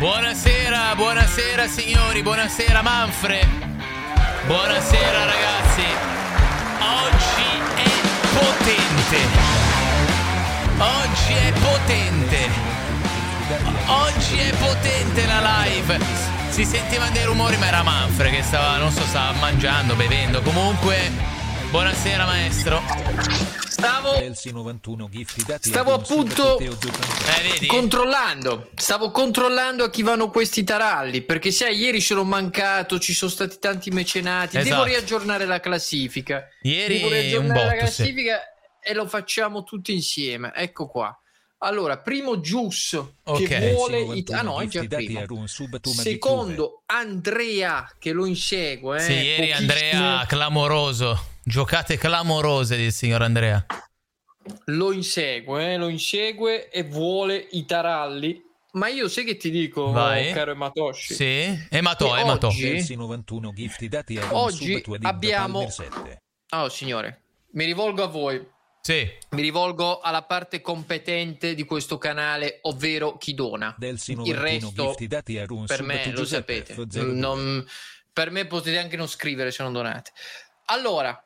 Buonasera, buonasera signori, buonasera Manfred. Buonasera ragazzi. Oggi è potente. Oggi è potente. Oggi è potente la live. Si sentivano dei rumori, ma era Manfred che stava, non so, stava mangiando, bevendo. Comunque, buonasera maestro. Stavo, stavo appunto Eh, controllando. Stavo controllando a chi vanno questi taralli. Perché sai, ieri sono mancato, ci sono stati tanti mecenati. Esatto. Devo riaggiornare la classifica. Ieri Devo un riaggiornare la botto, sì. classifica e lo facciamo tutti insieme. Ecco qua. Allora, primo Gius Ok. che vuole it- Ah no, è già primo. Secondo Andrea che lo insegue, eh, Sì, ieri Andrea clamoroso. Giocate clamorose il signor Andrea. lo insegue, eh, lo insegue e vuole i taralli. Ma io sai che ti dico, Vai. caro Ematoshi? Sì? Ematò, Che ematò. oggi- 91 gift dati a Oggi abbiamo- Oh, signore, mi rivolgo a voi. Sì. Mi rivolgo alla parte competente di questo canale, ovvero chi dona. Il resto, per me, lo sapete. Non- per me potete anche non scrivere se non donate. Allora,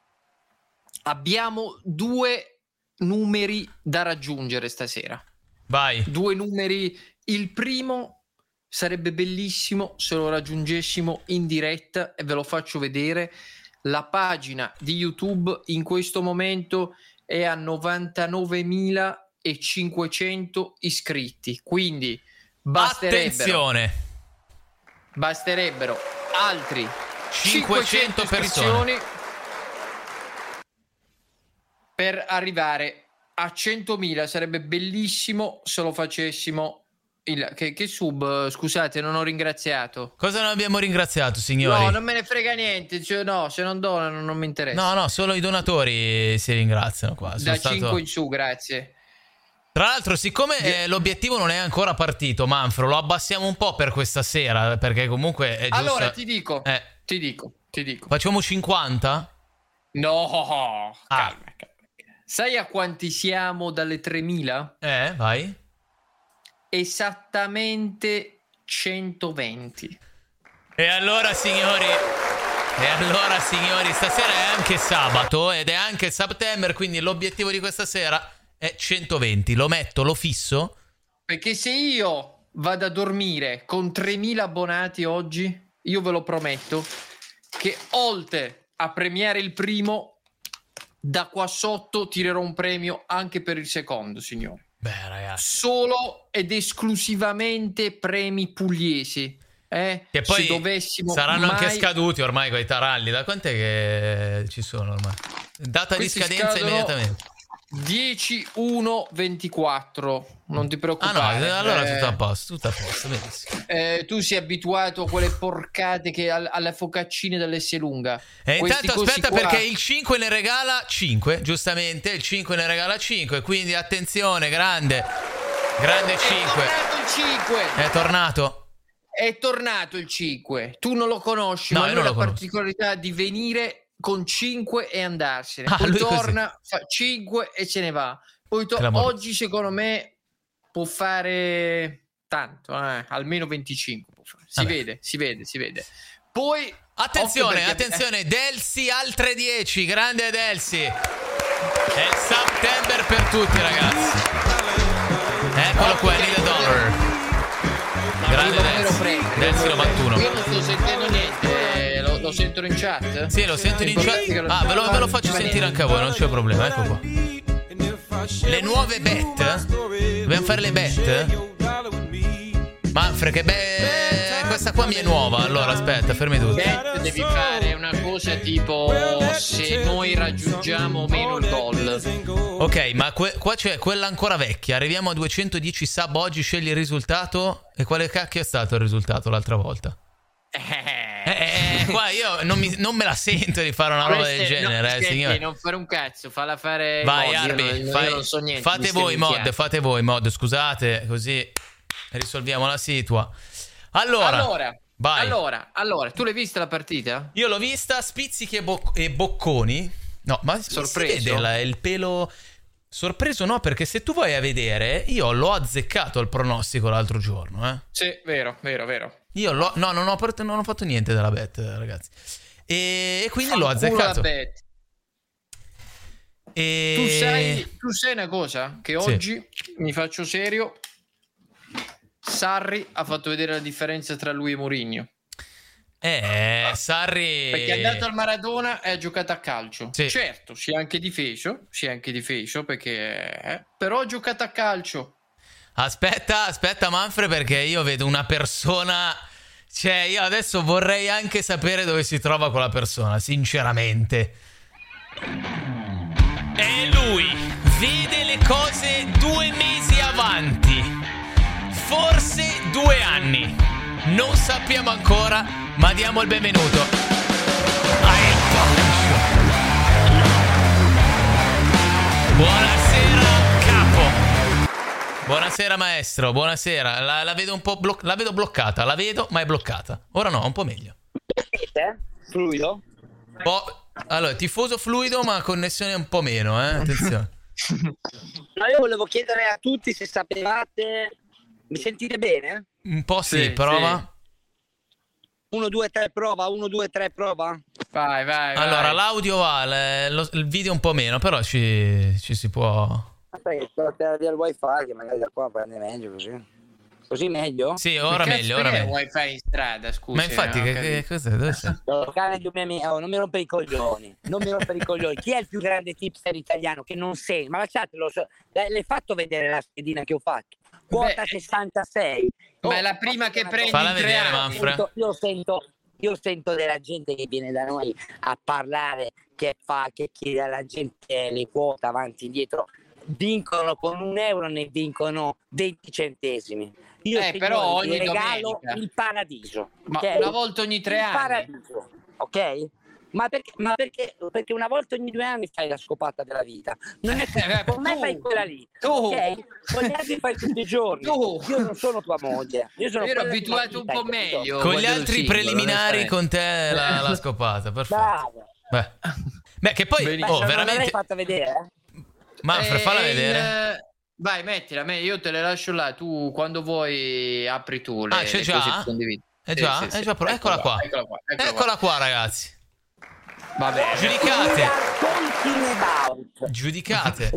abbiamo due numeri da raggiungere stasera. Vai. Due numeri. Il primo sarebbe bellissimo se lo raggiungessimo in diretta e ve lo faccio vedere. La pagina di YouTube in questo momento è a 99.500 iscritti. Quindi basterebbero, Attenzione. basterebbero altri 500 iscrizioni per arrivare a 100.000. Sarebbe bellissimo se lo facessimo. Il, che, che sub? Scusate, non ho ringraziato. Cosa non abbiamo ringraziato, signori? No, non me ne frega niente. Cioè, no, se non donano non mi interessa. No, no, solo i donatori si ringraziano qua. Sono da stato- 5 in su, grazie. Tra l'altro, siccome eh, l'obiettivo non è ancora partito, Manfro, lo abbassiamo un po' per questa sera, perché comunque è giusto... Allora ti dico, Eh, ti dico, ti dico. facciamo 50? No, Ah. Sai a quanti siamo dalle 3000? Eh, vai. Esattamente 120. E allora, signori... E allora, signori, stasera è anche sabato ed è anche September, quindi l'obiettivo di questa sera è 120. Lo metto, lo fisso. Perché se io vado a dormire con 3000 abbonati oggi, io ve lo prometto che oltre a premiare il primo, da qua sotto tirerò un premio anche per il secondo, signore. Beh, ragazzi. Solo ed esclusivamente premi pugliesi. Eh? Che poi se dovessimo saranno anche mai- scaduti ormai quei taralli. Da quant'è che ci sono ormai? Data Questi di scadenza scadono immediatamente. 10 1 24 non ti Ah preoccupare no, allora Eh, tutto a posto, tutto a posto, benissimo. eh, tu sei abituato a quelle porcate che al- alle focaccine dell'S lunga E Questi intanto aspetta qua- perché il 5 ne regala 5, giustamente, il 5 ne regala 5, quindi attenzione, grande. Grande è 5. tornato il 5 È tornato. è tornato il 5 tu non lo conosci No, ma lui non ha la conosco. particolarità di venire con 5 e andarsene. Ah, Poi torna, così. fa 5 e se ne va. Poi to- oggi secondo me può fare tanto, eh, almeno 25 Si Vabbè. vede, si vede, si vede. Poi attenzione, perché... attenzione, Delsi altre 10, grande Delsi. È il September per tutti, ragazzi. Eccolo qua, Nile Dollar. Grande Delsi. Delsi 91. Io non sto sentendo niente sentono in chat? Sì, lo sentono in chat. Ah, ve lo, ve lo faccio sentire anche a voi, non c'è problema, ecco qua. Le nuove bet? Dobbiamo fare le bet? Manfred, che beh, questa qua mi è nuova. Allora, aspetta, fermi tutti. Bet devi fare una cosa tipo se noi raggiungiamo o meno il gol. Ok, ma que- qua c'è quella ancora vecchia. Arriviamo a 210 sub oggi, scegli il risultato. E quale cacchio è stato il risultato l'altra volta? Eh, eh, eh qua io non, mi, non, me la sento di fare una roba del genere, no, eh, signore. Non fare un cazzo, falla fare. Vai, mod, Arbi, io non, fai, io non so niente, fate voi mod, fate voi mod, scusate, così risolviamo la situa. Allora, allora, allora, allora, tu l'hai vista la partita? Io l'ho vista, spizzichi e, boc- e bocconi. No, ma sorpreso. Si vede la, il pelo Sorpreso no, perché se tu vai a vedere, io l'ho azzeccato al pronostico l'altro giorno, eh. Sì, vero, vero, vero. Io l'ho, no, non ho, non ho fatto niente della bet, ragazzi. E, quindi l'ho azzeccato. E... Tu, sai, tu sai una cosa? Che oggi sì. mi faccio serio. Sarri ha fatto vedere la differenza tra lui e Mourinho. Eh, Sarri... Perché è andato al Maradona e ha giocato a calcio. Sì. Certo, si è anche difeso, si è anche difeso perché... Eh, però ha giocato a calcio. Aspetta, aspetta Manfred perché io vedo una persona... Cioè, io adesso vorrei anche sapere dove si trova quella persona, sinceramente. E lui vede le cose due mesi avanti. Forse due anni. Non sappiamo ancora ma diamo il benvenuto Buonasera maestro, buonasera. La, la vedo un po' blo- la vedo bloccata, la vedo ma è bloccata. Ora no, un po' meglio. Fluido? Bo- allora, tifoso fluido ma connessione un po' meno, eh? Attenzione. No, io volevo chiedere a tutti se sapevate... Mi sentite bene? Un po' sì, sì prova. Sì. 1, 2, 3, prova. 1, 2, 3, prova. Vai, vai. Allora, vai. l'audio va, lo, il video un po' meno, però ci, ci si può. Aspetta, via il wifi, che magari da qua prende meglio così. Così meglio? Sì, ora meglio, ora meglio. wifi in strada, scusa. Ma infatti, no? che, che cos'è? Dove sei? Oh, cane di un mio amico, oh, non mi rompere i coglioni. Non mi rompere i coglioni. Chi è il più grande tipster italiano che non sei? Ma lasciatelo, l'hai fatto vedere la schedina che ho fatto? Quota Beh, 66. Oh, ma è la prima che prendi Falla in vedere, Manfred. Io sento, io sento della gente che viene da noi a parlare, che fa, che chiede alla gente le quote avanti e indietro. Vincono con un euro, ne vincono 20 centesimi. Io eh, però ogni regalo domenica. il paradiso. Ma okay? una volta ogni tre il anni. Paradiso, ok? Ma, perché, ma perché, perché, una volta ogni due anni fai la scopata della vita. Non è che eh, con me fai quella lì. Tu. Ok? Con gli altri fai tutti i giorni. Tu. Io non sono tua moglie. Io sono ero abituato un po' meglio. Con gli altri singolo, preliminari con te la, la scopata. Perfetto. Bravo. Beh. Beh, che poi Beh, oh, veramente. Non l'hai fatta vedere? Manfred, falla eh, vedere. Il... Vai, mettila, io te le lascio là. Tu quando vuoi apri tu le, ah, c'è le già? È già? Sì, sì, è già pro- eccola, qua. Eccola qua. Eccola, eccola qua. qua, ragazzi. Vabbè. Giudicate. Giudicate.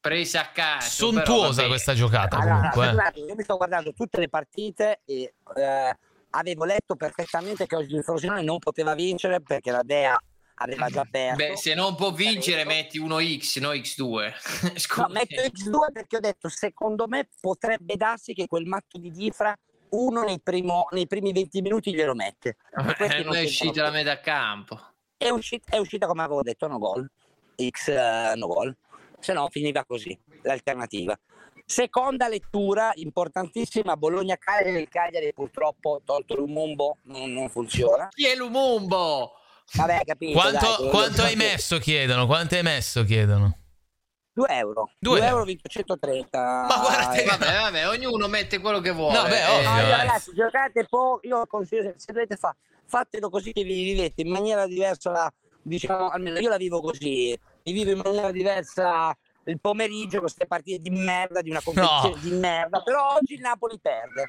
Presa a caso. Sontuosa questa giocata allora, comunque. Guardate, io mi sto guardando tutte le partite e eh, avevo letto perfettamente che oggi il Frosinone non poteva vincere perché la Dea aveva già perso. Beh, se non può vincere metti uno X, no X2. no, metto X2 perché ho detto secondo me potrebbe darsi che quel matto di Difra uno nei, primo, nei primi 20 minuti glielo mette. Eh, non è uscita la metà campo è uscita, è uscita come avevo detto, no gol, X uh, no gol, se no finiva così, l'alternativa. Seconda lettura importantissima, Bologna-Cagliari, il Cagliari purtroppo tolto Lumumbo non, non funziona. Chi è Lumumbo? Vabbè, capito. Quanto, dai, quanto hai messo, chiedono? Quanto hai messo, chiedono? 2 euro. 2 euro, vinto 130. Ma guardate, vabbè, vabbè, ognuno mette quello che vuole. No, beh, ovvio, allora, ragazzi, giocate poco, io consiglio se dovete fare fatelo così che vi vivete in maniera diversa, diciamo, almeno io la vivo così, mi vivo in maniera diversa il pomeriggio con queste partite di merda, di una competizione no. di merda, però oggi il Napoli perde.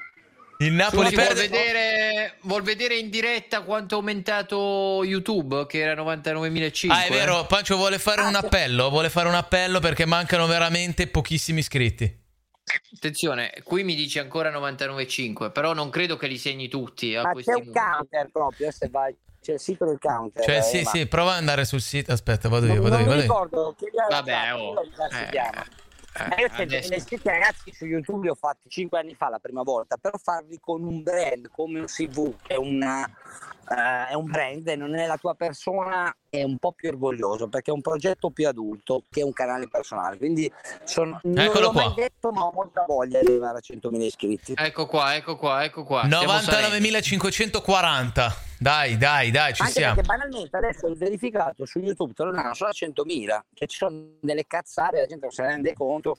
Il Napoli Scusi, perde. Vuol vedere, vuol vedere in diretta quanto è aumentato YouTube, che era 99.500. Ah, è vero, Pancio vuole fare ah, un appello, vuole fare un appello perché mancano veramente pochissimi iscritti. Attenzione, qui mi dice ancora 99,5, però non credo che li segni tutti. Ma c'è un counter proprio, se vai. c'è il sito del counter. Cioè, eh, sì, ma... sì, prova ad andare sul sito. Aspetta, vado io, vado io. Non mi ricordo che Vabbè, oh. Eh. Eh, io adesso... le scritte ragazzi su YouTube li ho fatti 5 anni fa la prima volta, però farli con un brand come un CV, è, una, uh, è un brand e non è la tua persona, è un po' più orgoglioso perché è un progetto più adulto che un canale personale. Quindi sono, non l'ho qua. mai detto, ma ho molta voglia di arrivare a 100.000 iscritti. Ecco qua, ecco qua, ecco qua. 99.540. Dai, dai, dai, ci Anche siamo. Perché banalmente adesso il verificato su YouTube te lo danno solo a 100.000, che ci sono delle cazzate, la gente non se ne rende conto,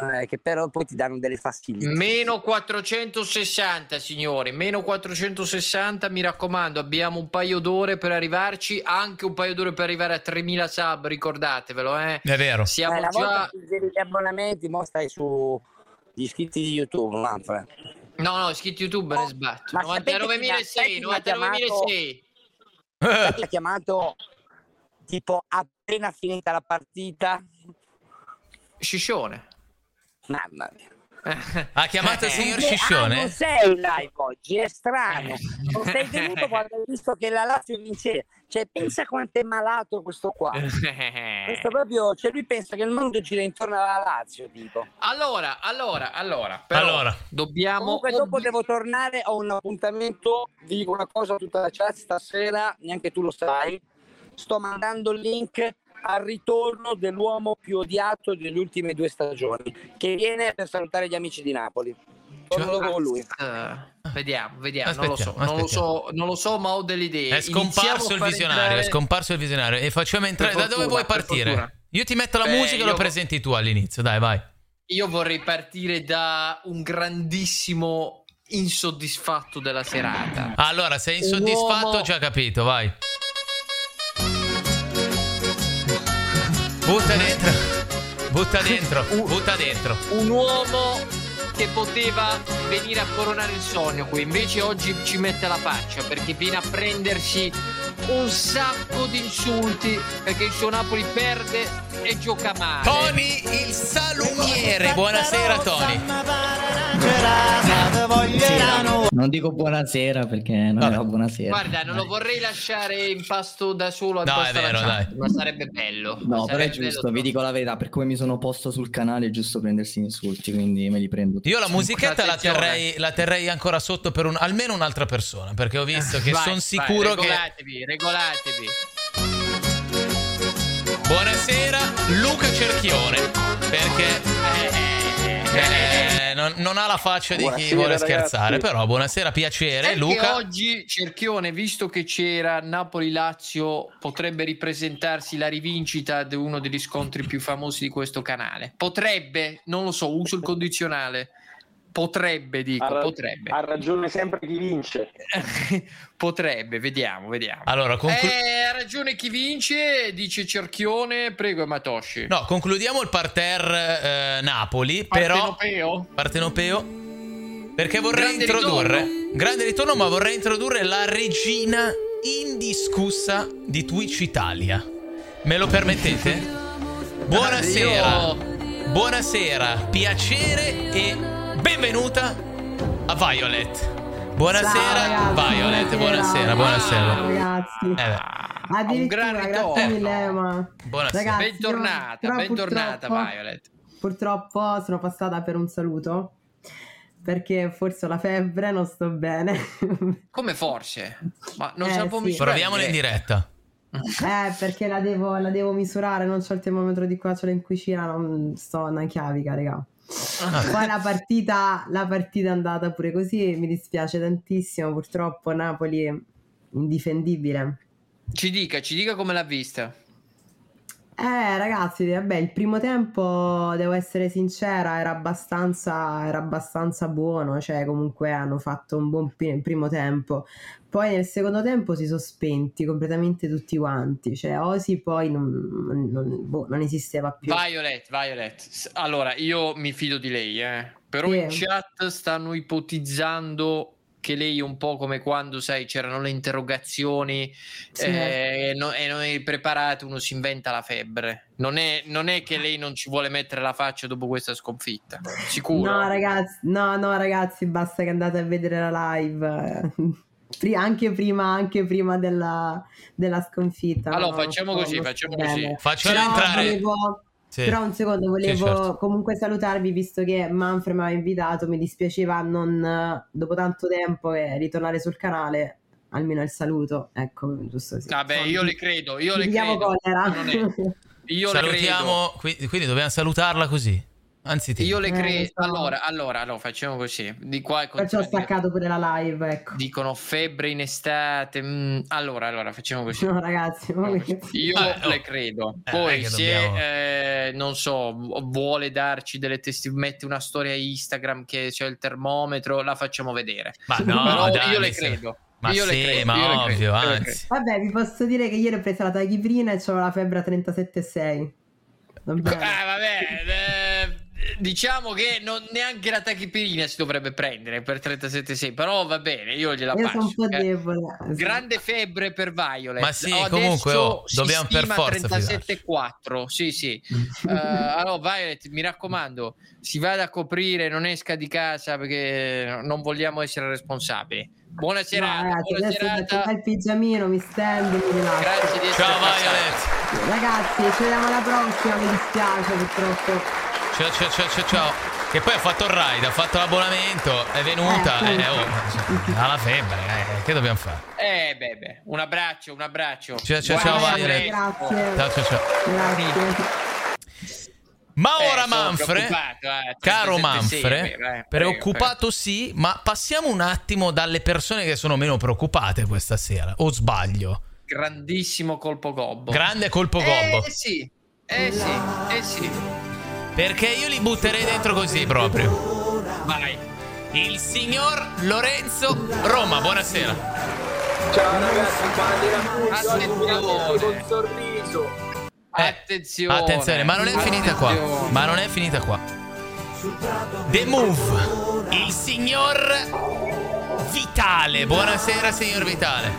eh, che però poi ti danno delle fastidie. Meno 460, signori, meno 460, mi raccomando, abbiamo un paio d'ore per arrivarci, anche un paio d'ore per arrivare a 3.000 sub, ricordatevelo, eh. È vero. Siamo eh, già... Gli abbonamenti, mo stai su gli iscritti di YouTube, Manfred. No, no, iscritti YouTube ne sbatto. 99.600, 99.600. Ti ha chiamato tipo appena finita la partita. Sciscione. Mamma mia. Ha chiamato il signor Sciscione? Ah, non sei live oggi, è strano. Non sei venuto quando hai visto che la Lazio vinceva. Cioè, pensa quanto è malato questo qua. questo proprio, cioè lui pensa che il mondo gira intorno alla Lazio, tipo. Allora, allora, allora, però allora. dobbiamo... Comunque dopo devo tornare, ho un appuntamento, vi dico una cosa a tutta la chat, stasera, neanche tu lo sai, sto mandando il link al ritorno dell'uomo più odiato delle ultime due stagioni, che viene per salutare gli amici di Napoli. Torno cioè, con lui. Uh, vediamo, vediamo. Non lo, so, non, lo so, non lo so, ma ho delle idee. È scomparso il visionario, entrare... è scomparso il visionario. E facciamo entrare. Fortuna, da dove vuoi partire? Io ti metto la Beh, musica e lo presenti tu all'inizio, dai, vai. Io vorrei partire da un grandissimo insoddisfatto della serata. Allora, sei insoddisfatto, ho già capito, vai. Butta dentro. Butta dentro. Un, butta dentro. Un uomo che poteva venire a coronare il sogno qui, invece oggi ci mette la faccia perché viene a prendersi un sacco di insulti perché il suo Napoli perde e gioca male. Tony il salumiere. Buonasera Tony. Non dico buonasera perché non Vabbè. era buonasera. Guarda, non lo vorrei lasciare in pasto da solo a no, è vero, dai. ma sarebbe bello. No, però è giusto, vi dico la verità, per come mi sono posto sul canale è giusto prendersi insulti, quindi me li prendo tutti. Io la musichetta la terrei, la terrei, ancora sotto per un, almeno un'altra persona, perché ho visto che sono sicuro vai, regolatevi, che... Regolatevi, Buonasera Luca Cerchione, perché... Eh, eh, non, non, ha la faccia di buonasera, chi vuole scherzare, ragazzi. però buonasera, piacere. È Luca. oggi Cerchione, visto che c'era Napoli-Lazio, potrebbe ripresentarsi la rivincita di uno degli scontri più famosi di questo canale. Potrebbe, non lo so, uso il condizionale. Potrebbe, dico, ha, potrebbe. Ha ragione sempre chi vince. potrebbe, vediamo, vediamo. Allora, conclu- eh, ha ragione chi vince, dice Cerchione, prego Matoshi. No, concludiamo il parterre eh, Napoli, Partenopeo. però... Partenopeo. Perché vorrei grande introdurre... Ritorno. Grande ritorno, ma vorrei introdurre la regina indiscussa di Twitch Italia. Me lo permettete? Buonasera. Buonasera, piacere e Benvenuta a Violet. Buonasera, Ciao, Violet. Buonasera, buonasera. Ciao, ragazzi. Eh, Addirittura, un gran ritorno. Mille, ma... Buonasera. Ragazzi, bentornata, io, bentornata Violet. Purtroppo sono passata per un saluto perché forse ho la febbre, non sto bene. Come forse? Ma non eh, si può sì. Proviamola in diretta. Eh, perché la devo, la devo misurare, non c'ho il termometro di qua, ce l'ho in cucina, non sto una chiavica, raga. Ah. Poi la partita, la partita è andata pure così, mi dispiace tantissimo, purtroppo Napoli è indifendibile. Ci dica, ci dica come l'ha vista. Eh ragazzi, vabbè, il primo tempo, devo essere sincera, era abbastanza, era abbastanza buono, cioè comunque hanno fatto un buon primo tempo. Poi nel secondo tempo si sono spenti completamente tutti quanti, cioè Osi poi non, non, boh, non esisteva più. Violet, Violet, allora io mi fido di lei, eh. però sì. in chat stanno ipotizzando che lei è un po' come quando, sai, c'erano le interrogazioni sì. eh, no, e non è preparato, uno si inventa la febbre. Non è, non è, che lei non ci vuole mettere la faccia dopo questa sconfitta, sicuro. No, ragazzi, no, no, ragazzi, basta che andate a vedere la live. anche prima, anche prima della, della sconfitta. Allora, no? facciamo così, facciamo così. Facciamo entrare... Volevo... Sì. Però un secondo, volevo sì, certo. comunque salutarvi visto che Manfred mi aveva invitato, mi dispiaceva non, dopo tanto tempo eh, ritornare sul canale, almeno il saluto, ecco, giusto così. Vabbè, io le credo, io le credo. Io Salutiamo, quindi, quindi dobbiamo salutarla così. Anzi, io le credo. Eh, allora, allora, allora, facciamo così. Di qua Perciò ho staccato pure la live. Ecco. Dicono febbre in estate. Mm, allora, allora, facciamo così. No, ragazzi, io ah, le credo. Eh, Poi, se dobbiamo... eh, non so, vuole darci delle testimonianze, mette una storia Instagram che c'è il termometro, la facciamo vedere. Ma no, Però dai, io le credo. Ma io sì, credo, ma ovvio, anzi. Vabbè, vi posso dire che ieri ho preso la tachiprina e ho la febbre a 37,6. Ah, vabbè, eh, diciamo che non, neanche la tachipirina si dovrebbe prendere per 37,6, però va bene, io gliela io un po' eh. Grande febbre per Violet. Ma sì, Adesso comunque oh, dobbiamo per forza 37,4. Sì, sì. uh, allora Violet, mi raccomando, si vada a coprire, non esca di casa perché non vogliamo essere responsabili. Buona serata, no, ragazzi, buona serata. il pigiamino, mi stendo, mi. Grazie di essere Ciao Violet. Ragazzi, ci vediamo alla prossima, mi dispiace purtroppo. Ciao ciao ciao ciao ciao. Che poi ha fatto il ride, ha fatto l'abbonamento, è venuta, eh, eh, oh, ha la febbre, eh, che dobbiamo fare? Eh beh, beh, un abbraccio, un abbraccio. Ciao ciao ciao Violet. Grazie. Ciao ciao ciao. Grazie. Ma eh, ora Manfre, eh, caro Manfre, eh, preoccupato sì, ma passiamo un attimo dalle persone che sono meno preoccupate questa sera, o sbaglio? Grandissimo colpo gobbo. Grande colpo gobbo. Eh sì, eh sì, eh sì. Perché io li butterei dentro così proprio. Vai. Il signor Lorenzo Roma, buonasera. Ciao ragazzi, parli la con sorriso. Attenzione, attenzione, ma non è finita qua. Ma non è finita qua. The Move, il signor Vitale. Buonasera, signor Vitale.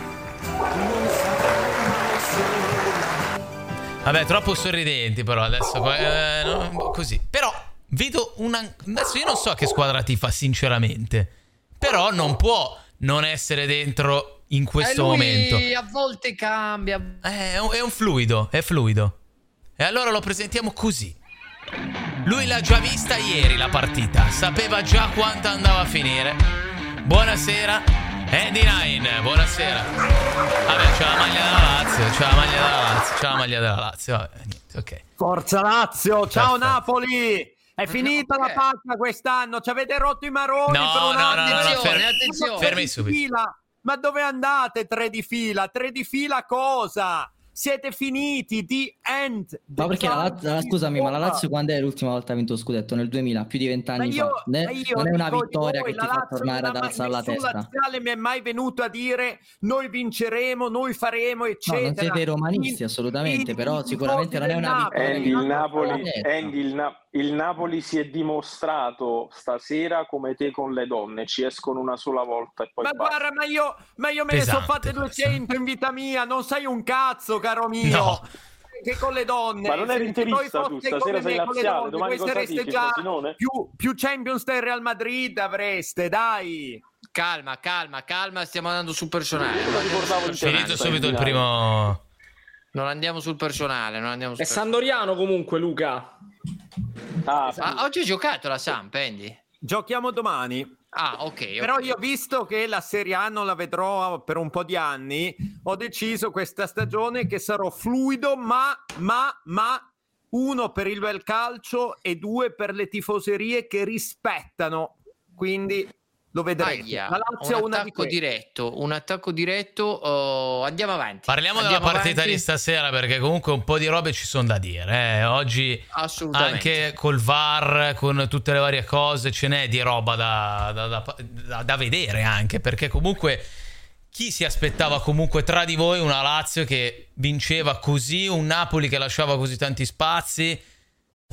Vabbè, troppo sorridenti, però adesso eh, no, così. Però vedo una. Adesso io non so che squadra ti fa, sinceramente. Però non può non essere dentro in questo eh lui momento. A volte cambia. Eh, è un, è un fluido, è fluido. E allora lo presentiamo così. Lui l'ha già vista ieri la partita, sapeva già quanto andava a finire. Buonasera, Andy Nine, buonasera. Vabbè, c'è la maglia della Lazio, c'è la maglia della Lazio, c'è la maglia della Lazio. Vabbè, niente, ok. Forza Lazio, ciao Perfetto. Napoli! È finita la pacca quest'anno, ci avete rotto i maroni no, per un no, no, no, no, fermi, attenzione. fermi subito. Ma dove andate tre di fila? Tre di fila cosa? Siete finiti di end. Ma perché la, la, scusami, ma la Lazio quando è l'ultima volta ha vinto lo scudetto? Nel 2000, più di vent'anni fa. Ne, non è una vittoria voi, che ti fa tornare ad alzare la testa. Laziale mi è mai venuto a dire noi vinceremo, noi faremo, eccetera. No, non siete romanisti assolutamente, in, però in, sicuramente non è una vittoria. Andy, il Napoli, Andy, il, Na- il Napoli si è dimostrato stasera come te con le donne, ci escono una sola volta e poi Ma basta. guarda, ma io, ma io me Pesante, ne sono fatte 200 in vita mia, non sei un cazzo, caro mio. No. Che con le donne, ma non eri interista tu, stasera sei laziale, domani cosa dici, già più, più Champions del Real Madrid avreste, dai. Calma, calma, calma, stiamo andando sul personale. Finito subito il primo non andiamo sul personale. Non andiamo sul è Sandoriano comunque, Luca. Ah, ah, oggi hai giocato la Samp, Andy? Giochiamo domani. Ah, ok. okay. Però io, visto che la Serie A non la vedrò per un po' di anni, ho deciso questa stagione che sarò fluido, ma, ma, ma, uno per il bel calcio e due per le tifoserie che rispettano. Quindi lo vedrete. Aia, la Lazio un attacco diretto, un attacco diretto. Oh, andiamo avanti. Parliamo andiamo della partita avanti. di stasera perché comunque un po' di robe ci sono da dire. Eh. Oggi anche col VAR, con tutte le varie cose, ce n'è di roba da, da, da, da vedere anche perché comunque chi si aspettava comunque tra di voi una Lazio che vinceva così, un Napoli che lasciava così tanti spazi?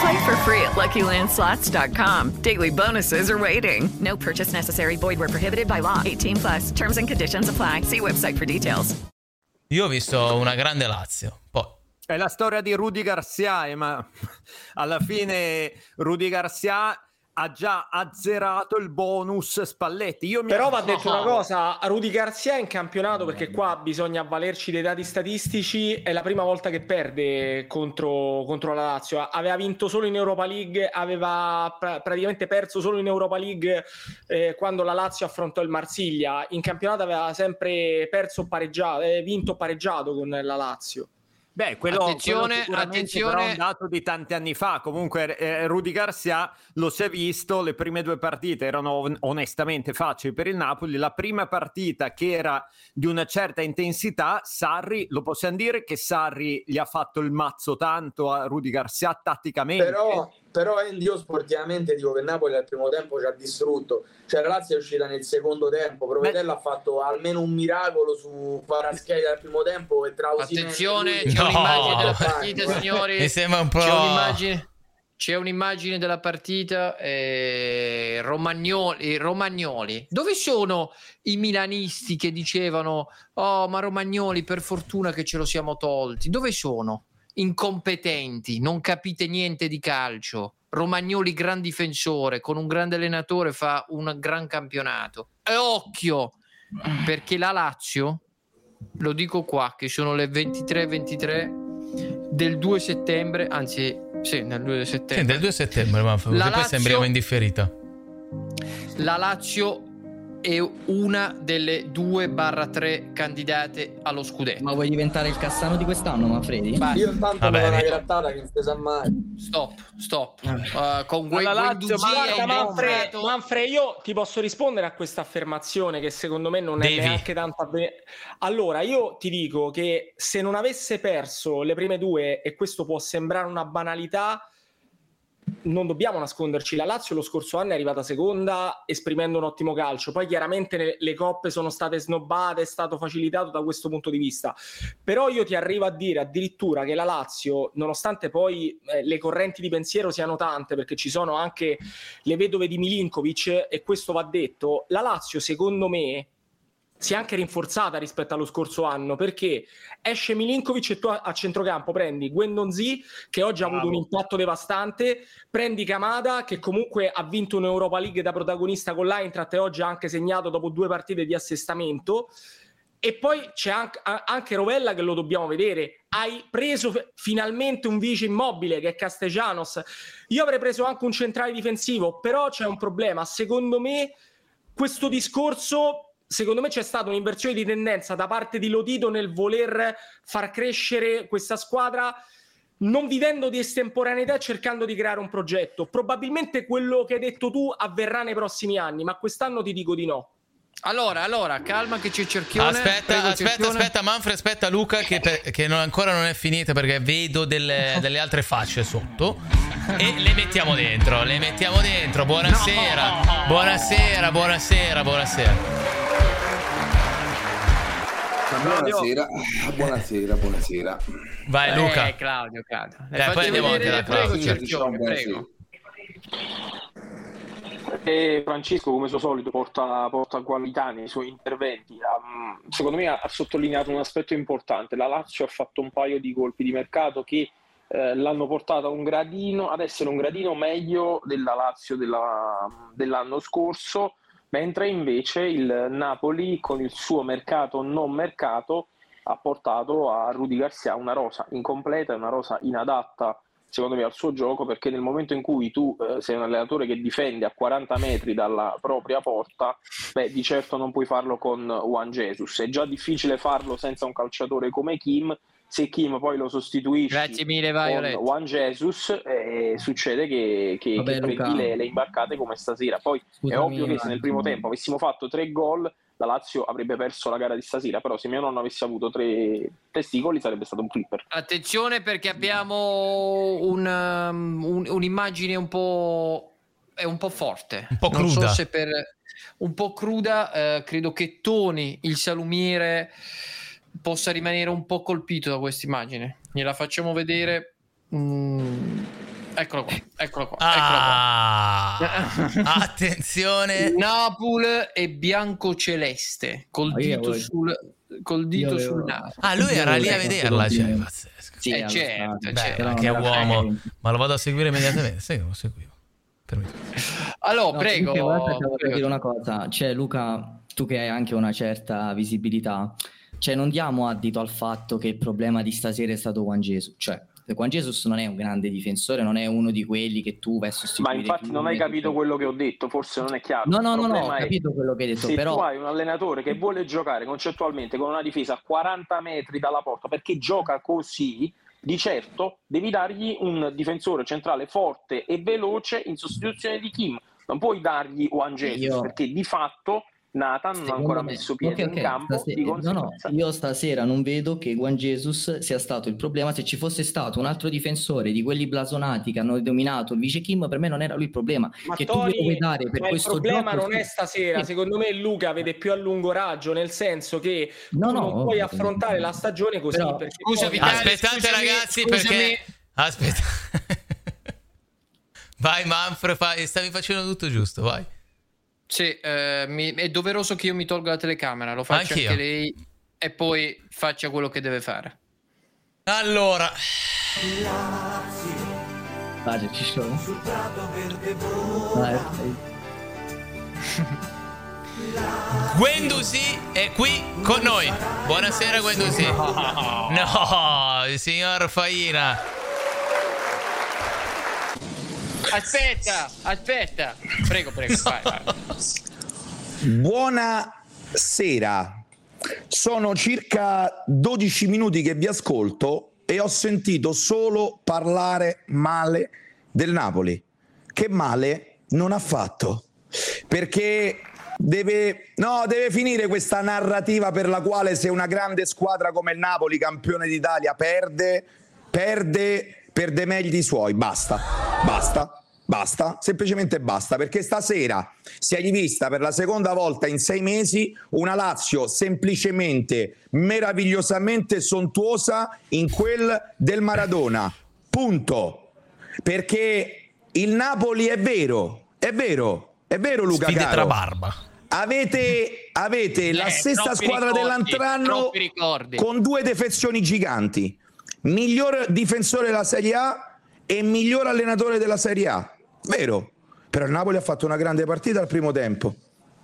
Play for free at LuckyLandSlots.com. Daily bonuses are waiting. No purchase necessary. Void were prohibited by law. 18 plus. Terms and conditions apply. See website for details. Io ho visto una grande Lazio. Poi è la storia di Rudy Garcia, eh, ma alla fine Rudy Garcia ha già azzerato il bonus Spalletti. Io Però va detto una cosa, Rudy Garcia in campionato, perché qua bisogna avvalerci dei dati statistici, è la prima volta che perde contro, contro la Lazio. Aveva vinto solo in Europa League, aveva pr- praticamente perso solo in Europa League eh, quando la Lazio affrontò il Marsiglia. In campionato aveva sempre perso o pareggiato, eh, vinto o pareggiato con la Lazio. Beh, quello, attenzione, quello attenzione. è un dato di tanti anni fa. Comunque, eh, Rudy Garcia lo si è visto. Le prime due partite erano onestamente facili per il Napoli. La prima partita che era di una certa intensità, Sarri, lo possiamo dire che Sarri gli ha fatto il mazzo tanto a Rudy Garcia tatticamente. Però, però Andy, io sportivamente dico che Napoli al primo tempo ci ha distrutto. Cioè, la Lazio è uscita nel secondo tempo. Provedello ha fatto almeno un miracolo su Paraschelli al primo tempo e tra Attenzione, c'è no. un'immagine della partita, signori. Mi sembra un po'. C'è un'immagine. C'è un'immagine della partita, eh, Romagnoli, Romagnoli. Dove sono i milanisti che dicevano, oh ma Romagnoli per fortuna che ce lo siamo tolti? Dove sono? Incompetenti, non capite niente di calcio. Romagnoli gran difensore, con un grande allenatore fa un gran campionato. E occhio, perché la Lazio, lo dico qua, che sono le 23-23 del 2 settembre, anzi sì, nel 2 settembre. Sì, del 2 settembre, ma la Lazio, poi sembriamo indifferita. La Lazio è una delle 2-3 candidate allo scudetto. Ma vuoi diventare il Cassano di quest'anno, Manfredi? Beh. Io intanto Vabbè, una grattata che non si sa mai. Stop, stop. Uh, con Guai, Lazio, ma guarda, Manfred, Manfred, io ti posso rispondere a questa affermazione che secondo me non Devi. è neanche tanto avven- Allora, io ti dico che se non avesse perso le prime due, e questo può sembrare una banalità, non dobbiamo nasconderci, la Lazio lo scorso anno è arrivata seconda esprimendo un ottimo calcio, poi chiaramente le, coppe sono state snobbate, è stato facilitato da questo punto di vista, però io ti arrivo a dire addirittura che la Lazio, nonostante poi eh, le correnti di pensiero siano tante, perché ci sono anche le vedove di Milinkovic e questo va detto, la Lazio secondo me si è anche rinforzata rispetto allo scorso anno perché esce Milinkovic e tu a, centrocampo prendi Guendonzi che oggi Bravo. ha avuto un impatto devastante prendi Kamada che comunque ha vinto un'Europa League da protagonista con l'Eintracht e oggi ha anche segnato dopo due partite di assestamento. E poi c'è anche, anche Rovella che lo dobbiamo vedere. Hai preso finalmente un vice immobile che è Castellanos. Io avrei preso anche un centrale difensivo però c'è un problema. Secondo me questo discorso secondo me c'è stata un'inversione di tendenza da parte di Lotito nel voler far crescere questa squadra non vivendo di estemporaneità e cercando di creare un progetto. Probabilmente quello che hai detto tu avverrà nei prossimi anni, ma quest'anno ti dico di no. Allora, allora, calma che c'è cerchione. Aspetta, Prego, aspetta, cerchione. aspetta, Manfred, aspetta Luca che, per, che non, ancora non è finita perché vedo delle, delle, altre facce sotto e le mettiamo dentro, le mettiamo dentro. Buonasera, no. buonasera, buonasera, buonasera. Buonasera, buonasera, buonasera. Vai Luca. Eh, Claudio, Claudio. Dai, poi andiamo avanti da Claudio. Prego, Cerchione, prego. E Francesco, come suo solito, porta, porta qualità nei suoi interventi. Um, secondo me ha, ha, sottolineato un aspetto importante. La Lazio ha fatto un paio di colpi di mercato che eh, l'hanno portata un gradino, ad essere un gradino meglio della Lazio della, dell'anno scorso mentre invece il Napoli con il suo mercato non mercato ha portato a Rudy Garcia una rosa incompleta, una rosa inadatta secondo me al suo gioco perché nel momento in cui tu eh, sei un allenatore che difende a 40 metri dalla propria porta, beh di certo non puoi farlo con Juan Jesus, è già difficile farlo senza un calciatore come Kim se Kim poi lo sostituisce Grazie mille, Violet. con Juan Jesus eh, succede che, che, Vabbè, che prendi le, le, imbarcate come stasera. Poi Scusami, è ovvio che se nel primo tempo avessimo fatto tre gol la Lazio avrebbe perso la gara di stasera però se mio nonno avesse avuto tre testicoli sarebbe stato un flipper. Attenzione perché abbiamo un, um, un, un'immagine un po' è un po' forte. Un po' cruda non so se per un po' cruda eh, credo che Toni il salumiere possa rimanere un po' colpito da questa immagine. Gliela facciamo vedere. Mm. Eccolo qua, eccolo qua. Ah, eccolo qua. attenzione. Napoli e bianco celeste col dito, sul, col dito sul naso. Ah, lui era lì a vederla, cioè, pazzesco. Sì, eh, certo, Beh, certo. che uomo, ma lo vado a seguire immediatamente. Sì, lo seguivo. Allora, No, prego. guarda, prego. dire una cosa, cioè Luca, tu che hai anche una certa visibilità, cioè non diamo addito al fatto che il problema di stasera è stato Juan Jesus, cioè Juan Jesus non è un grande difensore, non è uno di quelli che tu vai a Ma sostituire. infatti non hai capito quello che ho detto, forse non è chiaro. No, no, no, no, ho capito quello che hai detto, se però- tu hai un allenatore che vuole giocare concettualmente con una difesa a 40 metri dalla porta perché gioca così, di certo devi dargli un difensore centrale forte e veloce in sostituzione di Kim. Non puoi dargli Juan Jesus Io- perché di fatto Nathan non ha ancora me- messo piede ok, ok, in campo. stase- di no, no, io stasera non vedo che Juan Jesus sia stato il problema. Se ci fosse stato un altro difensore di quelli blasonati che hanno dominato il vice Kim, per me non era lui il problema. Ma che tu Tony, vuoi dare per ma il questo problema gioco, non è stasera, Sì. secondo me Luca vede più a lungo raggio, nel senso che No, tu no, non puoi ovvio. affrontare la stagione così. Però- perché Scusa, poi- Vitale, Aspettate scusami, ragazzi scusami. perché... Aspetta. vai Manfred, fai- stavi facendo tutto giusto, vai. Sì, eh, mi- è doveroso che io mi tolga la telecamera, lo faccia Anch'io. anche lei e poi faccia quello che deve fare. Allora, Dai, ci sono. Dai. Guendusi è qui con noi. Buonasera Guendusi. No, il signor Faina. Aspetta, aspetta. Prego, prego, vai, vai. Buonasera. Sono circa 12 minuti che vi ascolto e ho sentito solo parlare male del Napoli. Che male non ha fatto. Perché deve, no, deve finire questa narrativa per la quale se una grande squadra come il Napoli, campione d'Italia, perde, perde, perde meglio di suoi. Basta, basta. Basta, semplicemente basta, perché stasera si è rivista per la seconda volta in sei mesi una Lazio semplicemente meravigliosamente sontuosa in quel del Maradona. Punto. Perché il Napoli è vero, è vero, è vero Luca Sfide caro. tra barba. Avete, avete la Eh, stessa troppi squadra ricordi, ricordi. con due defezioni giganti. Miglior difensore della Serie A e miglior allenatore della Serie A. Vero. Però il Napoli ha fatto una grande partita al primo tempo.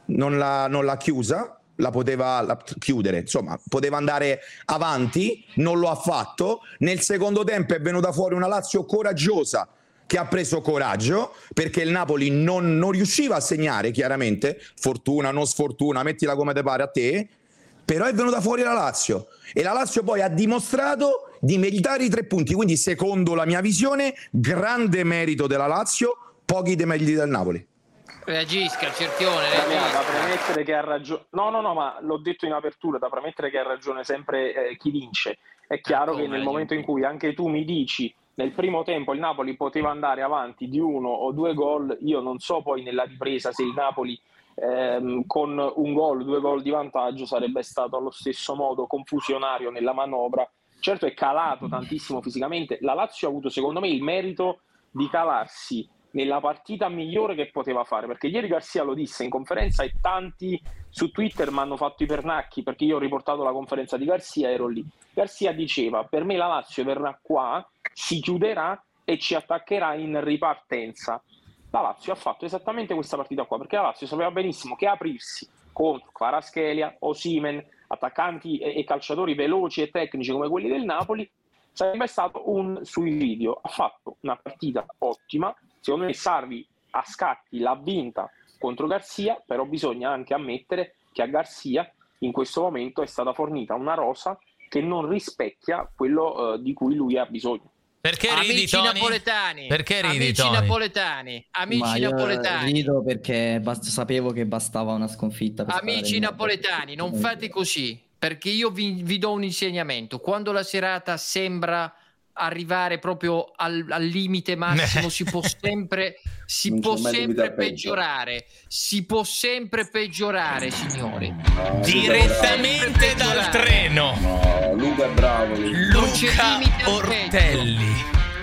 Non l'ha, non l'ha chiusa, la poteva la- chiudere, insomma, poteva andare avanti, non lo ha fatto. Nel secondo tempo è venuta fuori una Lazio coraggiosa che ha preso coraggio perché il Napoli non, non riusciva a segnare, chiaramente, fortuna, non sfortuna, mettila come te pare a te, però è venuta fuori la Lazio e la Lazio poi ha dimostrato di meritare i tre punti, quindi secondo la mia visione, grande merito della Lazio, pochi demeriti del Napoli. Reagisca, cerchione, Damiano, da reagisca. premettere che ha ragione. No, no, no, ma l'ho detto in apertura, da premettere che ha ragione sempre eh, chi vince. È chiaro come che nel momento in cui anche tu mi dici nel primo tempo il Napoli poteva andare avanti di uno o due gol, io non so poi nella ripresa se il Napoli ehm, con un gol, due gol di vantaggio sarebbe stato allo stesso modo confusionario nella manovra. Certo è calato tantissimo fisicamente, la Lazio ha avuto secondo me il merito di calarsi nella partita migliore che poteva fare, perché ieri Garcia lo disse in conferenza e tanti su Twitter mi hanno fatto i pernacchi perché io ho riportato la conferenza di Garcia, ero lì. Garcia diceva, per me la Lazio verrà qua, si chiuderà e ci attaccherà in ripartenza. La Lazio ha fatto esattamente questa partita qua, perché la Lazio sapeva benissimo che aprirsi contro Kvaratskhelia, Osimen, attaccanti e, e calciatori veloci e tecnici come quelli del Napoli, sarebbe stato un suicidio. Ha fatto una partita ottima, secondo me Sarvi a scatti l'ha vinta contro Garzia, però bisogna anche ammettere che a Garzia in questo momento è stata fornita una rosa che non rispecchia quello eh, di cui lui ha bisogno. Perché ridi, Amici Tony? napoletani. Perché ridi, Amici Tony? napoletani. Amici Ma io napoletani. rido perché bast- sapevo che bastava una sconfitta. Per Amici napoletani, non fate così, perché io vi, vi do un insegnamento. Quando la serata sembra arrivare proprio al, al limite massimo, si può sempre, si Non può sempre peggiorare. Si può sempre peggiorare, signori. Direttamente dal treno. No, Luca è bravo. Luca Ortelli.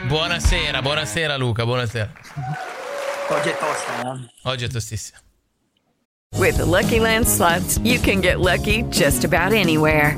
Buonasera, buonasera Luca, buonasera. Oggi è tosta, eh? Oggi è tostissimo. With the Lucky Land slots, you can get lucky just about anywhere.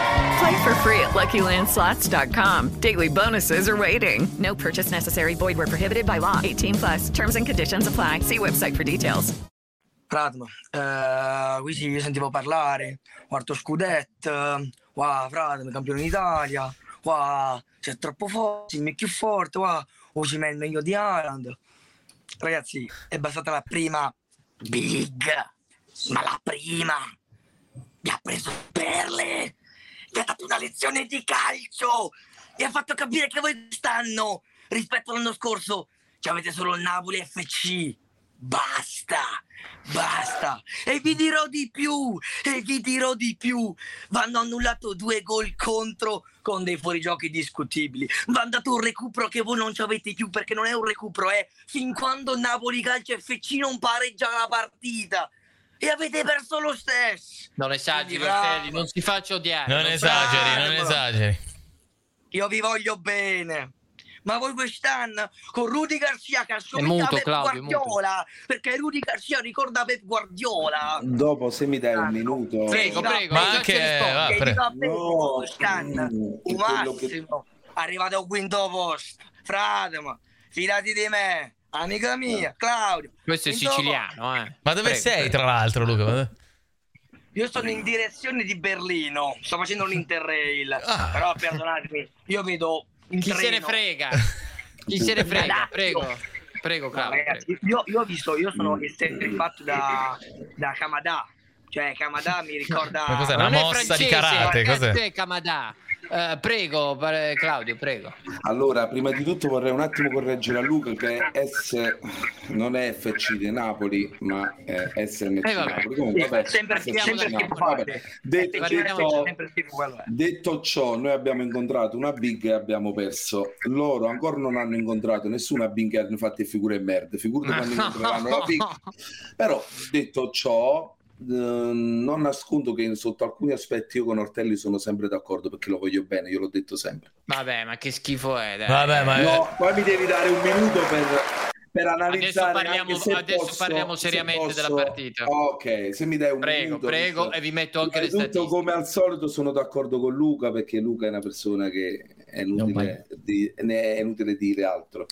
Play for free at LuckyLandSlots.com. Daily bonuses are waiting. No purchase necessary. Void where prohibited by law. 18 plus. Terms and conditions apply. See website for details. Pratmo, eh, qui sì, sentivo parlare, quarto scudetto, wow, Pratmo, campione d'Italia, wow, sei troppo forte, sei più forte, wow, il meglio di Island. Ragazzi, è bastata la prima big, ma la prima mi ha preso perle, mi ha dato una lezione di calcio, mi ha fatto capire che voi quest'anno, rispetto all'anno scorso, ci avete solo il Napoli FC. Basta, basta. E vi dirò di più, e vi dirò di più. Vanno annullato due gol contro con dei fuorigiochi discutibili. Va dato un recupero che voi non ci avete più perché non è un recupero, è fin quando Napoli Calcio FC non pareggia la partita. E avete perso lo stesso. Non esageri. Ortelli, non si faccia odiare. Non esageri, non bravo. esageri. Io vi voglio bene. Ma voi quest'anno con Rudy Garcia che assomiglia muto, a Pep Claudio. Guardiola perché Rudy Garcia ricorda Pep Guardiola Dopo, se mi dai un minuto. Prego, prego. Ma anche... va, che pre- dico a Pep No, quest'anno mm, un è quello che- massimo arrivate al quinto posto fratemo fidati di me amica mia Claudio Questo è siciliano, eh. Ma dove Prego, sei, prego. tra l'altro, Luca? io sono in direzione di Berlino sto facendo un interrail però perdonatemi io vedo in Chi se ne treno. frega? Chi se ne frega? Prego. Prego, No, Claudio. ragazzi, io, io ho visto, io sono sempre fatto da, da Kamada, cioè Kamada mi ricorda... Ma cos'è, una Non è mossa di francese, karate? Cos'è? cazzo è Kamada? Eh, prego, Claudio, prego. Allora, prima di tutto vorrei un attimo correggere a Luca che S non è FC di Napoli, ma è SMC Eh, vabbè. Napoli. Comunque, vabbè, sempre, sempre Vabbè. Detto, detto- detto ciò, noi abbiamo incontrato una big e abbiamo perso. Loro ancora non hanno incontrato nessuna big e hanno fatto figure e merda. Figurati quando incontreranno la big. Però, detto ciò, non nascondo che sotto alcuni aspetti io con Ortelli sono sempre d'accordo perché lo voglio bene, io l'ho detto sempre. Vabbè, ma che schifo è, dai. Vabbè, ma... No, poi mi devi dare un minuto per, per Adesso analizzare. parliamo, anche se adesso posso- parliamo se seriamente posso- della partita. Ok, se mi dai un Prego, minuto. prego, visto- e vi metto anche le Prima di tutto, statistiche. come al solito, sono d'accordo con Luca perché Luca è una persona che è inutile, di- ne è inutile dire altro.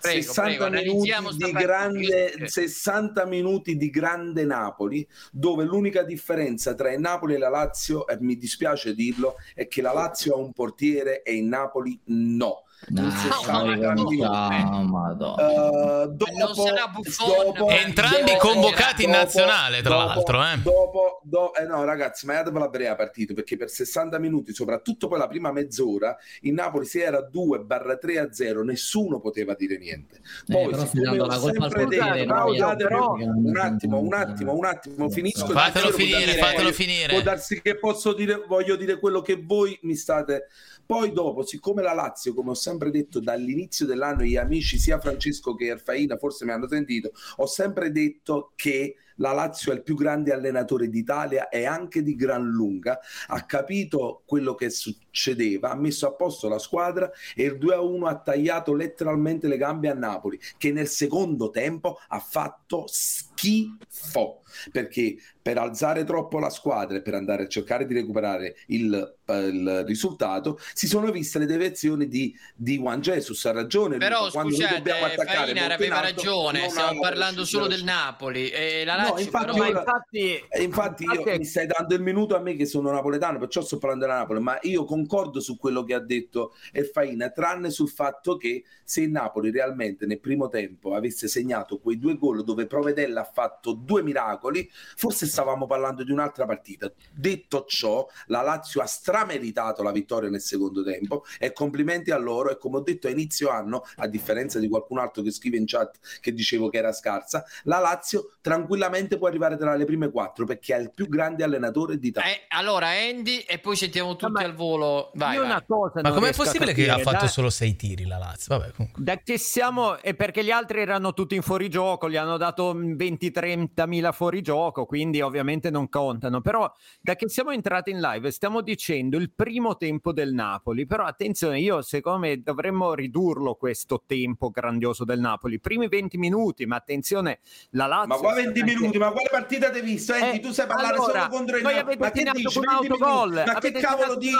Prego, 60, prego, minuti di grande, 60 minuti di grande Napoli, dove l'unica differenza tra il Napoli e la Lazio, e mi dispiace dirlo, è che la Lazio ha un portiere e il Napoli no. No, In 60 no, minuti. no, madonna. Dopo, Non sarà Buffon, dopo- Entrambi dopo- convocati in dopo- nazionale, tra dopo- l'altro, eh. Dopo, do- eh no, ragazzi, ma la breve la partita perché per 60 minuti, soprattutto poi la prima mezz'ora, il Napoli si era 2-3 a 0, nessuno poteva dire niente. Poi, Eh, però dando la colpa al no, no, però, un attimo, un attimo, un attimo, finisco. Fatelo finire, fatelo finire. Può darsi che posso dire, voglio dire quello che voi mi state. Poi dopo, siccome la Lazio, come ho sempre detto dall'inizio dell'anno, gli amici sia Francesco che Erfaina forse mi hanno sentito, ho sempre detto che la Lazio è il più grande allenatore d'Italia e anche di gran lunga, ha capito quello che succedeva, ha messo a posto la squadra e il 2-1 ha tagliato letteralmente le gambe a Napoli, che nel secondo tempo ha fatto schifo. Perché per alzare troppo la squadra e per andare a cercare di recuperare il, uh, il risultato si sono viste le deviazioni di, di Juan Jesus. Ha ragione però Luca, scusate Fainar aveva alto, ragione stiamo parlando solo del Napoli e la Lazio no, infatti, però... io, infatti, infatti io infatti... mi stai dando il minuto a me che sono napoletano perciò sto parlando della Napoli ma io concordo su quello che ha detto Faina tranne sul fatto che se il Napoli realmente nel primo tempo avesse segnato quei due gol dove Provedella ha fatto due miracoli forse stavamo parlando di un'altra partita. Detto ciò, la Lazio ha strameritato la vittoria nel secondo tempo e complimenti a loro e come ho detto a inizio anno, a differenza di qualcun altro che scrive in chat che dicevo che era scarsa, la Lazio tranquillamente può arrivare tra le prime quattro perché è il più grande allenatore d'Italia. Eh, allora Andy e poi sentiamo tutti ma al volo. Vai, vai. Ma com'è possibile che ha fatto da... solo sei tiri la Lazio? Vabbè, da che siamo, è perché gli altri erano tutti in fuorigioco, gli hanno dato 20-30 mila fuorigioco, quindi ovviamente non contano. Però da che siamo entrati in live stiamo dicendo il primo tempo del Napoli, però attenzione, io secondo me dovremmo ridurlo questo tempo grandioso del Napoli. Primi 20 minuti, ma attenzione, la Lazio... Ma qua 20 minuti, ma quale partita hai visto? Enti, eh, tu sai parlare allora, solo contro il Napoli. Ma che dici? Un autogol. Ma che cavolo dici?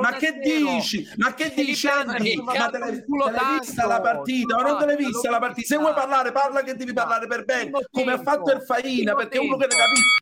Ma che dici? Ma che dici? Ma te l'hai vista la partita? Ma non te l'hai vista la partita? Se vuoi parlare, parla che devi parlare per bene, come ha fatto il Faina, perché uno che ne capisce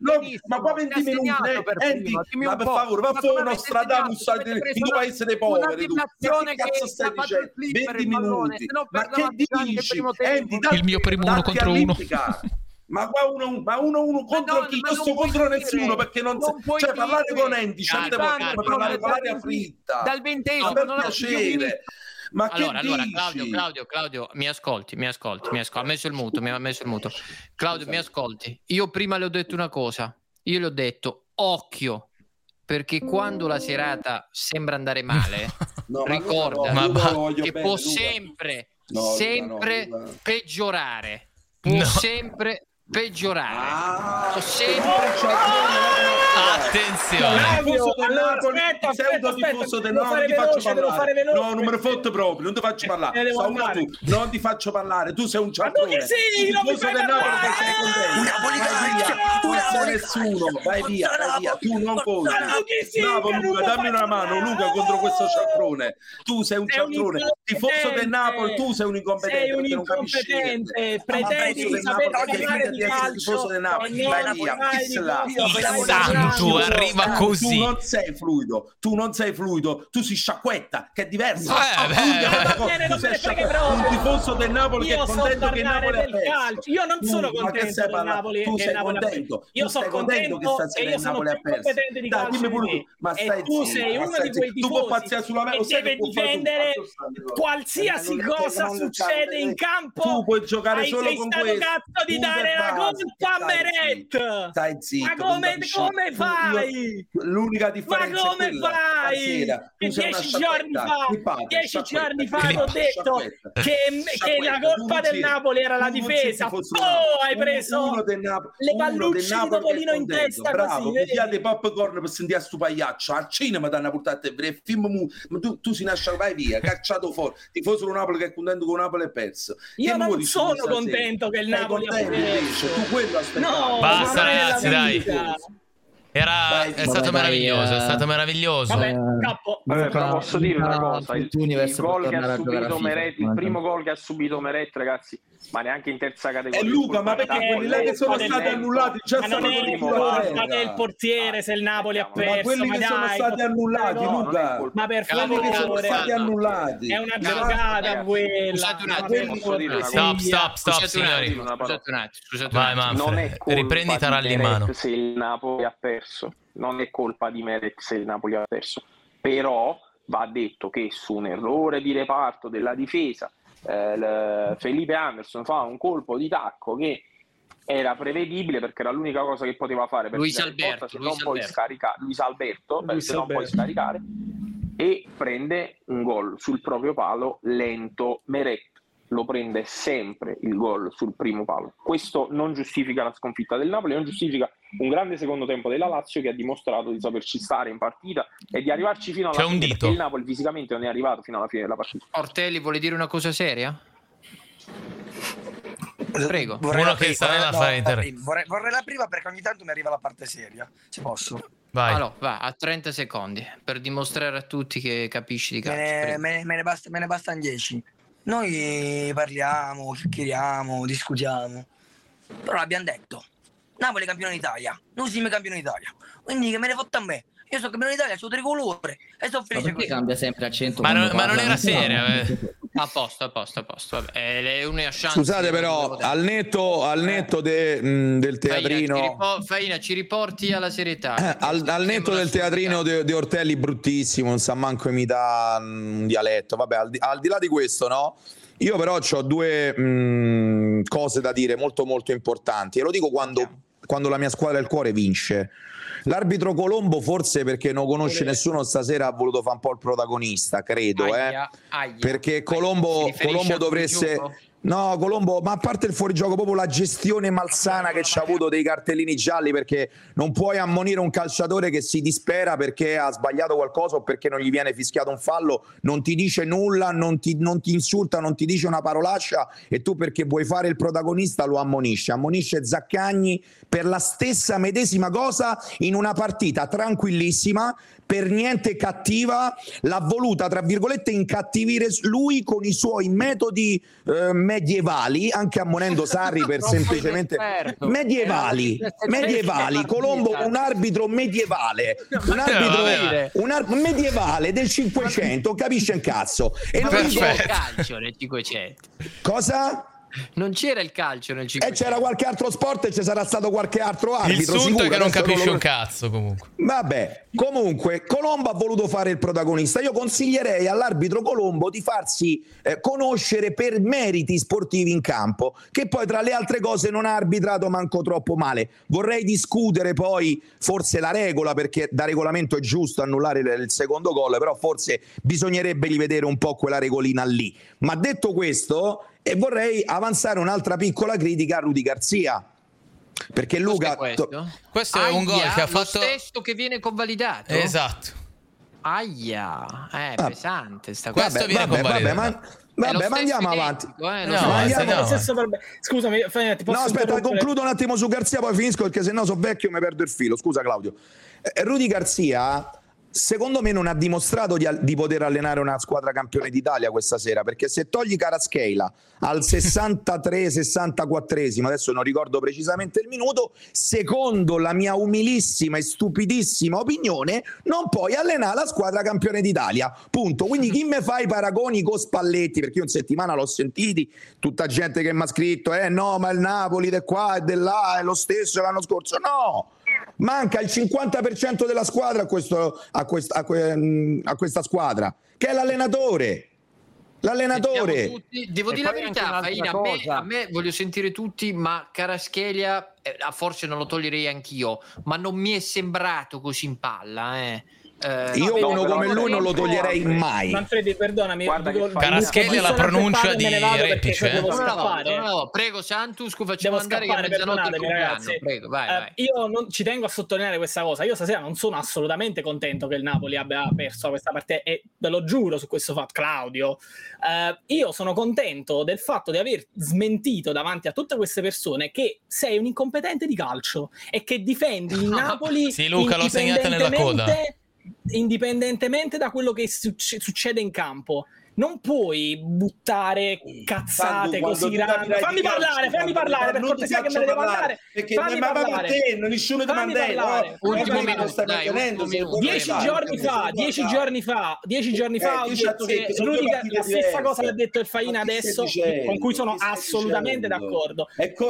ma qua 20 minuti, eh, Enti, ma per favore, va fuori uno Stradamus in un paese dei poveri. Tu. Ma che cazzo stai dicendo? 20 minuti. Ma che dici? Enti, il mio primo uno contro uno. Ma qua uno, ma uno, uno contro no, chi? Non sto contro nessuno perché non, non puoi cioè, dire. parlare con Enti, certe volte parlare con l'aria fritta. Dal ventesimo, per piacere. Ma allora, che allora? Claudio, Claudio, Claudio, mi ascolti, mi ascolti, mi ascolti. Ha messo il muto, mi ha messo il muto. Claudio, mi ascolti. Io prima le ho detto una cosa. Io le ho detto, occhio, perché quando la serata sembra andare male, no, ricorda no, no, che bene, può sempre, sempre peggiorare. Può sempre peggiorare. Ah, sempre... Attenzione. Aspetta, aspetta, tifoso del no, non ti faccio parlare. No, non me ne fotto proprio, non ti faccio parlare. Tu, non ti faccio parlare, tu sei un ciattone. Ma tu sei? Non mi fai parlare. Non sei nessuno, vai via, vai via, tu non conti. Bravo Luca, dammi una mano, Luca contro questo ciatrone. Tu sei un ciatrone. Tifoso del Napoli, tu sei un incompetente. Sei un incompetente, pretendi di sapere parlare di calcio. Tifoso del Napoli, vai via, Santo, arriva così. Tu non sei fluido, tu non sei fluido, tu sei sciacquetta, che è diverso. Eh, un tifoso del Napoli che è contento che Napoli ha perso. Io non sono contento del Napoli tu sei contento. Io sono contento che stasera il Napoli ha perso. Dai, dimmi pure ma stai tu sei uno di quei tifosi che deve difendere qualsiasi cosa succede in campo. Tu puoi giocare solo con questo. cazzo di dare la colpa a Meret. Stai zitto. Ma come come fai? L'unica differenza Ma come fai? Che dieci giorni fa, dieci giorni fa ho detto che, che la colpa del Napoli era la difesa. Oh, hai preso le pallucce di Topolino in testa Bravo, così. Bravo, popcorn per sentire sto pagliaccio. Al cinema ti hanno portato a film, ma tu, tu si nasce vai via, cacciato fuori. Tifoso Napoli che è contento con Napoli è perso. Io non sono contento che il Napoli ha perso. Tu quello aspettavi. No, basta ragazzi, dai. Era, vai, è stato meraviglioso, vai, è stato meraviglioso. Vabbè, capo. Vabbè, però posso dire una cosa, il, il, gol che ha subito Meret, il primo gol che ha subito Meret, ragazzi, ma neanche in terza categoria. E Luca, ma perché quelli che sono stati annullati già ma non è colpa del portiere se il Napoli ha perso. Ma quelli che sono stati annullati, Luca. Ma per favore, che sono stati annullati. È una giocata quella. Stop, stop, stop, signori. Scusate un attimo, Vai, Manfred, riprendi Taralli in mano. Se il Napoli ha perso, non è colpa di Meret se il Napoli ha perso. Però va detto che su un errore di reparto della difesa eh, Felipe Anderson fa un colpo di tacco che era prevedibile perché era l'unica cosa che poteva fare per Luis Alberto, se Luis non Alberto. Scarica, Luis Alberto Luis se Alberto. non puoi scaricare e prende un gol sul proprio palo lento Meret lo prende sempre il gol sul primo palo. Questo non giustifica la sconfitta del Napoli, non giustifica un grande secondo tempo della Lazio che ha dimostrato di saperci stare in partita e di arrivarci fino alla C'è fine. Un dito. Il Napoli fisicamente non è arrivato fino alla fine della partita. Ortelli vuole dire una cosa seria? Prego. Vorrei Uno che sarà da fare inter... vorrei, vorrei la prima perché ogni tanto mi arriva la parte seria, se posso. Vai. Allora, va, a 30 secondi per dimostrare a tutti che capisci di calcio. Me ne, me, me ne, basta, me ne bastano 10. Noi parliamo, chiacchieriamo, discutiamo. Però l'abbiamo detto. Napoli è campione d'Italia, noi siamo campioni d'Italia. Quindi che me ne fotta a me. Io sono campione d'Italia, sono tricolore e sono felice così. cambia sempre accento. Ma, non, ma non era seria. Eh. A posto, a posto, a posto. Vabbè, è. Scusate, però, al netto, al netto de, mh, del teatrino. Faina ci, ripo- Faina, ci riporti alla serietà. Eh, al, al netto del teatrino di Ortelli, bruttissimo, non sa manco imitare un dialetto. Vabbè, al di, al di là di questo, no? Io però ho due mh, cose da dire molto molto importanti e lo dico quando, quando la mia squadra del cuore vince. L'arbitro Colombo forse perché non conosce nessuno stasera ha voluto fare un po' il protagonista, credo, aia, eh. aia, perché Colombo, Colombo dovreste... No, Colombo, ma a parte il fuorigioco, proprio la gestione malsana che ci ha avuto dei cartellini gialli, perché non puoi ammonire un calciatore che si dispera perché ha sbagliato qualcosa o perché non gli viene fischiato un fallo, non ti dice nulla, non ti, non ti insulta, non ti dice una parolaccia e tu perché vuoi fare il protagonista lo ammonisce. Ammonisce Zaccagni per la stessa medesima cosa in una partita tranquillissima per niente cattiva, l'ha voluta, tra virgolette, incattivire lui con i suoi metodi eh, medievali, anche ammonendo Sarri per semplicemente medievali, medievali, Colombo un arbitro medievale, un arbitro un ar- medievale del 500, capisce un cazzo. E non dico calcio nel 500. Cosa? Non c'era il calcio nel 500. E c'era qualche altro sport e ci sarà stato qualche altro arbitro. Il è che non capisce un cazzo comunque. Vabbè, comunque Colombo ha voluto fare il protagonista. Io consiglierei all'arbitro Colombo di farsi eh, conoscere per meriti sportivi in campo, che poi tra le altre cose non ha arbitrato manco troppo male. Vorrei discutere poi forse la regola, perché da regolamento è giusto annullare il secondo gol, però forse bisognerebbe rivedere un po' quella regolina lì. Ma detto questo, e vorrei avanzare un'altra piccola critica a Rudy Garzia. Perché Luca. Questo, questo è un gol che ha fatto. Lo stesso che viene convalidato. Esatto. Aia, è ah, pesante sta cosa. Questo viene vabbè, convalidato. Vabbè, ma... Vabbè, ma andiamo avanti. Eh, no, andiamo... No. Scusami, ti posso No, aspetta, concludo un attimo su Garzia, poi finisco perché sennò sono vecchio e mi perdo il filo. Scusa, Claudio. Eh, Rudy Garzia secondo me non ha dimostrato di, di, poter allenare una squadra campione d'Italia questa sera perché se togli Caraschela al 63-64esimo adesso non ricordo precisamente il minuto secondo la mia umilissima e stupidissima opinione non puoi allenare la squadra campione d'Italia. Punto. Quindi chi me fa i paragoni con Spalletti? Perché io in settimana l'ho sentiti tutta gente che mi ha scritto eh no ma il Napoli di qua e di là è lo stesso l'anno scorso no manca il 50% della squadra a, questo, a, quest, a, a questa squadra, che è l'allenatore. L'allenatore. Tutti, devo e dire la verità, Faina, a me, a me, voglio sentire tutti, ma Caraschelia, eh, forse non lo toglierei anch'io, ma non mi è sembrato così in palla. Eh. Eh, Io no, uno come lui non lo toglierei mai. Manfredi, perdonami. Caraschelli la pronuncia di Repice. Eh? No, no, no, prego, Santus, facciamo devo andare scappare, perdonatemi, ragazzi. Prego, vai, uh, vai. Io non, ci tengo a sottolineare questa cosa. Io stasera non sono assolutamente contento che il Napoli abbia perso questa partita e ve lo giuro su questo fatto, Claudio. Uh, io sono contento del fatto di aver smentito davanti a tutte queste persone che sei un incompetente di calcio e che difendi il Napoli Sì, Luca, l'ho segnata nella coda indipendentemente da quello che succede in campo. Non puoi buttare cazzate Quando, così grandi. Fammi parlare, fammi parlare, per cortesia che me ne devo andare. Perché fammi ma parlare. te, non nessuno ti manda Ultimo minuto, Dieci giorni fa, dieci giorni fa, dieci giorni fa ho detto che la stessa cosa che ha detto il Faina adesso, con cui sono assolutamente d'accordo.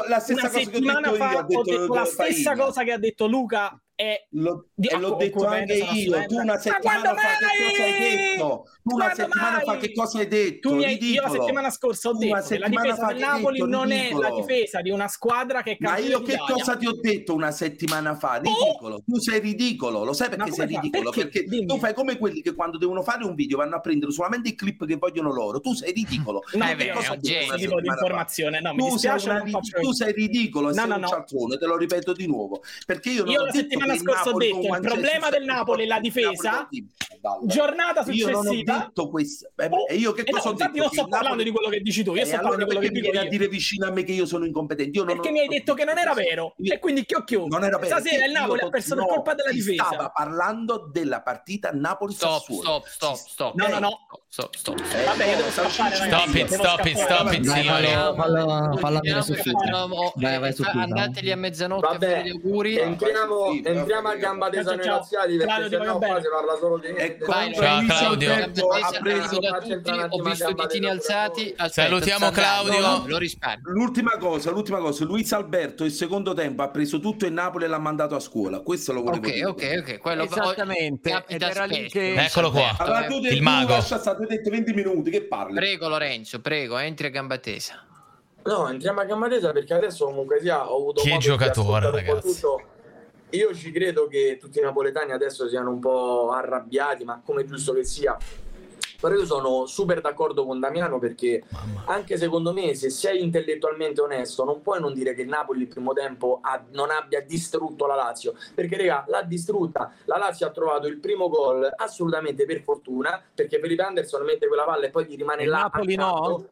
la stessa cosa che ho detto io, ho detto la stessa cosa che ha detto Luca e, Lo, di, e l'ho detto anche io. Tu una settimana fa che cosa hai detto? Tu una settimana fa che cosa hai detto? Tu mi io la settimana scorsa ho detto che la difesa del Napoli non è la difesa di una squadra che Ma io che cosa ti ho detto una settimana fa? Ridicolo. Oh! Tu sei ridicolo. Lo sai perché sei ridicolo? Perché, perché tu fai come quelli che quando devono fare un video vanno a prendere solamente i clip che vogliono loro. Tu sei ridicolo. No, è vero, tipo di informazione. No, mi tu, sei una, tu sei ridicolo e sei un cialtrone, te lo ripeto di nuovo. Perché io non ho detto settimana scorsa ho detto il problema del Napoli è la difesa. Giornata successiva. Io non ho detto questo. E io che cosa ho detto? Io sto parlando di quello che dici tu. Io sto parlando di quello che dico a dire vicino a me che io sono incompetente. Io Perché mi hai detto che non era vero. E quindi che ho chiuso. Non era vero. Stasera il Napoli ha perso per colpa della difesa. Stava parlando della partita Napoli-Sassuolo. Stop, stop, stop. No, no, no. Stop, stop. Vabbè, io devo scappare. Stop it, stop it, stop it. Falla andare su Andateli a mezzanotte Vabbè, a fare gli auguri. Entriamo, entriamo a gamba dei laziali perché sennò qua si parla solo di Ciao Claudio. Ha preso ho visto i ditini alzati. Salutiamo Claudio. Lo risparmio. L'ultima cosa, l'ultima cosa, Luis Alberto il secondo tempo ha preso tutto il Napoli e l'ha mandato a scuola. Questo lo volevo Ok, dire. ok, ok. Quello Esattamente. Ed era lì che... Eccolo qua. Allora, tu, Il tu mago. tu hai detto 20 minuti, che parli? Prego Lorenzo, prego, entri a gamba tesa. No, entriamo a gamba tesa perché adesso comunque sia ho avuto Chi è modo di giocatore, ragazzi? tutto. Io ci credo che tutti i napoletani adesso siano un po' arrabbiati, ma come è giusto che sia. Però io sono super d'accordo con Damiano perché anche secondo me se sei intellettualmente onesto non puoi non dire che il Napoli il primo tempo ha- non abbia distrutto la Lazio perché raga l'ha distrutta la Lazio ha trovato il primo gol assolutamente per fortuna perché Felipe Anderson mette quella palla e poi gli rimane Il là Napoli accanto.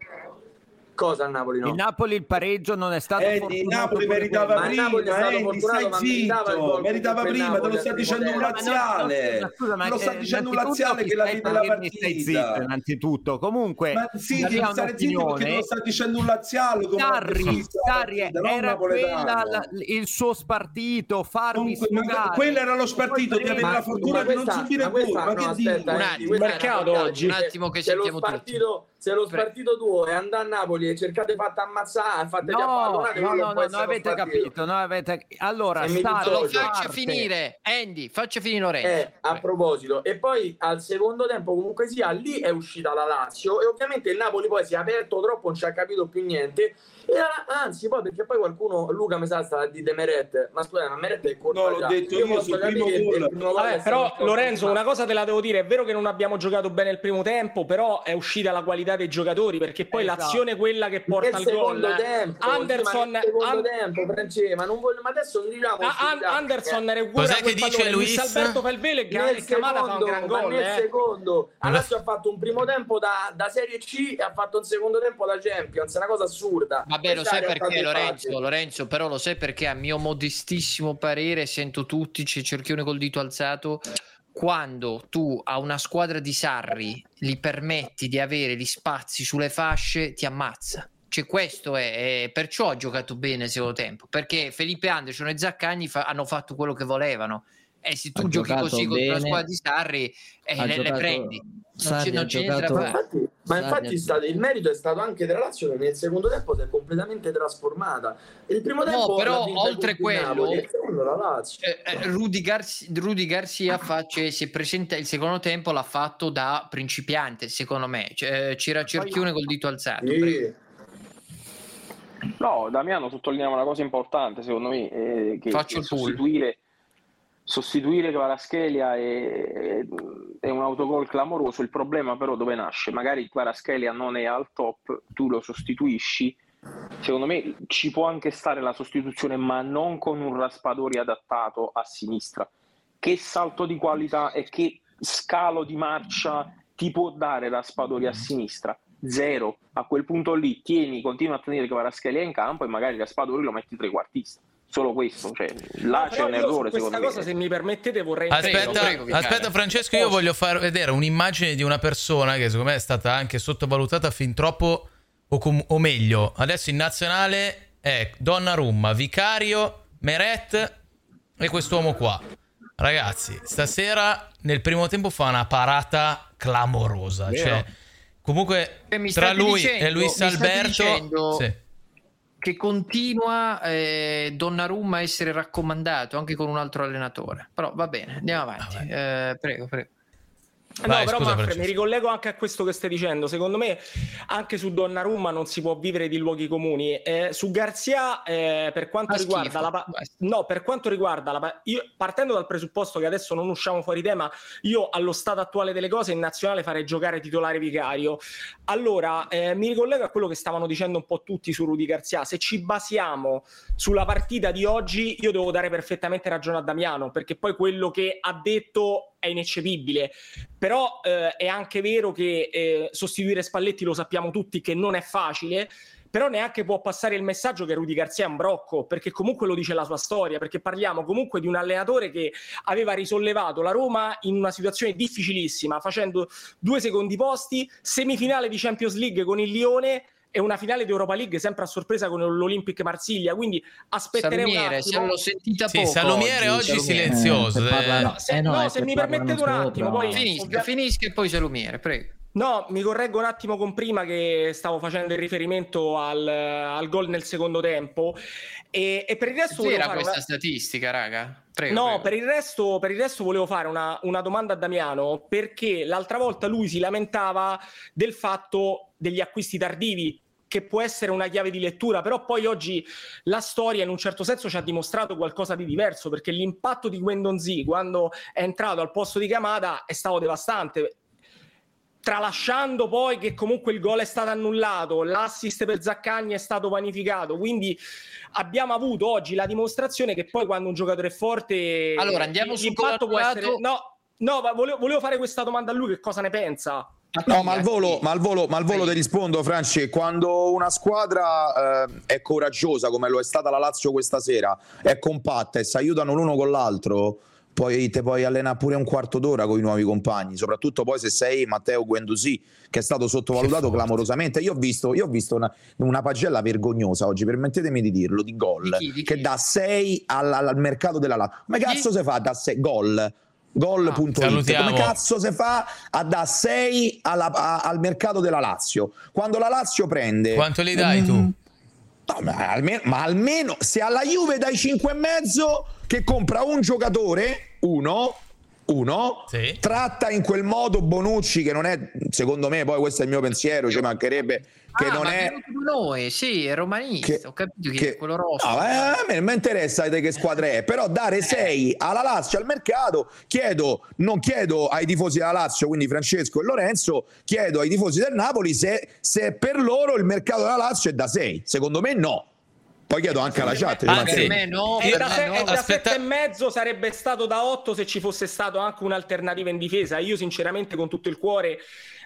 Cosa al Napoli no? Il Napoli il pareggio non è stato Eh, il fortunato Napoli meritava quello. Ma il Napoli è prima, stato Andy, fortunato, stai ma meritava gol meritava prima, te lo sta dicendo un laziale. Ma scusa, ma Te lo sta eh, dicendo un laziale che la vede la parlando, stai zitto, partita. innanzitutto. Comunque, Ma sì, devi stare zitto perché te lo sta dicendo un laziale come Sarri, Sarri era quella la- il suo spartito, farmi Comunque, ma sfogare. quello era lo spartito di avere la fortuna di non subire ma gol. Ma che dico? Un eh, attimo, che sentiamo tutti. Se lo spartito tuo è andare a Napoli e cercate fatte ammazzare, fate No, abbandonate, no, no, no, non avete capito, non avete... Allora, mi Sarri Lo dissocio. faccia finire, Andy, faccia finire Lorenzo. Eh, a proposito, e poi al secondo tempo comunque sia, lì è uscita la Lazio e ovviamente il Napoli poi si è aperto troppo, non ci ha capito più niente. E la- anzi, poi perché poi qualcuno, Luca mi sa sta di De Meret, ma scusa, ma Meret è colpa No, l'ho già. detto io posso sul primo gol. Vabbè, però Lorenzo, una cosa te la devo dire, è vero che non abbiamo giocato bene il primo tempo, però è uscita la qualità dei giocatori, perché poi Esatto. l'azione quella che porta al gol. tempo, Anderson, sì, ma secondo An- tempo, Francesco, ma non voglio, ma adesso non diciamo Ah, An- Anderson eh. recupera Cos'è quel che dice Luis? Alberto velo e Ga- nel e Camada fa un secondo, gran gol. nel eh. secondo Lazio ha fatto un primo tempo da, da Serie C e ha fatto un secondo tempo da Champions, è una cosa assurda. Vabbè, lo Questa sai realtà perché Lorenzo. Lorenzo, però lo sai perché a mio modestissimo parere sento tutti, c'è cerchione col dito alzato, quando tu a una squadra di Sarri gli permetti di avere gli spazi sulle fasce, ti ammazza. Cioè, questo è, è- perciò ha giocato bene il secondo tempo, perché Felipe Anderson e Zaccagni fa- hanno fatto quello che volevano. E se tu Ha giochi così contro la squadra di Sarri, eh, le, le giocato- prendi. Non Sarri c'è, non da giocato- fare. Infatti- ma infatti ha- sta- il merito è stato anche della Lazio che nel secondo tempo si è completamente trasformata. Il primo tempo No, però oltre quello, Napoli, secondo la Lazio. Eh, eh, Rudy, Garci- Rudy Garcia fa- cioè, si è presenta il secondo tempo l'ha fatto da principiante secondo me Cioè, eh, c'era Cerchione col dito alzato. Sì. No, Damiano sottolineava una cosa importante, secondo me, eh, che, Faccio che il pull. sostituire, sostituire Kvaratskhelia è, è un autogol clamoroso. Il problema però dove nasce? Magari Kvaratskhelia non è al top, tu lo sostituisci. Secondo me ci può anche stare la sostituzione, ma non con un Raspadori adattato a sinistra. Che salto di qualità e che scalo di marcia ti può dare Raspadori a sinistra? Zero. A quel punto lì tieni, continua a tenere Kvaratskhelia in campo e magari Raspadori lo metti trequartista. Solo questo, cioè, là No, c'è un errore questa cosa, me. se mi permettete, vorrei Aspetta, prego, Vitale. aspetta Francesco, io voglio far vedere un'immagine di una persona che secondo me è stata anche sottovalutata fin troppo, o, com- o meglio, adesso in nazionale è Donnarumma, Vicario, Meret e quest'uomo qua. Ragazzi, stasera nel primo tempo fa una parata clamorosa. Cioè, comunque, Eh, tra lui dicendo- e Luis Alberto... dicendo Sì. Che continua eh, Donnarumma a essere raccomandato anche con un altro allenatore. Però va bene andiamo avanti. Eh, prego prego No, Vai, però scusa, Manfred, mi ricollego anche a questo che stai dicendo. Secondo me anche su Donnarumma non si può vivere di luoghi comuni. Eh, su Garzia, eh, per quanto Ma riguarda schifo. la no, per quanto riguarda la io, partendo dal presupposto che adesso non usciamo fuori tema, io allo stato attuale delle cose in nazionale farei giocare titolare vicario. Allora, eh, mi ricollego a quello che stavano dicendo un po' tutti su Rudy Garzia. Se ci basiamo sulla partita di oggi, io devo dare perfettamente ragione a Damiano, perché poi quello che ha detto è ineccepibile. Però eh, è anche vero che eh, sostituire Spalletti lo sappiamo tutti che non è facile. Però neanche può passare il messaggio che Rudy Garzia è un brocco, perché comunque lo dice la sua storia, perché parliamo comunque di un allenatore che aveva risollevato la Roma in una situazione difficilissima, facendo due secondi posti, semifinale di Champions League con il Lione e una finale di Europa League sempre a sorpresa con l'Olympic Marsiglia quindi aspetteremo Salumiere, un attimo l'ho sentita sì, Salumiere oggi, oggi silenzioso eh, parla... no, se, eh, no, no, se mi permettete un attimo poi finisca, ovvia... finisca e poi Salumiere prego. No, mi correggo un attimo con prima che stavo facendo il riferimento al, al gol nel secondo tempo. E, e per il resto... C'era questa una... statistica, raga? Prego, no, prego. Per, il resto, per il resto volevo fare una, una domanda a Damiano perché l'altra volta lui si lamentava del fatto degli acquisti tardivi che può essere una chiave di lettura, però poi oggi la storia in un certo senso ci ha dimostrato qualcosa di diverso, perché l'impatto di Gwendon Z quando è entrato al posto di Kamada è stato devastante. Tralasciando poi che comunque il gol è stato annullato, l'assist per Zaccagni è stato vanificato, quindi abbiamo avuto oggi la dimostrazione che poi quando un giocatore è forte, allora andiamo l'impatto può essere. No, no, volevo, volevo fare questa domanda a lui: che cosa ne pensa? No, ma al volo, ma al volo, ma al volo ti rispondo, Franci. Quando una squadra eh, è coraggiosa, come lo è stata la Lazio questa sera, è compatta e si aiutano l'uno con l'altro, poi te puoi allenare pure un quarto d'ora con i nuovi compagni, soprattutto poi se sei Matteo Guendouzi, che è stato sottovalutato clamorosamente. Io ho visto, io ho visto una, una, pagella vergognosa oggi, permettetemi di dirlo, di gol, di chi, di chi? che dà 6 al, al, mercato della Lazio. Come cazzo si fa da 6 gol? Gol.it ah, come cazzo si fa a dare 6 al mercato della Lazio? Quando la Lazio prende quanto li dai um, tu? No, ma, almeno, ma almeno se alla Juve dai 5 e mezzo che compra un giocatore uno uno sì. tratta in quel modo Bonucci che non è secondo me poi questo è il mio pensiero ci mancherebbe che ah, non è noi sì è romanista che, ho capito che, che è quello rosso no, eh, a me non mi interessa di che squadra è però dare 6 eh. alla Lazio al mercato chiedo non chiedo ai tifosi della Lazio quindi Francesco e Lorenzo chiedo ai tifosi del Napoli se, se per loro il mercato della Lazio è da 6 secondo me no poi chiedo anche alla chat. Anzi, per me no, per da, me no. da sette e mezzo sarebbe stato da 8 se ci fosse stato anche un'alternativa in difesa. Io sinceramente con tutto il cuore,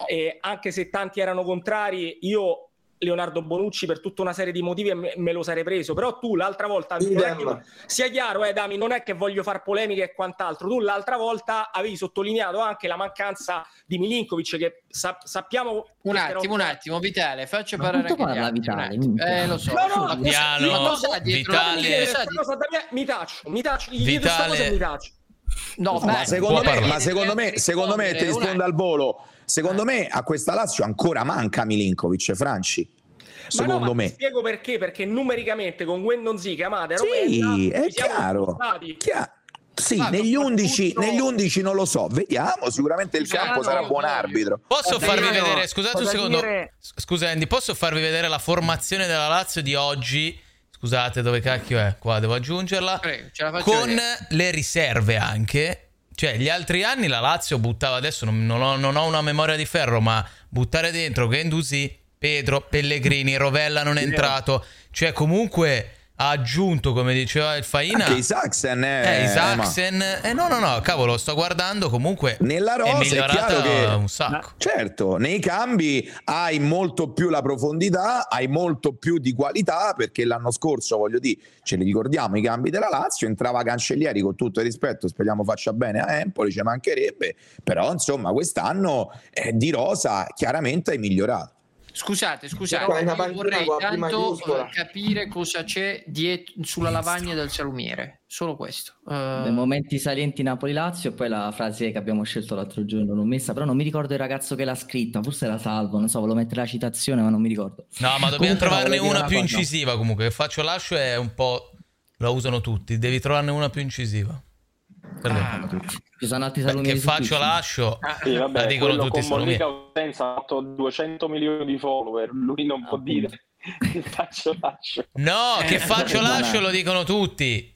eh, anche se tanti erano contrari, io Leonardo Bonucci per tutta una serie di motivi me, me lo sarei preso. Però tu l'altra volta sia chiaro eh Dami non è che voglio far polemiche e quant'altro. Tu l'altra volta avevi sottolineato anche la mancanza di Milinkovic che sa- sappiamo un attimo un attimo Vitale faccio parlare anche parla Vitale? eh lo so. No no piano Vitale. mi taccio mi taccio Vitale. mi taccio. No, ma, secondo me, ma secondo me, secondo me, ti rispondo al volo. Secondo me a questa Lazio ancora manca Milinkovic, Franci. Secondo ma no, me. Ma spiego perché, perché numericamente con Gwendon Zica, Amade, Sì, è chiaro. chiaro. Sì, ah, negli, 11, negli 11 non lo so, vediamo, sicuramente il campo sarà buon arbitro. Posso farvi vedere, scusate un secondo, scusa Andy, posso farvi vedere la formazione della Lazio di oggi? Scusate, dove cacchio è? Qua devo aggiungerla. Prego, con vedere. le riserve anche. Cioè, gli altri anni la Lazio buttava, adesso non, non, ho, non ho, una memoria di ferro, ma buttare dentro Gendusi, Pedro, Pellegrini, Rovella non è entrato. Cioè, comunque ha aggiunto, come diceva il Faina, anche Isaacsen. Eh, eh Isaacsen. Eh, no, no, no, cavolo, sto guardando. Comunque, nella rosa è, è chiaro che un sacco. Certo, nei cambi hai molto più la profondità, hai molto più di qualità. Perché l'anno scorso, voglio dire, ce li ricordiamo i cambi della Lazio. Entrava Cancellieri con tutto il rispetto, speriamo faccia bene a Empoli, ci mancherebbe. Però, insomma, quest'anno eh, di rosa chiaramente hai migliorato. Scusate, scusate, io vorrei tanto capire cosa c'è dietro, sulla lavagna del salumiere, solo questo. Uh... Dei momenti salienti Napoli-Lazio e poi la frase che abbiamo scelto l'altro giorno, l'ho messa, però non mi ricordo il ragazzo che l'ha scritta, forse era Salvo, non so, volevo mettere la citazione ma non mi ricordo. No, ma dobbiamo comunque, trovarne una, una più cosa. incisiva comunque, che faccio lascio è un po'... la usano tutti, devi trovarne una più incisiva. Ah. Ci sono altri saloni che faccio lascio. Ah, sì, vabbè, la dicono tutti con Monica Osenza ha fatto 200 milioni di follower lui non ah, può appunto. dire che faccio lascio. No che faccio lascio lo dicono tutti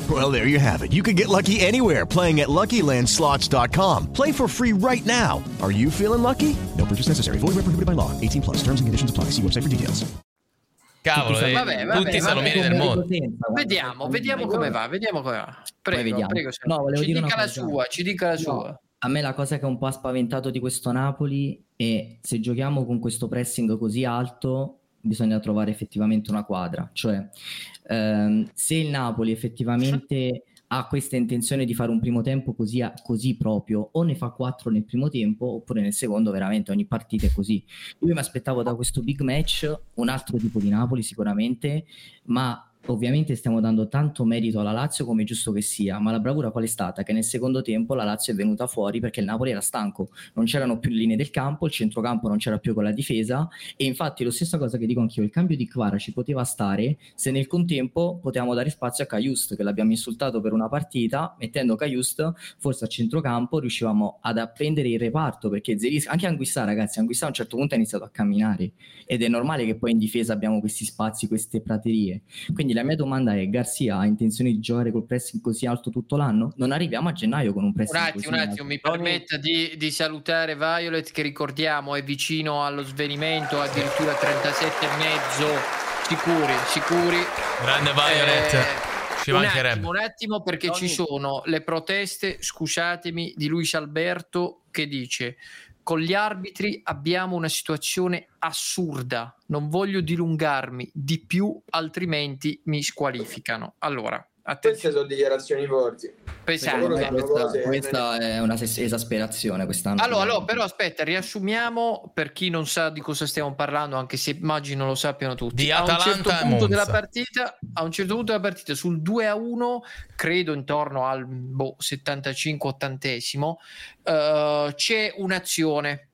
Well, there you have it. You can get lucky anywhere playing at LuckyLandSlots.com. Play for free right now. Are you feeling lucky? No purchase necessary. Void where prohibited by law. 18 plus. Terms and conditions apply. See website for details. Cavolo, tutti, eh, vabbè, vabbè, tutti i salumieri del mondo. Vediamo, vediamo come va, vediamo come va. Prego, prego. No, ci dica la sua, ci dica la sua. A me la cosa che ha un po' spaventato di questo Napoli è se giochiamo con questo pressing così alto bisogna trovare effettivamente una quadra, cioè ehm, se il Napoli effettivamente ha questa intenzione di fare un primo tempo così, così, proprio, o ne fa quattro nel primo tempo, oppure nel secondo, veramente ogni partita è così. Io mi aspettavo da questo big match un altro tipo di Napoli sicuramente, ma Ovviamente stiamo dando tanto merito alla Lazio come giusto che sia, ma la bravura qual è stata? Che nel secondo tempo la Lazio è venuta fuori perché il Napoli era stanco, non c'erano più linee del campo, il centrocampo non c'era più con la difesa e infatti lo stessa cosa che dico anch'io, il cambio di Kvara ci poteva stare se nel contempo potevamo dare spazio a Caiust che l'abbiamo insultato per una partita, mettendo Caiust forse a centrocampo riuscivamo ad apprendere il reparto perché Zeris, anche Anguissà ragazzi, Anguissà a un certo punto ha iniziato a camminare ed è normale che poi in difesa abbiamo questi spazi, queste praterie. Quindi quindi la mia domanda è: Garzia ha intenzione di giocare col pressing così alto tutto l'anno? Non arriviamo a gennaio con un pressing un attimo, così un attimo, mi permetta di, di, salutare Violet, che ricordiamo è vicino allo svenimento, addirittura 37 e mezzo. Sicuri, sicuri. Grande Violet. Eh, ci un attimo, un attimo perché Tony. ci sono le proteste, scusatemi, di Luis Alberto che dice con gli arbitri abbiamo una situazione assurda, non voglio dilungarmi di più, altrimenti mi squalificano. Allora, Attenzione. Queste sono dichiarazioni forti. Pesante. Questa, questa, è una esasperazione quest'anno. Allora, allora, però aspetta, riassumiamo per chi non sa di cosa stiamo parlando, anche se immagino lo sappiano tutti. Di a Atalanta un certo punto della partita, a un certo punto della partita sul 2 a 1, credo intorno al boh, 75-80esimo, uh, c'è un'azione.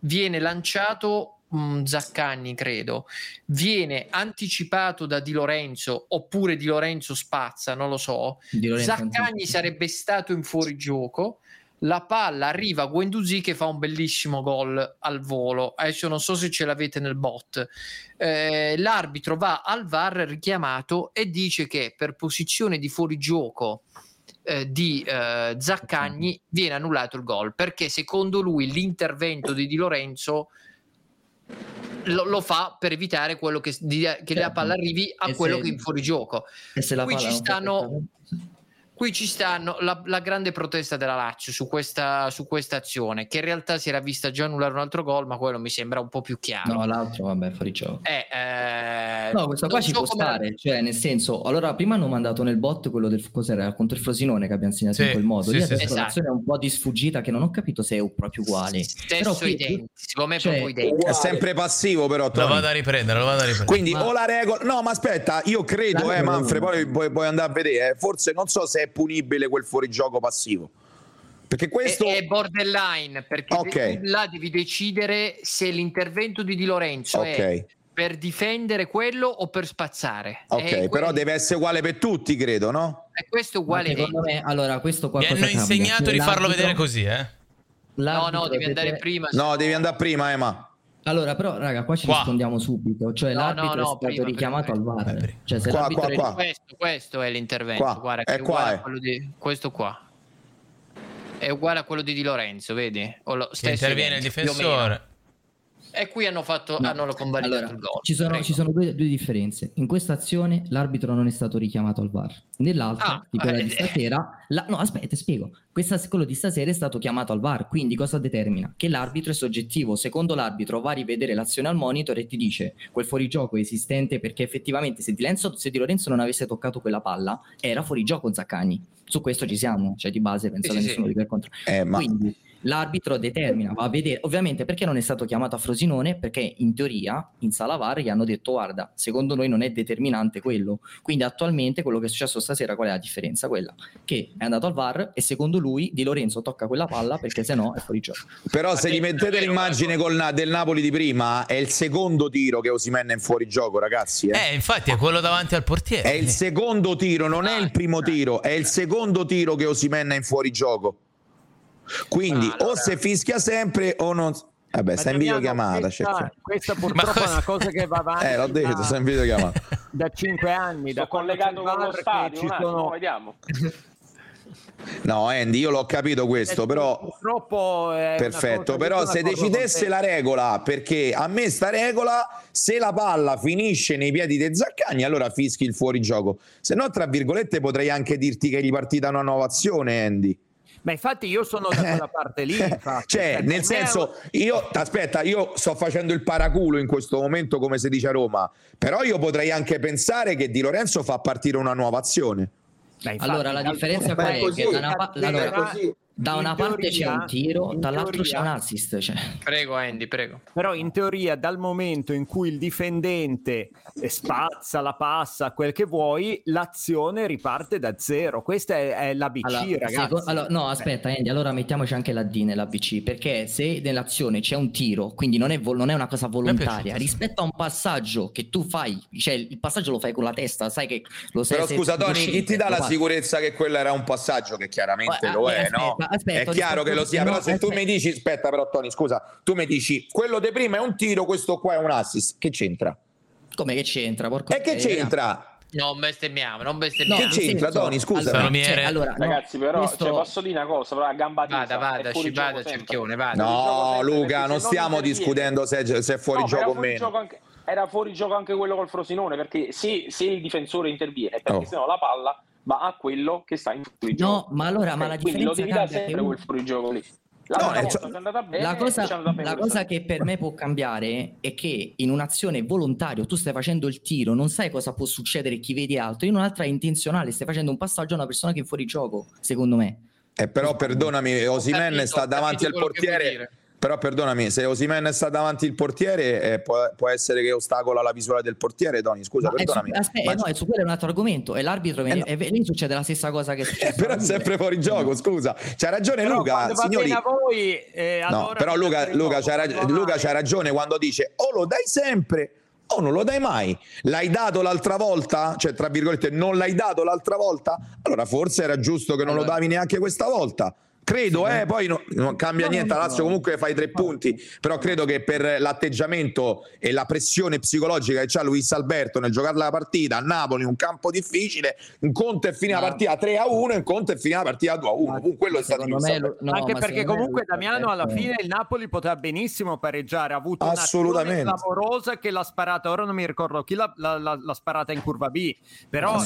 Viene lanciato Zaccagni, credo, viene anticipato da Di Lorenzo oppure Di Lorenzo spazza, non lo so. Zaccagni sarebbe stato in fuorigioco. La palla arriva a Guendouzi che fa un bellissimo gol al volo. Adesso non so se ce l'avete nel bot. Eh, l'arbitro va al VAR richiamato e dice che per posizione di fuorigioco eh, di eh, Zaccagni viene annullato il gol perché secondo lui l'intervento di Di Lorenzo lo, lo, fa per evitare quello che, di, che certo. la palla arrivi a e quello se, che è in fuorigioco. Qui ci stanno qui ci stanno la, la, grande protesta della Lazio su questa, su questa azione, che in realtà si era vista già annullare un altro gol, ma quello mi sembra un po' più chiaro. No, l'altro, vabbè, fuori gioco. Eh, eh, no, questa qua ci so può stare, la... cioè nel senso, allora prima hanno mandato nel bot quello del cos'era contro il Frosinone che abbiamo segnato sì, in quel modo. Sì, Lì sì, adesso sì. l'azione è un po' di sfuggita che non ho capito se è proprio uguale. Stesso però qui, identico, secondo me cioè, proprio identico. È sempre passivo però. Tony. Lo vado a riprendere, lo vado a riprendere. Quindi ma... o la regola... No, ma aspetta, io credo, eh, Manfred, poi puoi, andare a vedere, eh. forse non so se è punibile quel fuorigioco passivo. Perché questo è, è borderline perché okay. là devi decidere se l'intervento di Di Lorenzo okay. è per difendere quello o per spazzare. Ok, è però deve essere uguale per tutti, credo, no? E questo è uguale. Me, allora, questo qua Mi hanno insegnato di farlo vedere così, eh? No, no, devi andare prima. No, devi andare prima, Emma. Allora, però, raga, qua ci qua. rispondiamo subito. Cioè, no, l'arbitro no, no, è stato prima, richiamato prima, al VAR. Cioè, se qua, qua, qua. Questo, questo, è l'intervento. Qua. Guarda, è, è qua, è. Eh. Di... questo qua è uguale a quello di Di Lorenzo, vedi? O lo interviene il difensore. E qui hanno, fatto, no. hanno convalidato allora, il gol. Ci sono, ci sono due, due, differenze. In questa azione l'arbitro non è stato richiamato al VAR. Nell'altra, ah, di quella eh, di stasera, la, no, aspetta, spiego. Questa, quello di stasera è stato chiamato al VAR. Quindi cosa determina? Che l'arbitro è soggettivo. Secondo l'arbitro va a rivedere l'azione al monitor e ti dice quel fuorigioco è esistente perché effettivamente se Di, Lorenzo, se di Lorenzo non avesse toccato quella palla era fuorigioco Zaccagni. Su questo ci siamo, cioè di base penso sì, che nessuno sì. di per contro. Eh, ma... Quindi l'arbitro determina, va a vedere, ovviamente perché non è stato chiamato a Frosinone? Perché in teoria in sala VAR gli hanno detto guarda, secondo noi non è determinante quello, quindi attualmente quello che è successo stasera qual è la differenza? Quella che è andato al VAR e secondo lui Di Lorenzo tocca quella palla perché se no è fuori gioco. Però se gli mettete l'immagine col, del Napoli di prima è il secondo tiro che Osimen è in fuori gioco ragazzi. Eh? eh infatti è quello davanti al portiere. È il secondo tiro, non è il primo tiro, è il secondo tiro che Osimen è in fuori gioco. Quindi ah, allora... o se fischia sempre o non... Vabbè, sta in videochiamata. Questa, questa purtroppo cosa... è una cosa che va avanti. Eh, l'ho detto, sta in videochiamata. Da cinque anni. Sto da collegato con lo stadio, ci sono... vediamo. No, Andy, io l'ho capito questo, però purtroppo è perfetto. Però se decidesse la regola, perché a me sta regola, se la palla finisce nei piedi dei Zaccagni, allora fischi il fuorigioco. Se no, tra virgolette, potrei anche dirti che gli partita una nuova azione, Andy. Ma infatti io sono da quella parte lì. Infatti. cioè, nel senso, io aspetta, io sto facendo il paraculo in questo momento, come si dice a Roma, però io potrei anche pensare che Di Lorenzo fa partire una nuova azione. Beh, infatti, allora la differenza qual è? Così, che da una, allora, da una parte c'è un tiro, dall'altro teoria, c'è un assist. Cioè. Prego, Andy, prego. Però in teoria, dal momento in cui il difendente spazza, la passa, quel che vuoi, l'azione riparte da zero. Questa è, è l'ABC, allora, ragazzi. Seco- allora, no, aspetta, Andy, allora mettiamoci anche la D nell'ABC, perché se nell'azione c'è un tiro, quindi non è, vol- non è una cosa volontaria, rispetto a un passaggio che tu fai, cioè il passaggio lo fai con la testa, sai che lo sai. Però scusa, Tony, chi ti dà la sicurezza che quello era un passaggio che chiaramente lo è, aspetta, no? Aspetta, è chiaro che lo sia, però se tu mi dici, aspetta però Tony, scusa, tu mi dici quello di prima è un tiro, questo qua è un assist, che c'entra? Come che c'entra? Porco e che c'entra? Non bestemmiamo, non bestemmiamo. No, che c'entra, Tony? Scusa, allora, cioè, allora, Ragazzi, però questo... cioè, posso dire una cosa: però a gamba vada, vada, ci vada, cerchione, vada. No, Luca, non stiamo discutendo se, se, è fuori no, gioco o meno. Anche, era fuori gioco anche quello col Frosinone, perché se, se il difensore interviene, perché oh. sennò la palla va a quello che sta in fuorigioco. No, ma allora, ma la differenza Quindi lo devi dare sempre quel fuorigioco lì. La, no, cosa, cioè, bene, la, cosa, la cosa, che per me può cambiare è che in un'azione volontaria tu stai facendo il tiro, non sai cosa può succedere chi vedi altro, in un'altra è intenzionale, stai facendo un passaggio a una persona che è fuori gioco, secondo me. Eh, però perdonami, Osimen sta davanti al portiere però perdonami, se Osimen sta davanti il portiere, eh, può, può, essere che ostacola la visuale del portiere, Tony, scusa, Ma perdonami. Su, aspetta, Ma... no, è su quello è un altro argomento, e l'arbitro, eh, no. e lì succede la stessa cosa che succede. però è sempre fuori gioco, scusa. C'ha ragione però Luca, signori. Voi, eh, allora no, però Luca, Luca, c'ha rag- Luca c'ha ragione quando dice o lo dai sempre o non lo dai mai. L'hai dato l'altra volta? Cioè, tra virgolette, non l'hai dato l'altra volta? Allora forse era giusto che non allora. lo davi neanche questa volta. Credo, eh, poi no, non cambia niente. Lazio comunque fai tre punti, però credo che per l'atteggiamento e la pressione psicologica che c'ha Luis Alberto nel giocare la partita a Napoli, un campo difficile, un conto è finita la partita 3 a 1 e un conto è finita la partita 2 a 1. Comunque quello è stato me, no, Anche perché comunque Damiano alla fine il Napoli poteva benissimo pareggiare, ha avuto una clamorosa che l'ha sparata, ora non mi ricordo chi l'ha, l'ha, l'ha sparata in curva B, però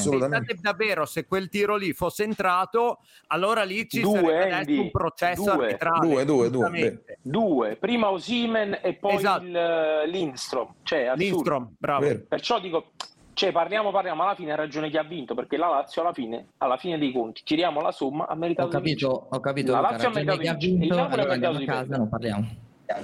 davvero se quel tiro lì fosse entrato, allora lì ci Due, sarebbe quindi, un processo due, arbitrale. Due, due, due, due. Prima Osimen e poi esatto. il, uh, Lindstrom. Cioè, Lindstrom, bravo. Vero. Perciò dico, cioè, parliamo, parliamo, alla fine ha ragione chi ha vinto, perché la Lazio alla fine, alla fine dei conti, tiriamo la somma, ha meritato ho capito, Ho capito, la Lazio ha meritato di vincere. Il Napoli ha meritato di casa, non parliamo.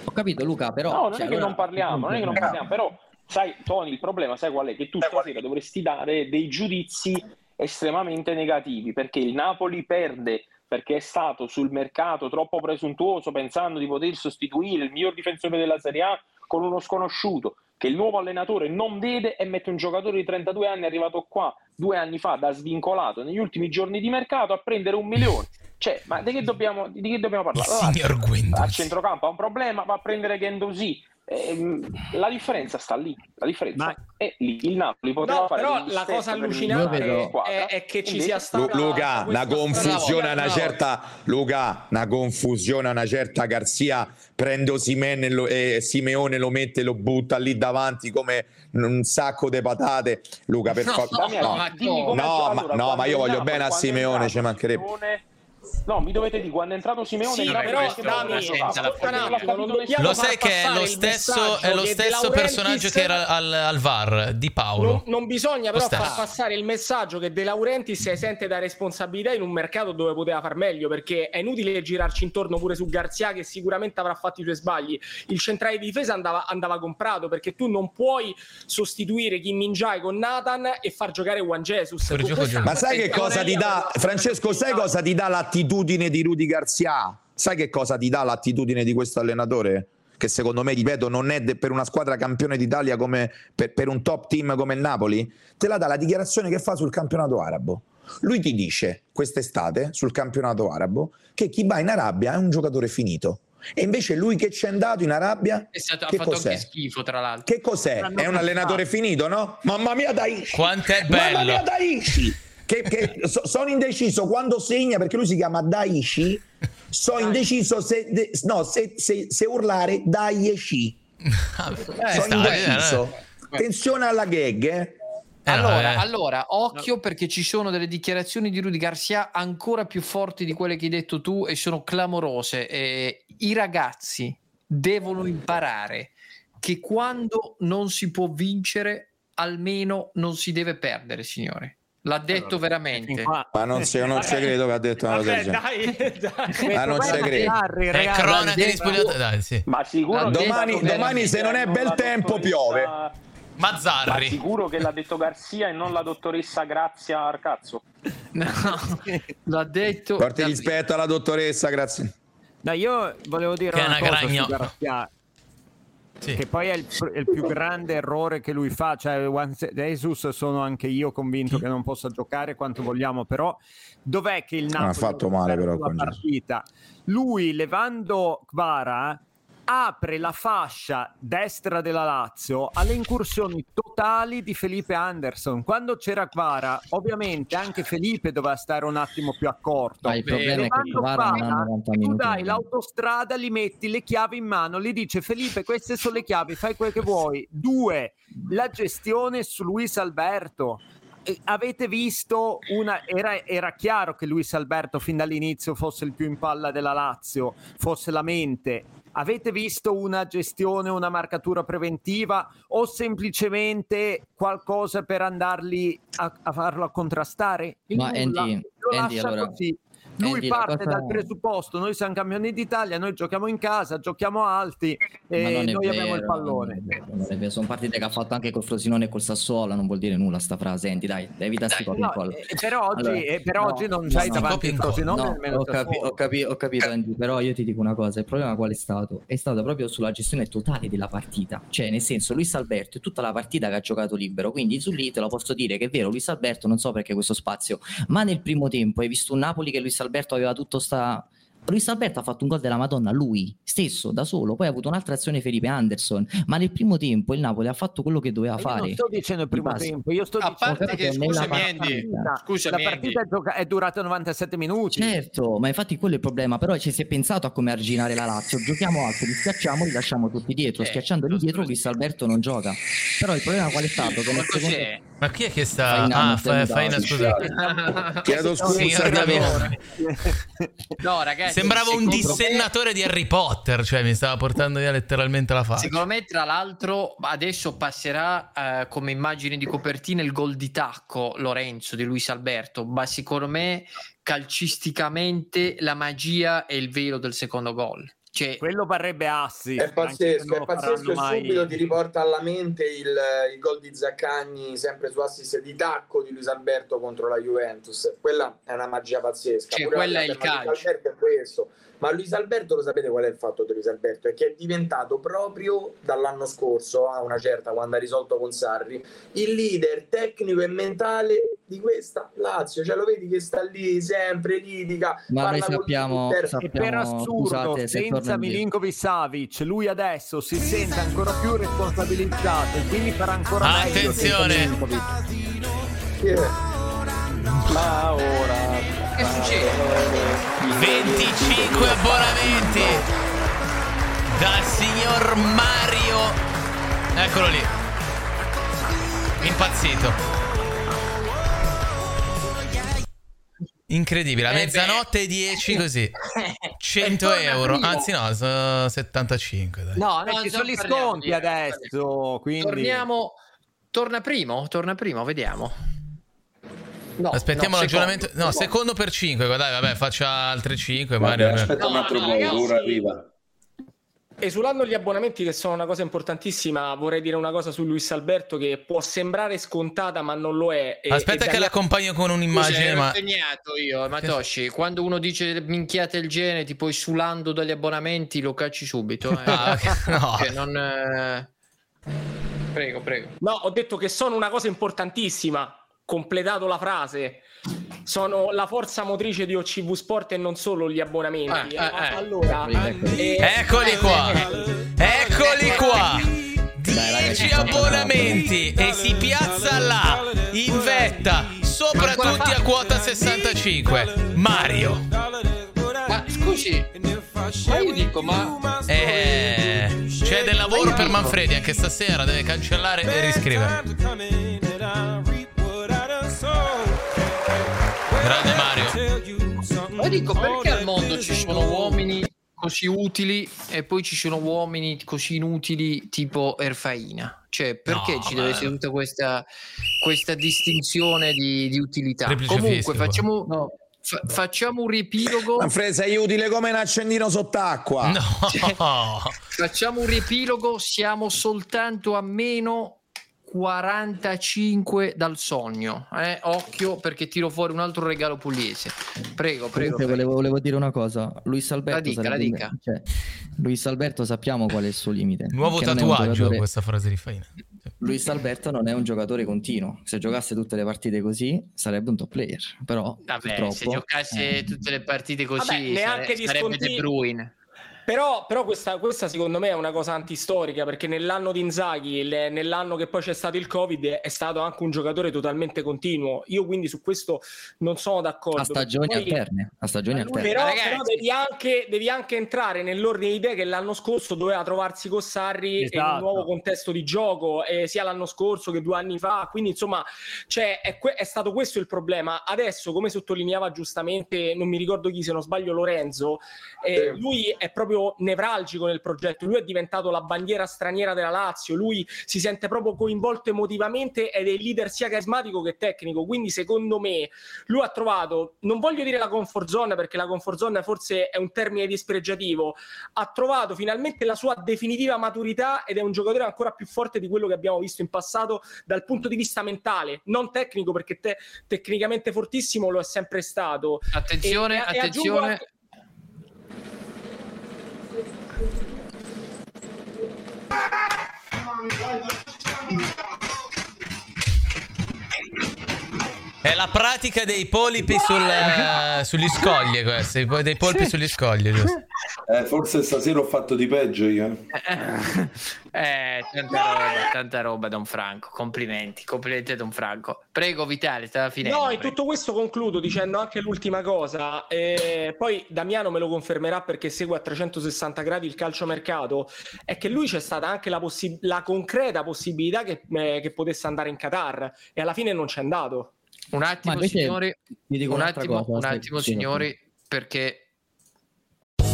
Ho capito Luca, però... No, non cioè, è che allora... non parliamo, non è che non parliamo, però... Sai, Tony, il problema, sai qual è? Che tu stasera dovresti dare dei giudizi estremamente negativi, perché il Napoli perde perché è stato sul mercato troppo presuntuoso pensando di poter sostituire il miglior difensore della Serie A con uno sconosciuto che il nuovo allenatore non vede e mette un giocatore di 32 anni arrivato qua due anni fa da svincolato negli ultimi giorni di mercato a prendere un milione. Cioè, ma di che dobbiamo, di che dobbiamo parlare? Allora, a centrocampo ha un problema, va a prendere Gendosi la differenza sta lì, la differenza Ma... è lì. Il Napoli poteva no, fare però la cosa allucinante è, è, che ci sia stata Luca, una confusione a una certa Luca, una confusione a una certa Garzia prende Osimene e Simeone lo mette lo butta lì davanti come un sacco di patate. Luca, per favore. No, no, no, ma, no, ma io voglio bene a Simeone, ci mancherebbe. No, mi dovete dire quando è entrato Simeone. Sì, però Dami, lo sai che è lo stesso, è lo stesso personaggio che era al, al VAR di Paolo. Non, non bisogna però far passare il messaggio che De Laurentiis si sente da responsabilità in un mercato dove poteva far meglio perché è inutile girarci intorno pure su Garzia che sicuramente avrà fatto i suoi sbagli. Il centrale di difesa andava, andava comprato perché tu non puoi sostituire Kim Min Jae con Nathan e far giocare Juan Jesus. Ma sai che cosa ti dà Francesco? Sai cosa ti dà l'attitudine? L'attitudine di Rudy Garzia, sai che cosa ti dà l'attitudine di questo allenatore? Che secondo me, ripeto, non è de- per una squadra campione d'Italia come per, per un top team come il Napoli, te la dà la dichiarazione che fa sul campionato arabo. Lui ti dice quest'estate sul campionato arabo che chi va in Arabia è un giocatore finito. E invece lui che c'è andato in Arabia è stato, che ha fatto cos'è? anche schifo, tra l'altro. Che cos'è? È un allenatore finito, no? Mamma mia, dai! Quanto è bello! Mamma mia, dai! Che, che so, sono indeciso quando segna perché lui si chiama Daishi sono indeciso se, de, no, se, se, se, urlare Daishi eh, sono indeciso eh. attenzione alla gag eh. Allora, eh. allora, occhio perché ci sono delle dichiarazioni di Rudy Garcia ancora più forti di quelle che hai detto tu e sono clamorose. Eh, I ragazzi devono imparare che quando non si può vincere, almeno non si deve perdere, signore. L'ha detto allora, veramente. Ma non, ci non ci credo che ha detto una cosa del genere. Ma non ci credo. È cronaca di spogliatoio. Dai, sì. Ma sicuro domani, domani se non è bel tempo piove. Mazzarri. Ma sicuro che l'ha detto Garzia e non la dottoressa Grazia Arcazzo. No, l'ha detto. Porti rispetto alla dottoressa, grazie. No, io volevo dire che una, una cosa sì. Che poi è il, il, più grande errore che lui fa. Cioè, Juan Jesus sono anche io convinto che non possa giocare quanto vogliamo, però dov'è che il Napoli ha fatto male però con partita? Lui levando Kvara apre la fascia destra della Lazio alle incursioni totali di Felipe Anderson. Quando c'era Quara, ovviamente anche Felipe doveva stare un attimo più accorto. Ah, il problema è che Quara non ha 90 minuti. Tu dai l'autostrada, gli metti le chiavi in mano, gli dice Felipe queste sono le chiavi, fai quel che vuoi. Due, la gestione su Luis Alberto avete visto una era, era, chiaro che Luis Alberto fin dall'inizio fosse il più in palla della Lazio, fosse la mente Avete visto una gestione, una marcatura preventiva o semplicemente qualcosa per andarli a, a farlo contrastare? Il Ma Andy, Andy, allora. Lui Andy, parte cosa... dal presupposto, noi siamo campioni d'Italia, noi giochiamo in casa, giochiamo alti e noi vero, abbiamo il pallone. Vero, sono partite che ha fatto anche col Frosinone e col Sassuolo, non vuol dire nulla sta frase, Senti, dai, evita sti no, eh, Per oggi, allora, eh, per no, oggi non c'hai no, davanti il Frosinone no, ho, capi- ho, capi- ho, capito Andy, però io ti dico una cosa, il problema qual è stato? È stato proprio sulla gestione totale della partita, cioè nel senso Luis Alberto è tutta la partita che ha giocato libero, quindi su lì te lo posso dire che è vero, Luis Alberto non so perché questo spazio, ma nel primo tempo hai visto un Napoli che Luis Alberto aveva tutto sta Luis Alberto ha fatto un gol della Madonna lui stesso da solo, poi ha avuto un'altra azione Felipe Anderson, ma nel primo tempo il Napoli ha fatto quello che doveva fare. Non sto dicendo il primo tempo, io sto a dicendo parte che, scusami Andy, scusami la partita Andy. è durata 97 minuti. Certo, ma infatti quello è il problema, però ci si è pensato a come arginare la Lazio, giochiamo alto, li schiacciamo, li lasciamo tutti dietro, certo. schiacciandoli dietro Luis Alberto non gioca. Però il problema qual è stato? Che nel secondo... Ma chi è che sta? Faina, ah, fa, Faina, scusate. Chiedo scusa. no, ragazzi, sembrava un dissennatore di Harry Potter, cioè mi stava portando via letteralmente la faccia. Secondo me, tra l'altro, adesso passerà eh, come immagine di copertina il gol di tacco Lorenzo di Luis Alberto, ma secondo me calcisticamente la magia è il velo del secondo gol. Cioè, quello parrebbe assi. È pazzesco, è pazzesco e mai... subito ti riporta alla mente il, il gol di Zaccagni sempre su assist di tacco di Luis Alberto contro la Juventus. Quella è una magia pazzesca. Cioè, quella è il calcio. È questo. Ma Luis Alberto, lo sapete qual è il fatto di Luis Alberto? È che è diventato proprio dall'anno scorso, a una certa, quando ha risolto con Sarri, il leader tecnico e mentale di questa Lazio. Cioè lo vedi che sta lì sempre, litiga. Ma noi sappiamo, sappiamo, per assurdo, scusate, se senza senza Milinkovic Savic lui adesso si sente ancora più responsabilizzato e quindi farà ancora meglio attenzione ma ora che succede? 25 abbonamenti dal signor Mario. Eccolo lì. Impazzito. Incredibile, a eh mezzanotte e 10 così. 100 euro, anzi no, 75 dai. No, no, ci sono gli sconti adesso, quindi... Torniamo, torna primo, torna primo, vediamo. No, Aspettiamo no, l'aggiornamento. No, secondo per 5, dai, vabbè, faccia altre 5. Vabbè, Mario. Aspetta un altro po', ora arriva. Esulando gli abbonamenti che sono una cosa importantissima, vorrei dire una cosa su Luis Alberto che può sembrare scontata ma non lo è. E, Aspetta e che l'accompagno con un'immagine. Ma... segnato io, Matoshi, quando uno dice minchiate il genere, tipo esulando dagli abbonamenti, lo cacci subito. Eh. ah, no. Cioè, non, eh... Prego, prego. No, ho detto che sono una cosa importantissima. Completato la frase sono la forza motrice di OCV Sport e non solo gli abbonamenti. Eh, eh, eh. Allora, eh, eccoli qua, eccoli qua. 10 abbonamenti e si piazza là in vetta, soprattutto a quota 65. Mario. Ma scusi, ma io dico, ma eh, c'è del lavoro per Manfredi anche stasera, deve cancellare e riscrivere. Grande Mario. Ma dico perché al mondo ci sono uomini così utili e poi ci sono uomini così inutili tipo Erfaina? Cioè, perché no, ci deve essere tutta questa, questa distinzione di, di utilità? Comunque, facciamo. No. Fa- facciamo un riepilogo. Manfred, sei utile come un accendino sott'acqua. No. Cioè, facciamo un riepilogo. Siamo soltanto a meno 45 dal sogno. Eh? Occhio perché tiro fuori un altro regalo pugliese. Prego, prego. prego. Volevo, volevo, dire una cosa. Luis Alberto, la dica, la dica. Cioè, Luis Alberto sappiamo qual è il suo limite. Nuovo tatuaggio giocatore... questa frase di Faina. Luis Alberto non è un giocatore continuo. Se giocasse tutte le partite così sarebbe un top player. Però Vabbè, se giocasse eh... tutte le partite così Vabbè, neanche sare- sarebbe De Bruyne. Però, però questa, questa, secondo me è una cosa antistorica perché nell'anno di Inzaghi, le, nell'anno che poi c'è stato il Covid, è stato anche un giocatore totalmente continuo. Io quindi su questo non sono d'accordo. A stagioni poi, alterne. A stagioni alterne. Però, però devi, anche, devi, anche, entrare nell'ordine di idee che l'anno scorso doveva trovarsi con Sarri esatto. in un esatto. nuovo contesto di gioco, eh, sia l'anno scorso che due anni fa. Quindi insomma cioè, è, è stato questo il problema. Adesso, come sottolineava giustamente, non mi ricordo chi, se non sbaglio Lorenzo, eh, lui è proprio proprio nevralgico nel progetto. Lui è diventato la bandiera straniera della Lazio. Lui si sente proprio coinvolto emotivamente ed è il leader sia carismatico che tecnico. Quindi, secondo me, lui ha trovato, non voglio dire la comfort zone perché la comfort zone forse è un termine dispregiativo, ha trovato finalmente la sua definitiva maturità ed è un giocatore ancora più forte di quello che abbiamo visto in passato dal punto di vista mentale, non tecnico perché te, tecnicamente fortissimo lo è sempre stato. Attenzione, e, attenzione. E I'm È la pratica dei polipi sul, uh, sugli scogli, questi, dei polpi sugli scogli, giusto? Eh, forse stasera ho fatto di peggio io. Eh, tanta roba, tanta roba, Don Franco. Complimenti, complimenti a Don Franco. Prego, Vitale, stava finendo. No, in tutto questo concludo dicendo anche l'ultima cosa. Eh, poi Damiano me lo confermerà perché segue a 360 gradi il calciomercato. È che lui c'è stata anche la, possi- la concreta possibilità che, eh, che potesse andare in Qatar e alla fine non c'è andato. Un attimo, signori. Un attimo, cosa, un attimo, signori, perché.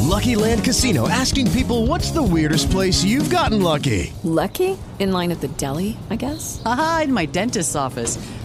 Lucky Land Casino asking people what's the weirdest place you've gotten lucky? Lucky? In line at the deli, I guess? Aha, in my dentist's office.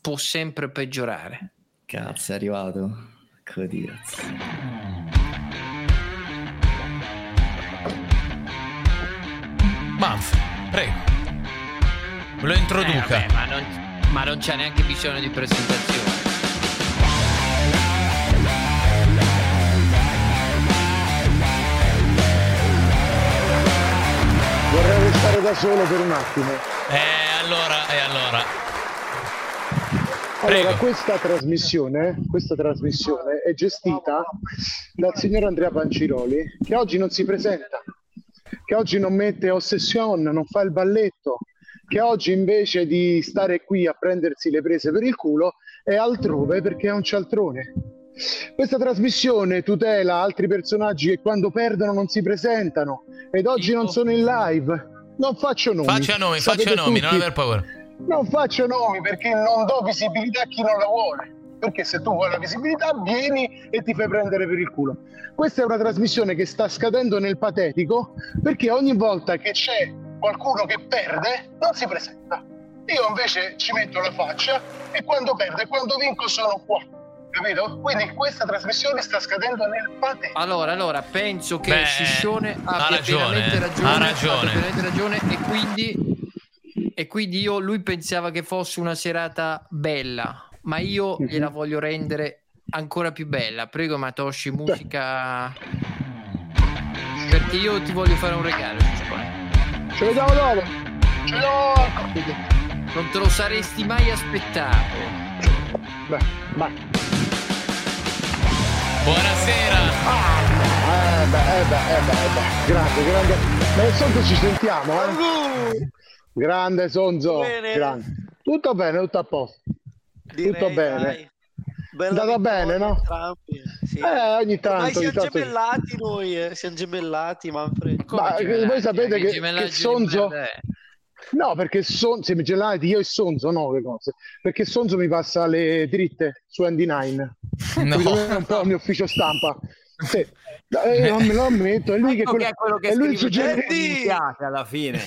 può sempre peggiorare. Cazzo, è arrivato. Codizio. Prego. Lo introduca. Eh, vabbè, ma, non, ma non c'è neanche bisogno di presentazione. Vorrei restare da solo per un attimo. Eh, allora, e allora. Allora, questa trasmissione, questa trasmissione è gestita dal signor Andrea Panciroli, che oggi non si presenta, che oggi non mette ossession, non fa il balletto, che oggi invece di stare qui a prendersi le prese per il culo è altrove perché è un cialtrone. Questa trasmissione tutela altri personaggi che quando perdono non si presentano ed oggi non sono in live. Non faccio nomi. Faccia nomi, Sapete faccia nomi, tutti. non aver paura. Non faccio nomi perché non do visibilità a chi non la vuole. Perché se tu vuoi la visibilità, vieni e ti fai prendere per il culo. Questa è una trasmissione che sta scadendo nel patetico perché ogni volta che c'è qualcuno che perde, non si presenta. Io invece ci metto la faccia e quando perdo e quando vinco sono qua. Capito? Quindi questa trasmissione sta scadendo nel patetico. Allora, allora, penso che Beh, Sciscione ha abbia ragione, pienamente ragione, ha ragione. pienamente ragione e quindi e quindi io lui pensava che fosse una serata bella, ma io Mhm. gliela voglio rendere ancora più bella. Prego Matoshi, musica perché io ti voglio fare un regalo. Ci vediamo dopo. Vediamo dopo. Non te lo saresti mai aspettato. Beh, vai. Buonasera. Eh beh, eh beh, eh beh, eh beh. Grande, grande. Ma nel Sonzo ci sentiamo, eh? Grande Sonzo. Bene. Grande. Tutto bene, tutto a posto. Direi, tutto bene. dai. Bella Andata vittoria, bene, no? entrambi, sì. Eh, ogni Ormai tanto, ogni siamo tanto. gemellati noi, eh, siamo gemellati, Manfred. Ma eh, voi sapete che, che Sonzo... No, perché Son... siamo gelati io e Sonzo, no, le cose. Perché Sonzo mi passa le dritte su Andy 9. No. È un po' il mio ufficio stampa. Sì. Eh, non me lo ammetto, è lui che, Ecco che è quello che è lui il suggeritore. alla fine.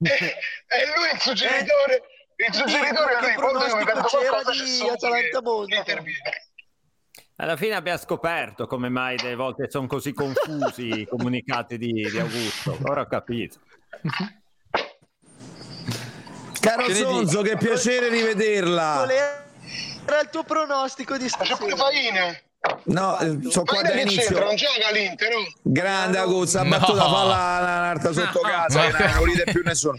È lui il suggeritore. Il suggeritore è lui. Quando io mi perdo qualcosa c'è. Alla fine abbiamo scoperto come mai delle volte sono così confusi i comunicati di, di Augusto. Ora ho capito. Caro Che Sonzo, che piacere rivederla. Qual era il tuo pronostico di stasera? C'è pure Faine. No, eh, so qua da inizio. Non gioca l'Inter, oh. Grande Aguzzo, ha No. battuta falla un'altra sotto No. casa, che non ride più nessuno.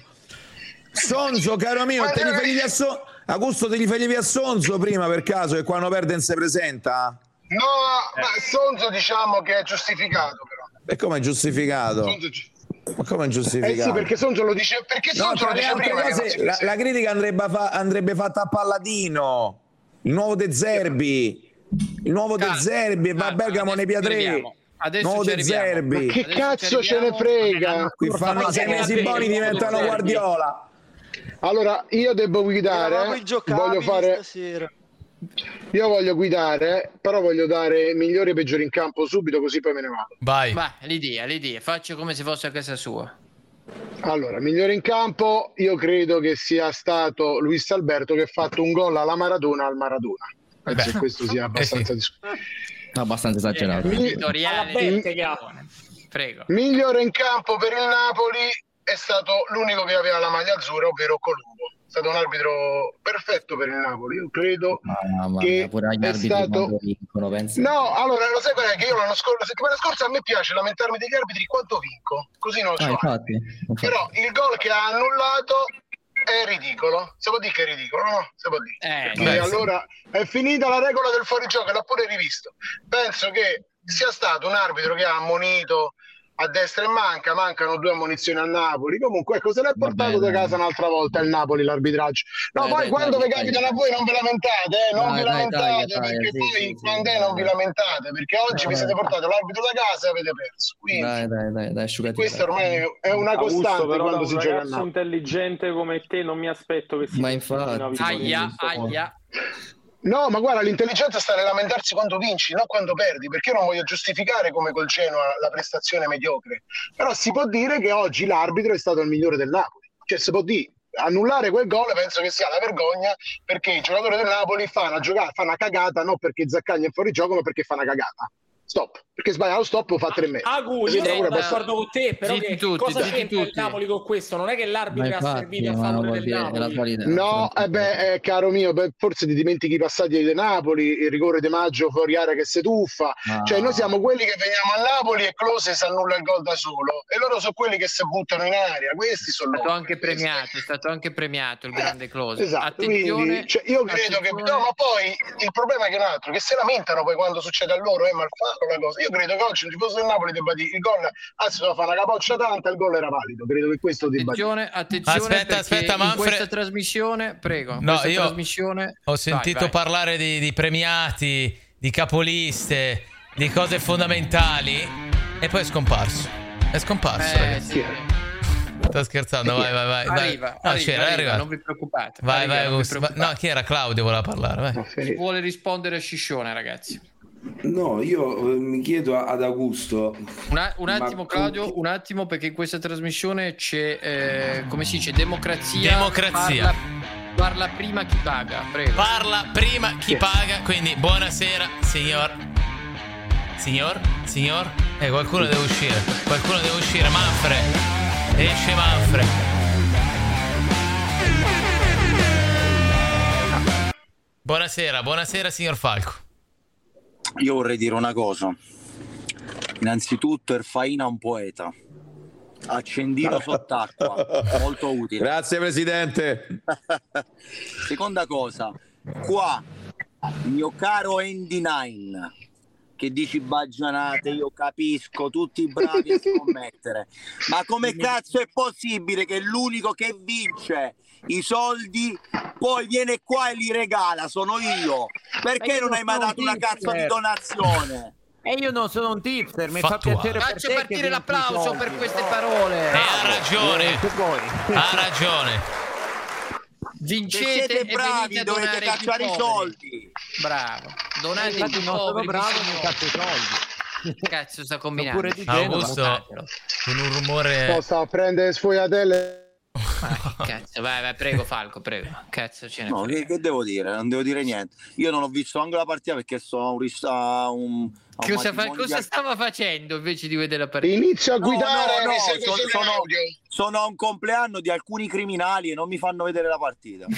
Sonzo, caro mio, te li fai via so- Augusto, te li fai via Sonzo prima per caso che quando perde non si presenta? No, ma Sonzo diciamo che è giustificato però. E come è giustificato? Sonzo Ma come è Eh giustificato? sì, perché Sonzo lo dice perché No, Sonzo tra lo le dice prima cose, la, la critica andrebbe, fa- andrebbe fatta a Palladino, il nuovo De Zerbi, il nuovo De Zerbi, e va a Bergamo nei Pia 3. arriviamo. Adesso Nuovo De. Zerbi. Ma che Adesso cazzo ce ne frega? Qui fanno sei mesi buoni diventano. Guardiola. Allora, io devo guidare, voglio fare stasera. io voglio guidare, però voglio dare migliori e peggiori in campo subito così poi me ne vado. Vai. Va, l'idea, l'idea, faccio come se fosse a casa sua. Allora, migliore in campo, io credo che sia stato Luis Alberto che ha fatto un gol alla Maradona al Maradona. Penso Beh. che questo sia abbastanza discutibile. Abbastanza esagerato. Mi- Editoriale. Alla Bettega. Prego. Migliore in campo per il Napoli è stato l'unico che aveva la maglia azzurra, ovvero Colombo. È stato un arbitro perfetto per il Napoli. Io credo Mamma che mia, pure agli è arbitri stato- vincono, pensa. No, allora lo sai qual è? Che io l'anno scorso, la settimana scorsa a me piace lamentarmi degli arbitri quanto vinco, così non Ah, so. infatti, infatti. Però il gol che ha annullato è ridicolo. Può dire che è ridicolo, no? Si può dire. Eh, beh, allora è finita la regola del fuorigioco l'ha pure rivisto. Penso che sia stato un arbitro che ha ammonito a destra e manca, mancano due ammonizioni al Napoli. Comunque, ecco, se l'è portato da casa un'altra volta il Napoli l'arbitraggio. No, Dai, poi dai, quando dai, vi capitano a voi non vi lamentate, eh, non Dai, vi lamentate, dai, dai, perché sì, poi sì, sì, quando dai, non vi lamentate, perché oggi vi Dai. siete portato l'arbitro da casa e avete perso. Quindi Dai, dai, dai, dai, asciugati. questa ormai è una Augusto, costante però, da quando si gioca a Napoli. intelligente come te non mi aspetto che si Ma infatti. Aia, aia. No, ma guarda, l'intelligenza sta nel lamentarsi quando vinci, non quando perdi, perché io non voglio giustificare come col Genoa la prestazione mediocre. Però si può dire che oggi l'arbitro è stato il migliore del Napoli. Cioè, si può dire, annullare quel gol penso che sia la vergogna perché i giocatori del Napoli fanno una, giocata, fanno una cagata non perché Zaccagni è fuori gioco, ma perché fa una cagata. stop. Perché sbaglia lo stop fa tre metri. Agu, io sono d'accordo con te, però che tutti, cosa c'entra il Napoli con questo? Non è che l'arbitro ha servito a favore del Napoli. No, eh beh, eh, caro mio, beh, forse ti dimentichi i passaggi di Napoli, il rigore di Maggio fuori area che si tuffa. Ah. Cioè, noi siamo quelli che veniamo a Napoli e Close si annulla il gol da solo. E loro sono quelli che si buttano in aria. Questi sono è stato anche premiato, è stato anche premiato il grande Close. Esatto, quindi, cioè, io credo attenzione. che no, ma poi il problema è che un altro che se lamentano poi quando succede a loro è malfatto la cosa. Io credo che oggi un tifoso del Napoli debba dire il gol, anzi doveva fare una capoccia tanta, il gol era valido. Credo che questo debba attenzione, dire. Attenzione, aspetta, aspetta, Manfred. In questa trasmissione, prego. No, io trasmissione... ho sentito vai, vai. parlare di, di premiati, di capoliste, di cose fondamentali e poi è scomparso. È scomparso, eh, ragazzi. Sì. Sto scherzando, vai, vai, vai. Arriva, no, arriva, arriva, non vi preoccupate. Vai, arriva, vai, Augusto. No, chi era Claudio? Voleva parlare. Vai. Vuole rispondere a Sciscione, ragazzi. No, io eh, mi chiedo ad Augusto. Una, un attimo, Claudio, con... un attimo, perché in questa trasmissione c'è, eh, come si dice, democrazia. Democrazia. Parla, parla, prima chi paga, prego. Parla prima chi paga, quindi buonasera, signor. Signor? Signor? Eh, qualcuno deve uscire. Qualcuno deve uscire. Manfre. Esce Manfre. Buonasera, buonasera, signor Falco. Io vorrei dire una cosa. Innanzitutto Erfaina è un poeta. Accendino sott'acqua, molto utile. Grazie Presidente. Seconda cosa, qua, mio caro Andy Nine, che dici baggianate, io capisco, tutti bravi a scommettere, ma come cazzo è possibile che l'unico che vince i soldi poi viene qua e li regala, sono io. Perché non hai mai dato una cazzo di donazione? E io non sono un tipster, mi fa piacere Faccio per partire l'applauso per queste parole. E ha ragione. Ha ragione. Vincete siete bravi, dovete cacciare i soldi. Bravo. Donate i non sono bravo, non caccio i soldi. Cazzo sta combinando. Augusto, con un rumore... Sta a prendere sfogliatelle Cazzo, vai, vai, prego Falco, prego. Cazzo, ce no, che, che, devo dire? Non devo dire niente. Io non ho visto anche la partita perché sono a un, a un cosa, fa, cosa stava facendo invece di vedere la partita? Inizio a guidare, no, no, no, sono, sono, sono a un compleanno di alcuni criminali e non mi fanno vedere la partita.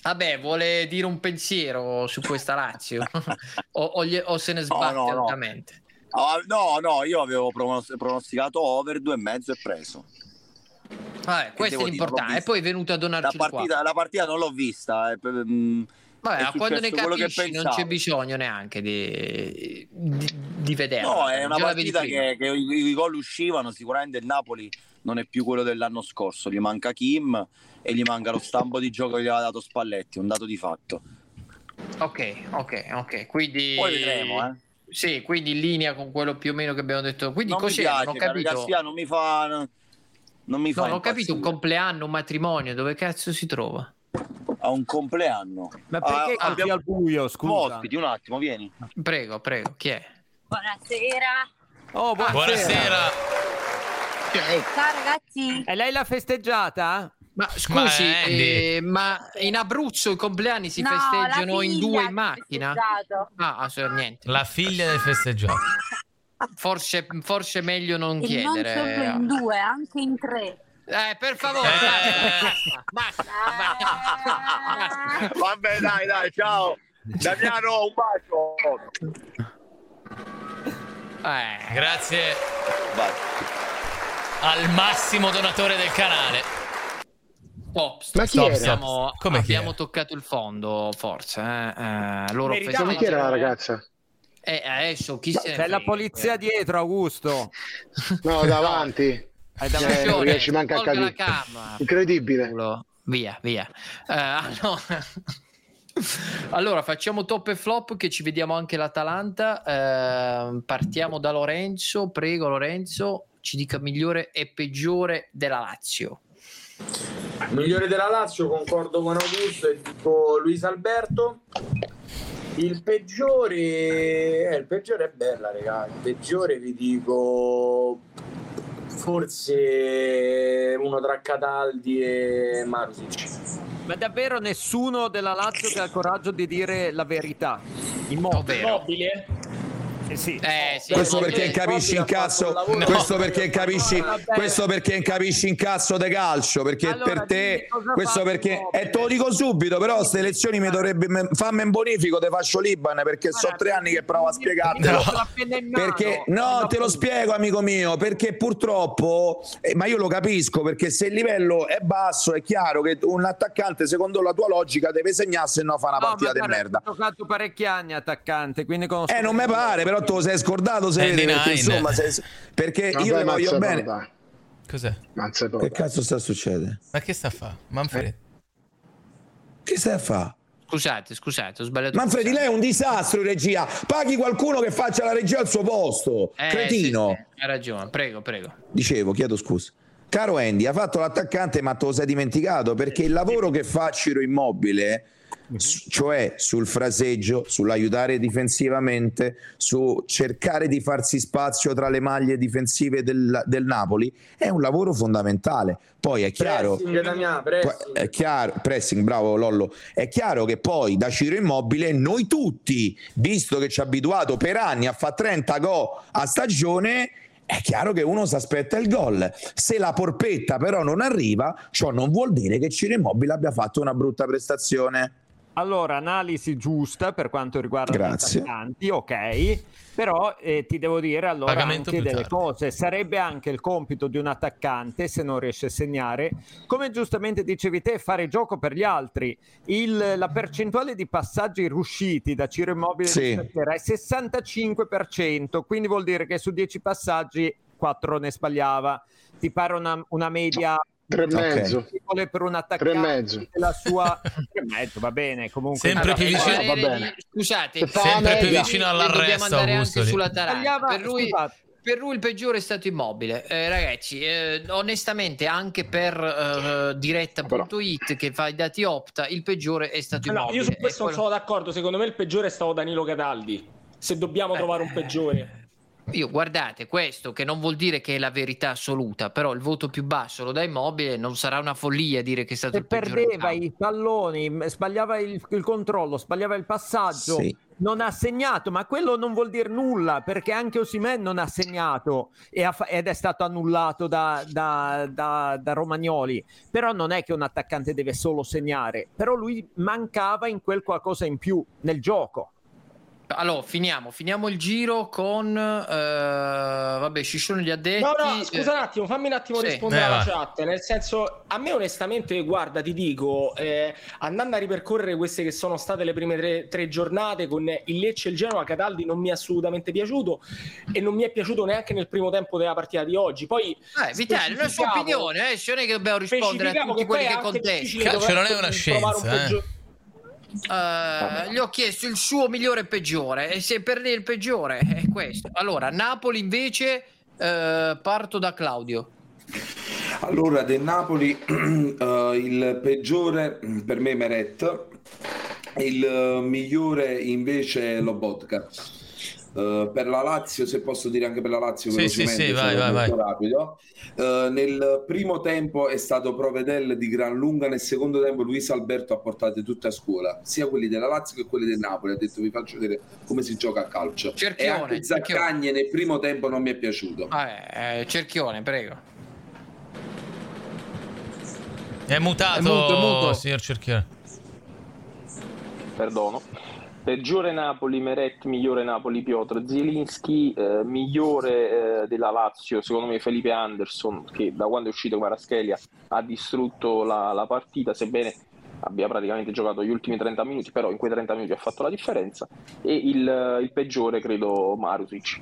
Vabbè, vuole dire un pensiero su questa Lazio o, o, gli, o, se ne sbatte no, no, altamente? No. no, io avevo pronosticato over due e mezzo e preso. Vabbè, questo è l'importante. E poi è venuto a donarci la partita, la partita non l'ho vista. Eh, mh, Vabbè, quando ne capisci non c'è bisogno neanche di, di, di vederla. No, è una Già partita che, che, i, i gol uscivano. Sicuramente il Napoli non è più quello dell'anno scorso. Gli manca Kim e gli manca lo stampo di gioco che gli aveva dato Spalletti. Un dato di fatto. Ok, ok, ok. Quindi... Poi vedremo, eh. Sì, quindi in linea con quello più o meno che abbiamo detto. Quindi non cos'è? Mi piace, non capito. Non mi fa non mi fa non ho capito un compleanno, un matrimonio, dove cazzo si trova? A un compleanno. Ma perché ah, abbiamo al buio, scusa? Ospiti, un attimo, vieni. Prego, prego, chi è? Buonasera. Oh, buonasera. buonasera. Ciao ragazzi. E lei l'ha festeggiata? Ma scusi, ma, eh, ma in Abruzzo i compleanni si no, festeggiano in due in macchina? Ah, ah niente. La figlia del festeggiato. Forse, forse meglio non e chiedere. Non solo in due, anche in tre. Eh, per favore, eh. basta, basta, Vabbè, dai, dai, ciao. Damiano, un bacio. Eh. Grazie al massimo donatore del canale. Stop, stop, stop, Abbiamo, Come abbiamo toccato il fondo, forse. Eh? Eh, loro chi era la ragazza? Eh, adesso chi se C'è la polizia dietro, Augusto. No, davanti. Hai davanti. Eh, ci manca a capire. Incredibile. Via, via. Uh, allora... allora, facciamo top e flop che ci vediamo anche l'Atalanta. Uh, partiamo da Lorenzo. Prego, Lorenzo, ci dica migliore e peggiore della Lazio. Migliore della Lazio, concordo con Augusto e dico Luis Alberto. Il peggiore, eh, il peggiore è bella, raga. Il peggiore vi dico forse uno tra Cataldi e Marusic. Ma davvero nessuno della Lazio che ha il coraggio di dire la verità? Immobile. Immobile? Eh sì. Eh, sì, questo perché capisci in cazzo No. questo perché capisci questo perché capisci in cazzo de calcio perché Allora, per te questo perché e te lo dico subito però queste elezioni mi dovrebbe fammi un bonifico te faccio Liban perché sono tre anni che provo a spiegartelo perché no te lo spiego amico mio perché purtroppo eh, ma io lo capisco perché se il livello è basso è chiaro che un attaccante secondo la tua logica deve segnare se no fa una No, partita di merda. Ho giocato parecchi anni attaccante, quindi conosco. eh non mi pare però tu sei scordato se Andy perché, insomma se- perché Vabbè, io le voglio però, bene dai. Cos'è? Però, che cazzo sta succedendo? Ma che sta a fa? Manfred? Che stai a fare? Scusate, scusate, ho sbagliato. Manfredi, lei è un disastro in regia. Paghi qualcuno che faccia la regia al suo posto. Eh, Cretino. sì, sì, hai ragione, prego, prego. Dicevo, chiedo scusa. Caro Andy, ha fatto l'attaccante, ma te lo sei dimenticato perché il lavoro che fa Ciro Immobile, cioè sul fraseggio, sull'aiutare difensivamente, su cercare di farsi spazio tra le maglie difensive del, del Napoli, è un lavoro fondamentale. Poi è chiaro. Pressing, pressing. È chiaro, pressing, bravo Lollo. È chiaro che poi da Ciro Immobile noi tutti, visto che ci ha abituato per anni a fare 30 gol a stagione, è chiaro che uno si aspetta il gol. Se la porpetta però non arriva, ciò non vuol dire che Ciro Immobile abbia fatto una brutta prestazione. Allora, analisi giusta per quanto riguarda Grazie. gli attaccanti, ok, però eh, ti devo dire allora Pagamento anche delle tardi. cose. Sarebbe anche il compito di un attaccante, se non riesce a segnare, come giustamente dicevi te, fare gioco per gli altri. Il- la percentuale di passaggi riusciti da Ciro Immobile Sì. stasera è 65%, quindi vuol dire che su 10 passaggi 4 ne sbagliava. Ti pare una, una media Tre e mezzo. Vuole per un Tre e attaccante mezzo. la sua tre e mezzo, va bene comunque Sempre più il vicino- va bene. Scusate, Sempre più vicino all'arresto, dobbiamo andare Augusto, anche sulla Taranta. Per lui, scusate. per lui il peggiore è stato immobile. Eh, ragazzi, eh, onestamente, anche per eh, diretta.it che fa i dati opta, il peggiore è stato No, immobile. io su questo non quello- sono d'accordo. Secondo me il peggiore è stato Danilo Cataldi. Se dobbiamo trovare un peggiore. Io guardate, questo che non vuol dire che è la verità assoluta, però il voto più basso lo dà immobile, non sarà una follia dire che è stato se il peggiore. in perdeva i palloni, sbagliava il, il controllo, sbagliava il passaggio, Sì. non ha segnato, ma quello non vuol dire nulla perché anche Osimen non ha segnato e ed è stato annullato da, da- da- da Romagnoli. Però non è che un attaccante deve solo segnare, però lui mancava in quel qualcosa in più nel gioco. Allora, finiamo, finiamo il giro con eh, vabbè, Sciscione gli addetti. No, no, eh, scusa un attimo, fammi un attimo Sì. rispondere Eh, alla chat. Nel senso, a me onestamente, guarda, ti dico, eh, andando a ripercorrere queste che sono state le prime tre, tre giornate con il Lecce e il Genoa, Cataldi non mi è assolutamente piaciuto e non mi è piaciuto neanche nel primo tempo della partita di oggi. Poi, Eh, Vitale, è la sua opinione, eh, non è che dobbiamo rispondere a tutti che quelli che contestano. dover non è una scienza, eh. Eh, gli ho chiesto il suo migliore e peggiore e se per lei il peggiore è questo. Allora, Napoli invece eh, parto da Claudio. Allora, del Napoli eh, il peggiore mm, per me Meret, il migliore invece è Lobotka. Eh, per la Lazio, se posso dire anche per la Lazio, Sì, velocemente, sì, sì, vai, vai, molto rapido. Eh, nel primo tempo è stato Provedel di gran lunga, nel secondo tempo Luis Alberto ha portato tutte a scuola, sia quelli della Lazio che quelli del Napoli. Ha detto vi faccio vedere come si gioca a calcio. Cerchione, e anche cerchione. Zaccagne nel primo tempo non mi è piaciuto. Eh, eh, Cerchione, prego. È mutato, È muto, è muto. signor Cerchione. perdono. Peggiore Napoli, Meret, migliore Napoli, Piotr Zielinski, eh, migliore eh, della Lazio, secondo me Felipe Anderson, che da quando è uscito Kvaratskhelia ha distrutto la, la partita, sebbene abbia praticamente giocato gli ultimi 30 minuti, però in quei 30 minuti ha fatto la differenza. E il, il peggiore, credo, Marusic.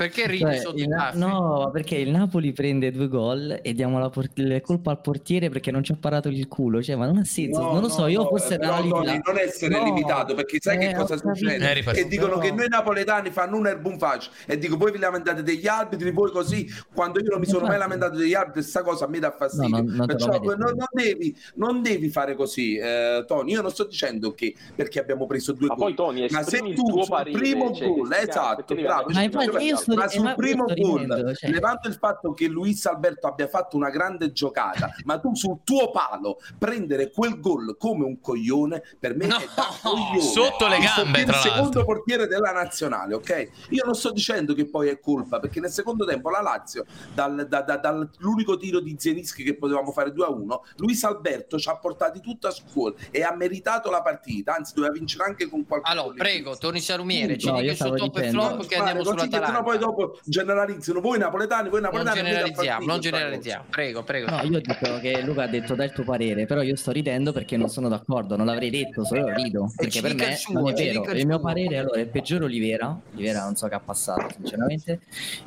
Perché ridi Cioè, sotto Na- baffi? no, perché il Napoli prende due gol e diamo la, por- la colpa al portiere perché non ci ha parato il culo. Cioè, ma non ha senso. No, non lo no, so, io no, forse eh, però, analizzo Tony, la- non essere No, limitato perché sai eh, che cosa succede? Eh, che dicono Però- che noi napoletani fanno un erbo un faccio e dico voi vi lamentate degli arbitri voi così quando io non mi sono mai lamentato degli arbitri questa cosa a me dà fastidio No, non- Perciò non, non devi, non devi fare così eh, Tony io non sto dicendo che perché abbiamo preso due Ma gol poi Tony, ma se esprimi il tu tuo parere, primo cioè, gol esatto bravo Ma ci infatti io altro. Sto, ma sul ma primo gol, cioè... levando il fatto che Luis Alberto abbia fatto una grande giocata, ma tu sul tuo palo prendere quel gol come un coglione, per me no, è da coglione. Sotto le gambe, tra Il secondo portiere della nazionale, ok? Io non sto dicendo che poi è colpa, perché nel secondo tempo la Lazio, dal, da, da, dall'unico tiro di Zienischi che potevamo fare 2 a 1, Luis Alberto ci ha portati tutto a scuola e ha meritato la partita, anzi doveva vincere anche con qualcosa. Allora, prego, Tony Salumiere, ci no, dica su top e flop che andiamo sulla Talanta. poi dopo generalizzano voi napoletani, voi napoletani. Non generalizziamo, non generalizziamo. Prego, prego. No, io dico che Luca ha detto dai il tuo parere, però io sto ridendo perché non sono d'accordo, non l'avrei detto, solo rido, perché per me suo, non è vero. Il, il mio parere allora è il peggiore Olivera, Olivera non so che ha passato sinceramente,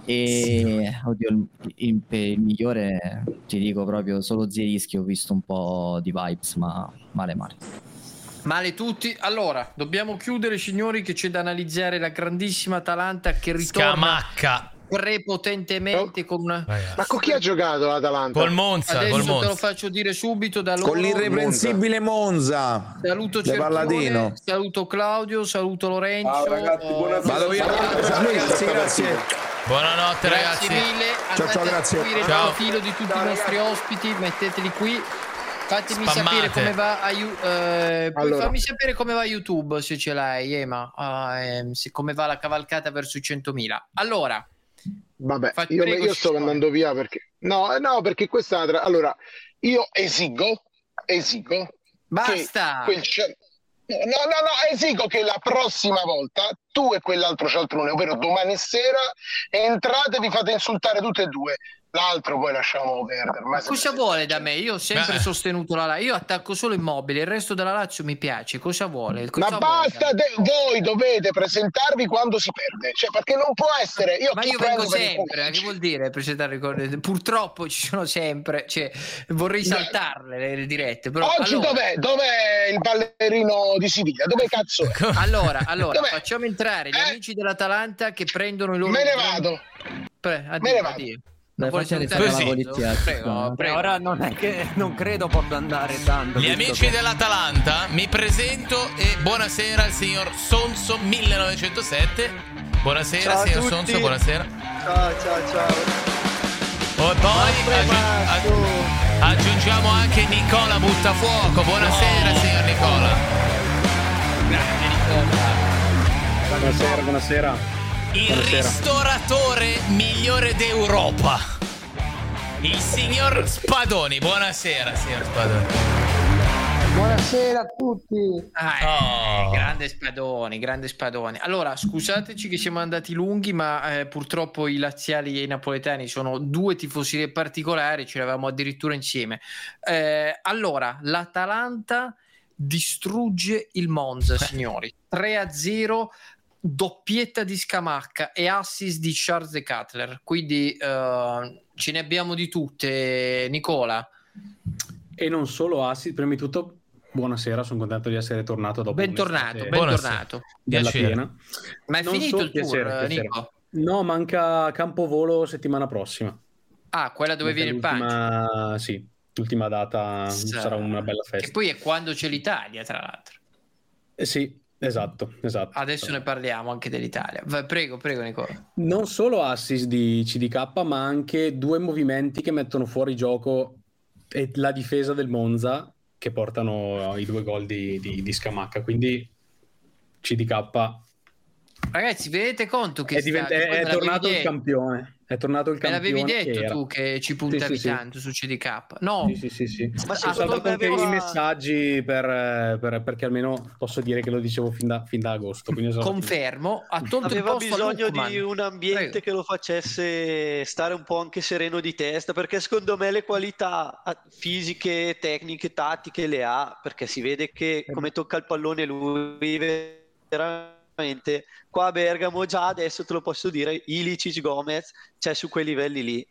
e oddio, il, il, il migliore ti dico proprio solo Zierischi, ho visto un po' di vibes, ma male male. Male tutti. Allora, dobbiamo chiudere, signori, che c'è da analizzare la grandissima Atalanta che ritorna Scamacca. prepotentemente oh. con una... Ma con chi ha giocato l'Atalanta? Col Monza. Adesso col Monza. te lo faccio dire subito da loro. Con l'irreprensibile Monza. Saluto Certone, saluto Claudio, saluto Lorenzo. Ciao ragazzi, buona Vado via. Grazie, grazie. Buonanotte grazie ragazzi. Mille. Ciao, ciao, grazie. il profilo di tutti i nostri ospiti, metteteli qui. Fatemi Spammate. sapere come va a eh, puoi Allora. farmi sapere come va YouTube se ce l'hai, Ema. Ehm, se- come va la cavalcata verso i 100.000. Allora, Vabbè, io, io sto andando via perché... No, no, perché questa tra- Allora, io esigo, esigo... Basta! Quel No, no, no, esigo che la prossima volta tu e quell'altro cialtrone, ovvero domani sera, entrate e vi fate insultare tutte e due. L'altro poi lasciamo perdere. Ma se- cosa vuole da me? Io ho sempre Beh. sostenuto la Lazio. Io attacco solo immobile, il resto della Lazio mi piace. Cosa vuole? Cosa Ma vuole basta, de- voi dovete presentarvi quando si perde, cioè perché non può essere. Io Ma io vengo sempre, politici? che vuol dire presentare ricordi? Purtroppo ci sono sempre, cioè, vorrei saltarle le, le dirette. Però, Oggi allora, dov'è? Dov'è il ballerino di Siviglia? Dove cazzo è? allora, allora Dov'è? facciamo entrare gli Eh? amici dell'Atalanta che prendono i loro. Me ne vado. Pre- addio, Me ne vado. addio. Dai, Non vuole faccia salutare restare la il polizia, mezzo? Prego, prego. Ora non è che non credo possa andare tanto. Gli amici che- dell'Atalanta, mi presento e buonasera al signor Sonso 1907. Buonasera Ciao signor tutti. Sonso, buonasera. Ciao, ciao, ciao. Oh, e poi aggiung- aggi- aggiungiamo anche Nicola Buttafuoco. Buonasera signor Nicola. Grande Nicola. Buonasera, buonasera. Il Buonasera. ristoratore migliore d'Europa. Il signor Spadoni. Buonasera signor Spadoni. Buonasera a tutti. Ah, eh, Oh. Grande Spadoni, grande Spadoni. Allora, scusateci che siamo andati lunghi, ma eh, purtroppo i laziali e i napoletani sono due tifoserie particolari, ce l'avevamo addirittura insieme. Eh, allora, l'Atalanta distrugge il Monza, signori. 3-0, doppietta di Scamacca e assist di Charles de Cutler. Quindi eh, ce ne abbiamo di tutte, Nicola. E non solo assist, prima di tutto, buonasera, sono contento di essere tornato dopo Bentornato, bentornato. Piacere. Ma è Non finito so- il tour, piacere, eh, piacere. Nico? No, manca Campovolo settimana prossima. Ah, quella dove viene il punch. L'ultima- Sì, l'ultima data Sa- sarà una bella Che festa. poi è quando c'è l'Italia, tra l'altro. Eh sì, esatto, esatto. Adesso ne parliamo anche dell'Italia. Va- prego, prego, Nicola. Non solo assist di CDK, ma anche due movimenti che mettono fuori gioco e la difesa del Monza che portano i due gol di, di, di Scamacca. Quindi CDK Ragazzi, vi rendete conto che è, divent- è- è tornato il campione. È tornato il Me l'avevi campione. detto era. tu che ci puntavi Sì, sì, sì. tanto su CDK. No, Sì, sì, sì, sì. Ma saltato me anche aveva- i messaggi per, per- perché almeno posso dire che lo dicevo fin da, fin da agosto. confermo. Ha tolto il Aveva bisogno di un ambiente Prego. che lo facesse stare un po' anche sereno di testa, perché secondo me le qualità ah, fisiche, tecniche, tattiche le ha, perché si vede che come tocca il pallone lui veramente qua a Bergamo già adesso te lo posso dire, Ilicic Gomez c'è su quei livelli lì.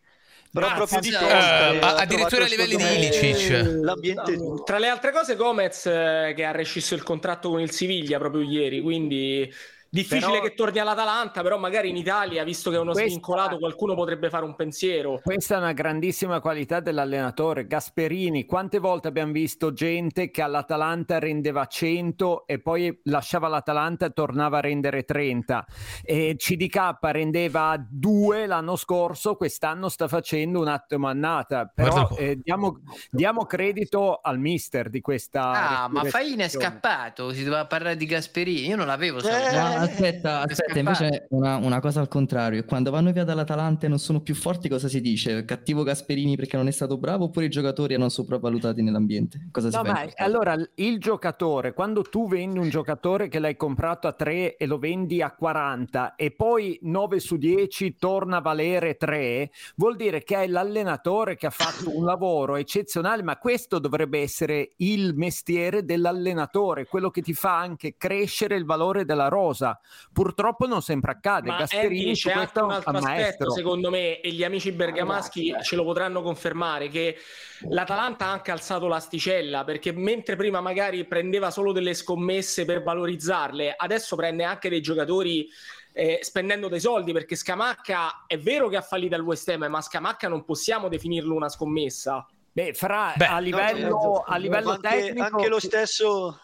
Però Grazie, proprio di testa, eh, addirittura a livelli di Ilicic. L'ambiente Tra le altre cose, Gomez eh, che ha rescisso il contratto con il Siviglia proprio ieri, quindi Difficile però... che torni all'Atalanta, però magari in Italia, visto che è uno questa... svincolato, qualcuno potrebbe fare un pensiero. Questa è una grandissima qualità dell'allenatore. Gasperini, quante volte abbiamo visto gente che all'Atalanta rendeva 100 e poi lasciava l'Atalanta e tornava a rendere 30. E CDK rendeva 2 l'anno scorso, quest'anno sta facendo un attimo annata. Però eh, diamo, diamo, credito al mister di questa... Ah, ma Faina è scappato, si doveva parlare di Gasperini, io non l'avevo. Eh aspetta, aspetta, invece una, una, cosa al contrario. Quando vanno via dall'Atalanta e non sono più forti, cosa si dice? Cattivo Gasperini perché non è stato bravo oppure i giocatori erano sopravvalutati nell'ambiente? Cosa si no, ma allora il giocatore, quando tu vendi un giocatore che l'hai comprato a 3 e lo vendi a 40 e poi 9 su 10 torna a valere 3, vuol dire che è l'allenatore che ha fatto un lavoro eccezionale, ma questo dovrebbe essere il mestiere dell'allenatore, quello che ti fa anche crescere il valore della rosa Purtroppo non sempre accade. Ma Gasperini c'è anche un altro aspetto, secondo me, e gli amici bergamaschi ce lo potranno confermare, che l'Atalanta ha anche alzato l'asticella, perché mentre prima magari prendeva solo delle scommesse per valorizzarle, adesso prende anche dei giocatori eh, spendendo dei soldi perché Scamacca è vero che ha fallito al West Ham, ma Scamacca non possiamo definirlo una scommessa. Beh, fra Beh, a livello, no, a livello anche, tecnico, anche lo stesso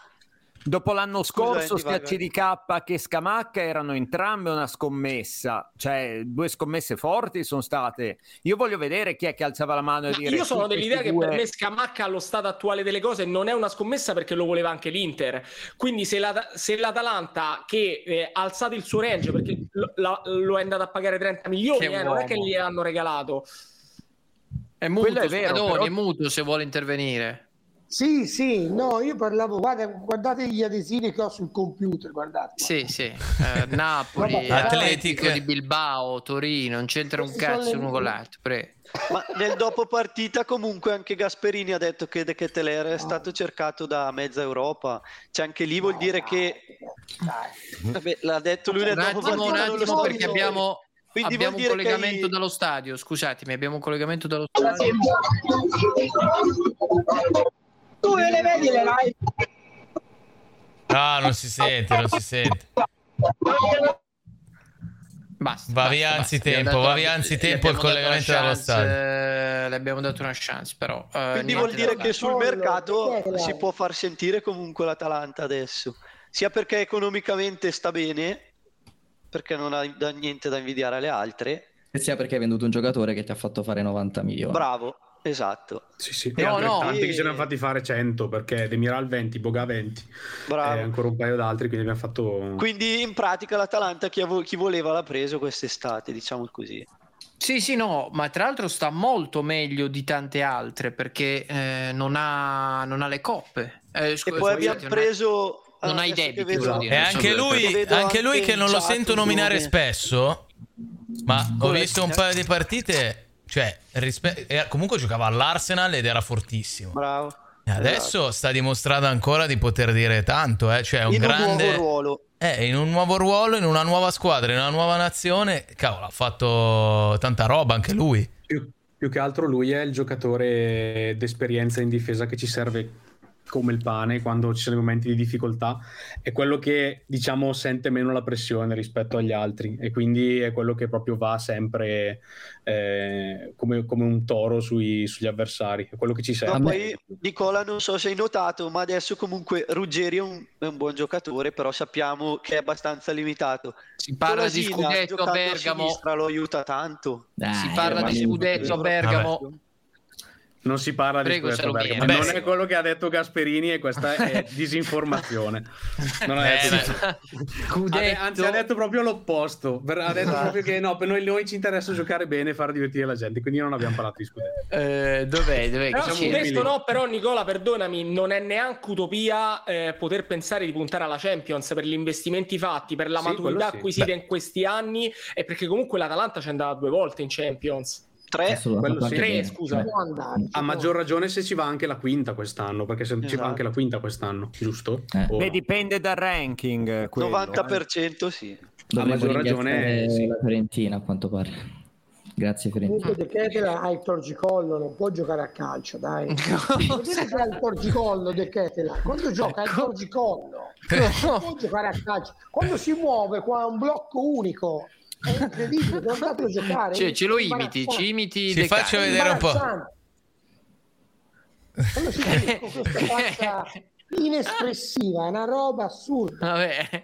Dopo l'anno scorso, sia CDK che Scamacca erano entrambe una scommessa, cioè due scommesse forti sono state. Io voglio vedere chi è che alzava la mano e dire. Io sono dell'idea che per me Scamacca allo stato attuale delle cose non è una scommessa perché lo voleva anche l'Inter. Quindi se, la, se l'Atalanta che eh, ha alzato il suo range perché lo, la, lo, è andato a pagare 30 milioni, eh, non è che gli hanno regalato. È muto, è vero, però... è muto se vuole intervenire. Sì, sì, no, io parlavo, guarda, guardate gli adesivi che ho sul computer, guardate. Sì, sì, eh, Napoli, Atletico di Bilbao, Torino, non c'entra un cazzo uno con l'altro, prego. Ma nel dopo partita comunque anche Gasperini ha detto che De Keteler è stato cercato da mezza Europa. Cioè anche lì vuol dire che... Vabbè, l'ha detto lui nel un dopo attimo, partita. Un attimo perché abbiamo... Quindi abbiamo un collegamento hai... dallo stadio, scusatemi, abbiamo un collegamento dallo stadio. Tu le vedi le live? No, non si sente, non si sente. Basta, va via anzitempo, va via anzitempo il collegamento dallo stadio. Eh, le abbiamo dato una chance, però. Eh, Quindi vuol dire che sul mercato si può far sentire comunque l'Atalanta adesso, sia perché economicamente sta bene, perché non ha niente da invidiare alle altre, e sia perché hai venduto un giocatore che ti ha fatto fare 90 milioni. Bravo, Esatto. Sì, sì. E no, no, tanti e... che ce ne hanno fatti fare 100 perché Demiral 20, Boga 20 Bravo. e ancora un paio d'altri, quindi abbiamo fatto... Quindi in pratica l'Atalanta chi, vo- chi voleva l'ha preso quest'estate, diciamo così. Sì, sì, no, ma tra l'altro sta molto meglio di tante altre perché eh, non, ha, non, ha, le coppe. Eh, scusa, e poi abbiamo preso... Non ha i debiti, E anche lui, anche lui che non lo sento nominare spesso, ma ho visto un paio di partite cioè, rispe- comunque giocava all'Arsenal ed era fortissimo. Bravo. E adesso esatto. sta dimostrando ancora di poter dire tanto, eh? cioè un in grande... un nuovo ruolo. Eh, in un nuovo ruolo, in una nuova squadra, in una nuova nazione. Cavolo, ha fatto tanta roba anche lui. Più, più che altro lui è il giocatore d'esperienza in difesa che ci serve come il pane quando ci sono i momenti di difficoltà, è quello che diciamo sente meno la pressione rispetto agli altri e quindi è quello che proprio va sempre eh, come, come, un toro sui, sugli avversari, è quello che ci serve. No, poi Nicola non so se hai notato, ma adesso comunque Ruggeri è un, è un buon giocatore, però sappiamo che è abbastanza limitato. Si parla Colasina, di scudetto a Bergamo. A lo aiuta tanto. Dai, si parla di scudetto a Bergamo. Vabbè non si parla Prego, di Bergamo. Beh, non è quello che ha detto Gasperini e questa è disinformazione. Non ha detto... Eh, anzi, ha detto proprio l'opposto. Ha detto esatto. proprio che no, per noi, noi, ci interessa giocare bene e far divertire la gente, quindi non abbiamo parlato di scudetto. Eh, dov'è? dov'è? Però su questo no, però Nicola, perdonami, non è neanche utopia eh, poter pensare di puntare alla Champions per gli investimenti fatti, per la sì, maturità sì. acquisita Beh. in questi anni e perché comunque l'Atalanta ci è andata due volte in Champions. Tre, quello sì. Tre, scusa. A maggior ragione se ci va anche la quinta quest'anno, perché se esatto. ci va anche la quinta quest'anno, giusto? Eh. Beh, dipende dal ranking. Quello, 90% sì. A maggior ragione sì. la Fiorentina, a quanto pare. Grazie. Comunque De Ketela ha il torgicollo, non può giocare a calcio, dai. Vedete che ha il torgicollo De Ketela? Quando gioca ha il torgicollo, non può giocare a calcio. Quando si muove qua è un blocco unico. È incredibile, guardatelo giocare. Cioè, ce lo imiti, ci imiti Ci De faccio vedere un po'. Quando si vede con questa faccia inespressiva, è una roba assurda. Vabbè.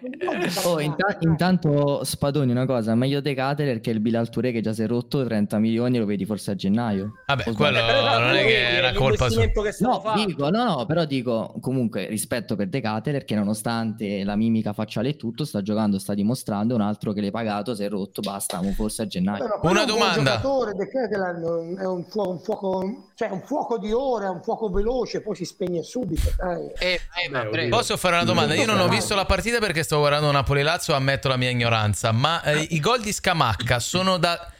Oh, inta- intanto Spadoni una cosa, meglio De Caterer che il Bilal Touré che già si è rotto 30 milioni lo vedi forse a gennaio. Vabbè, quello sbaglio? non è che è la colpa sua. No, dico, no, no, però dico comunque rispetto per De Caterer che nonostante la mimica facciale e tutto sta giocando, sta dimostrando un altro che l'hai pagato, si è rotto, basta, forse a gennaio. Però quello è un giocatore, De non- è un fuoco, un fuoco, cioè un fuoco di ore, è un fuoco veloce, poi si spegne subito. dai. Posso fare una domanda? Io non ho visto la partita perché sto guardando Napoli-Lazio, ammetto la mia ignoranza, ma eh, i gol di Scamacca sono da,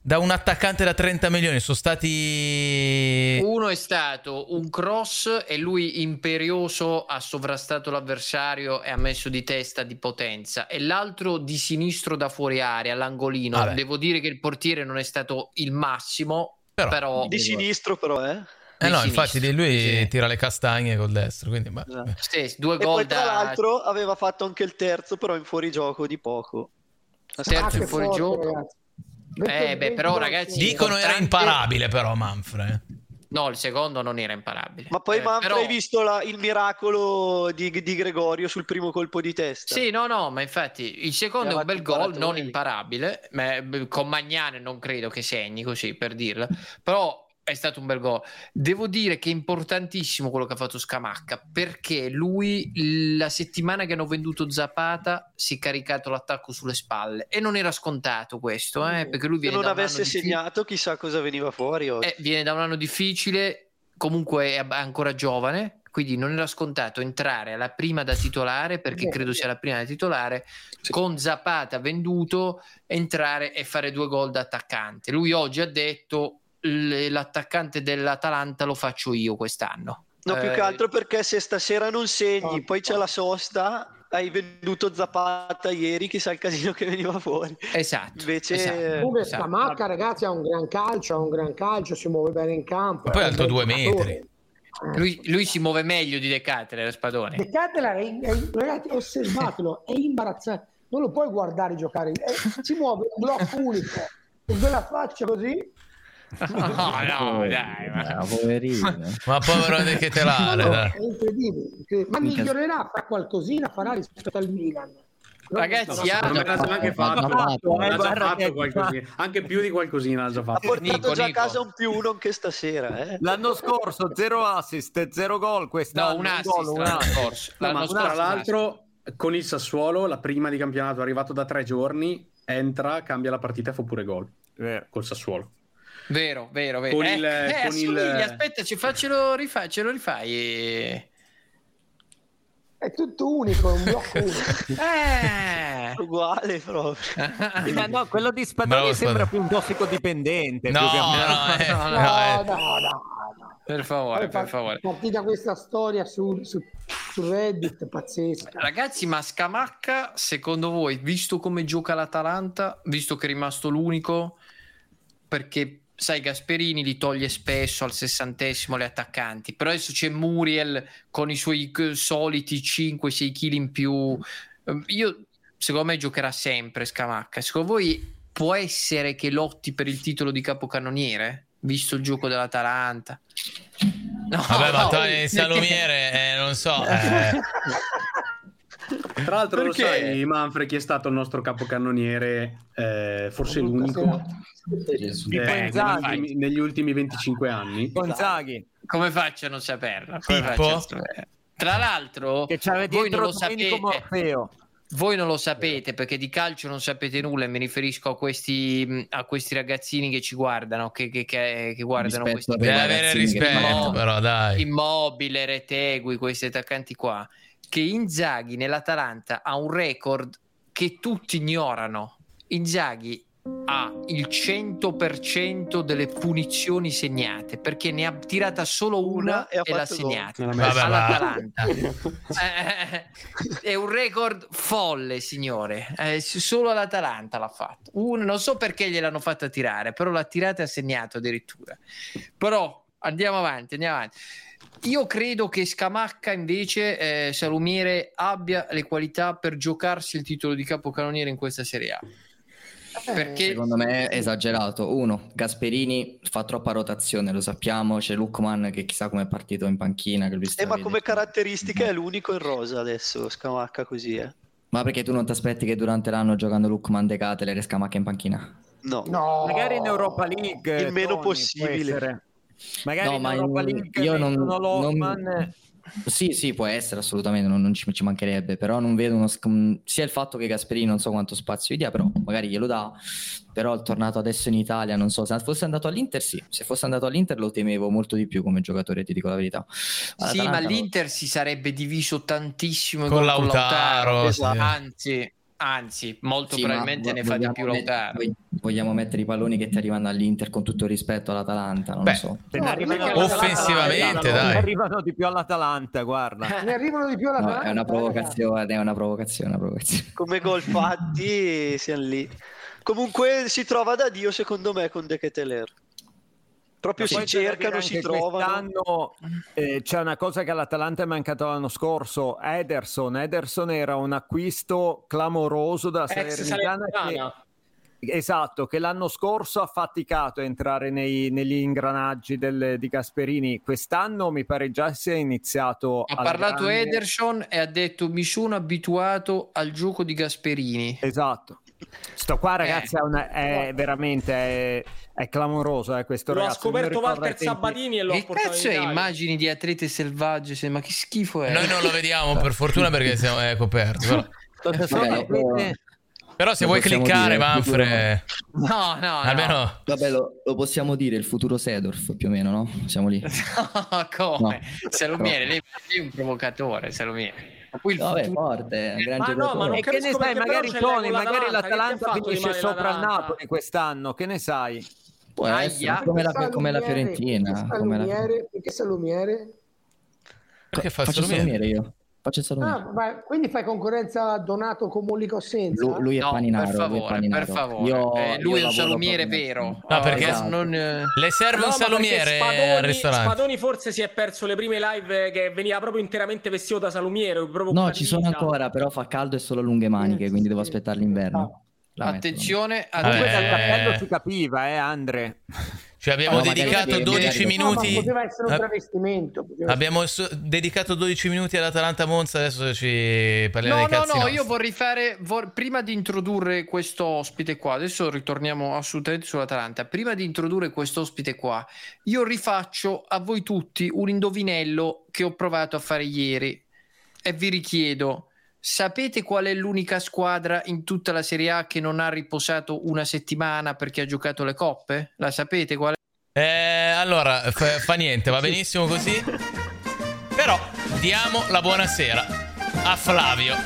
da un attaccante da 30 milioni, sono stati... Uno è stato un cross e lui imperioso ha sovrastato l'avversario e ha messo di testa di potenza e l'altro di sinistro da fuori area, all'angolino. Vabbè. Devo dire che il portiere non è stato il massimo, però... Di sinistro però, eh. Eh no, infatti lui tira le castagne col destro, quindi beh. Sì, due E gol poi tra da... l'altro aveva fatto anche il terzo, però in fuorigioco di poco. Terzo in Ah, fuori che gioco. forte, ragazzi. Eh beh, però ragazzi... Dicono era importante- imparabile però Manfred. No, il secondo non era imparabile. Ma poi Eh, Manfred, però- hai visto la- il miracolo di, di Gregorio sul primo colpo di testa? Sì, no, no, ma infatti il secondo è un bel gol, non imparabile, ma eh, con Magnane non credo che segni così per dirla, però è stato un bel gol. Devo dire che è importantissimo quello che ha fatto Scamacca, perché lui la settimana che hanno venduto Zapata si è caricato l'attacco sulle spalle e non era scontato questo, eh, perché lui Se viene non da un avesse segnato, chissà cosa veniva fuori oggi. eh, viene da un anno difficile, comunque è ancora giovane, quindi non era scontato entrare alla prima da titolare, perché credo sia la prima da titolare, con Zapata venduto, entrare e fare due gol da attaccante. Lui oggi ha detto "L- l'attaccante dell'Atalanta lo faccio io quest'anno. No, più Eh, che altro perché se stasera non segni, poi c'è la sosta, hai venduto Zapata ieri, chissà il casino che veniva fuori. Esatto. Invece... Comunque Scamacca, ragazzi, ha un gran calcio, ha un gran calcio, si muove bene in campo. Ma poi è un alto bel due metri. Lui, lui si muove meglio di De Cattere, Spadone. De è, ragazzi, osservatelo, è imbarazzante. Non lo puoi guardare giocare, è- si muove un blocco unico, con quella faccia così. No, no, dai. Ma poverino. Ma povero De Ketelare, No, dai. è incredibile. Ma migliorerà, fa qualcosina, farà rispetto al Milan. Ragazzi, ha- l'ha anche fatto, l'ha fatto, l'ha eh, fatto che- anche più di qualcosina l'ha già Ha fatto. portato Nico, già Nico. a casa un più uno anche stasera. Eh. L'anno scorso zero assist, zero gol. Quest'anno No, un assist gol, un l'anno assist. scorso. No, L'anno scorso tra l'altro con il Sassuolo, la prima di campionato, arrivato da tre giorni, entra, cambia la partita e fa pure gol. Col Sassuolo. Vero, vero, vero. Con eh, il- eh, con il- aspetta, ci faccelo rifai, ce lo rifai. eh. È tutto unico, è un blocco unico. Eh. Uguale proprio. Eh, no, quello di Spadoni Bravo, sembra più un tossicodipendente. No, più che- no, eh, No, no, No, eh. no, no. Per favore, Poi per favore. Partita questa storia su, su, su Reddit, pazzesca. Ragazzi, ma Scamacca, secondo voi, visto come gioca l'Atalanta, visto che è rimasto l'unico, perché sai, Gasperini li toglie spesso al sessantesimo le attaccanti, però adesso c'è Muriel con i suoi eh, soliti 5-6 kg in più. Eh, Io, secondo me, giocherà sempre Scamacca. Secondo voi può essere che lotti per il titolo di capocannoniere, visto il gioco dell'Atalanta? No, Vabbè, ma no, il salumiere, eh, non so. eh. Tra l'altro Perché? lo sai, Manfred, chi è stato il nostro capocannoniere, eh, forse l'unico Tipo eh, negli, ultimi, negli ultimi 25 anni. Gonzaghi. Come faccio a non saperla? Saperla? Tra l'altro, Che voi non lo sapete. Morfeo. Voi non lo sapete perché di calcio non sapete nulla e mi riferisco a questi, a questi ragazzini che ci guardano, che, che- che- che guardano Rispetto questi Deve avere rispetto, però, dai. Immobile, Retegui, questi attaccanti qua, che Inzaghi nell'Atalanta ha un record che tutti ignorano. Inzaghi ha il 100% delle punizioni segnate perché ne ha tirata solo una, una e, e l'ha segnata all'Atalanta. eh, è un record folle, signore. Eh, solo all'Atalanta l'ha fatto. Una, non so perché gliel'hanno fatta tirare, però l'ha tirata e ha segnato addirittura. Però andiamo avanti, andiamo avanti. Io credo che Scamacca invece, eh, Salumiere, abbia le qualità per giocarsi il titolo di capocannoniere in questa Serie A. Eh, Perché... Secondo me è esagerato. Uno, Gasperini fa troppa rotazione, lo sappiamo. C'è Lukman che chissà come è partito in panchina. Che lui eh, ma come caratteristiche è l'unico in rosa adesso, Scamacca così, eh. Ma perché tu non ti aspetti che durante l'anno giocando Lukman, De Catler e Scamacca in panchina? No. no. Magari in Europa League. Il meno Tony, possibile. Magari no, in ma Europa League io non, non, sì, sì, può essere assolutamente, non, non ci, ci, mancherebbe, però non vedo uno, sia il fatto che Gasperini non so quanto spazio gli dia, però magari glielo dà, però è tornato adesso in Italia, non so, se fosse andato all'Inter sì, se fosse andato all'Inter lo temevo molto di più come giocatore, ti dico la verità. Sì, ma l'Inter si sarebbe diviso tantissimo con, con Lautaro, Lautaro sì. anzi Anzi, molto sì, probabilmente ne fa di più Lautaro. Met- vogliamo mettere i palloni che ti arrivano all'Inter con tutto il rispetto all'Atalanta, non Beh, so. No, offensivamente, dai. Ne arrivano di più all'Atalanta, guarda. Ne arrivano di più all'Atalanta. No, è una provocazione, è una provocazione, una provocazione. Come gol fatti siamo lì. Comunque si trova da Dio secondo me con De Keteler proprio si cercano, si trovano. Eh, c'è una cosa che all'Atalanta è mancato l'anno scorso, Ederson. Ederson era un acquisto clamoroso da Salernitana che... Esatto, che l'anno scorso ha faticato a entrare nei, negli ingranaggi del, di Gasperini. Quest'anno mi pare già sia iniziato. Ha parlato grande... Ederson e ha detto: Mi sono abituato al gioco di Gasperini. Esatto. Sto qua, ragazzi, eh. è, una, è veramente è, è clamoroso eh, questo L'ho ragazzo. scoperto Walter Sabatini e l'ho che portato cazzo è immagini di atlete selvagge? Ma che schifo è? Noi non lo vediamo per fortuna perché siamo è coperto. Però... Vabbè, però se vuoi cliccare, dire, Manfre... Futuro... No, no, Almeno... no. Vabbè, lo, lo, possiamo dire, il futuro Sedorf, più o meno, no? Siamo lì. no, come? No. Salumiere, lei è un provocatore, Salumiere. Ma poi il Vabbè, futuro... forte, un ma no, ma non e che ne sai, magari Tony, magari l'Atalanta finisce sopra il Napoli quest'anno, che ne sai? Può essere, come la, come la Fiorentina. Perché Salumiere? Perché fa il Salumiere io? Faccio il salumiere. Ah, ma quindi fai concorrenza a Donato con Mollico senza? Lui, lui è no, paninaro. Per favore, lui è paninaro. per favore. Io, eh, lui io è un salumiere vero. No, perché esatto. non, le serve no, un salumiere Spadoni, al ristorante. Spadoni forse si è perso le prime live che veniva proprio interamente vestito da salumiere. no, ci sono ancora, però fa caldo e solo lunghe maniche, quindi devo aspettare l'inverno. No. Attenzione, comunque dal cappello si capiva, eh, Andre. Cioè abbiamo no, dedicato 12 minuti. No, poteva essere un travestimento. Abbiamo so- dedicato 12 minuti all'Atalanta Monza. Adesso ci parliamo no, dei cazzi. No, no, nostri. io vorrei fare. Vor- prima di introdurre questo ospite qua, adesso ritorniamo assolutamente sull'Atalanta. Prima di introdurre questo ospite qua, io rifaccio a voi tutti un indovinello che ho provato a fare ieri e vi richiedo Sapete qual è l'unica squadra in tutta la Serie A che non ha riposato una settimana perché ha giocato le coppe? La sapete qual è? Eh, allora, fa, fa niente, va benissimo così. Però diamo la buonasera a Flavio.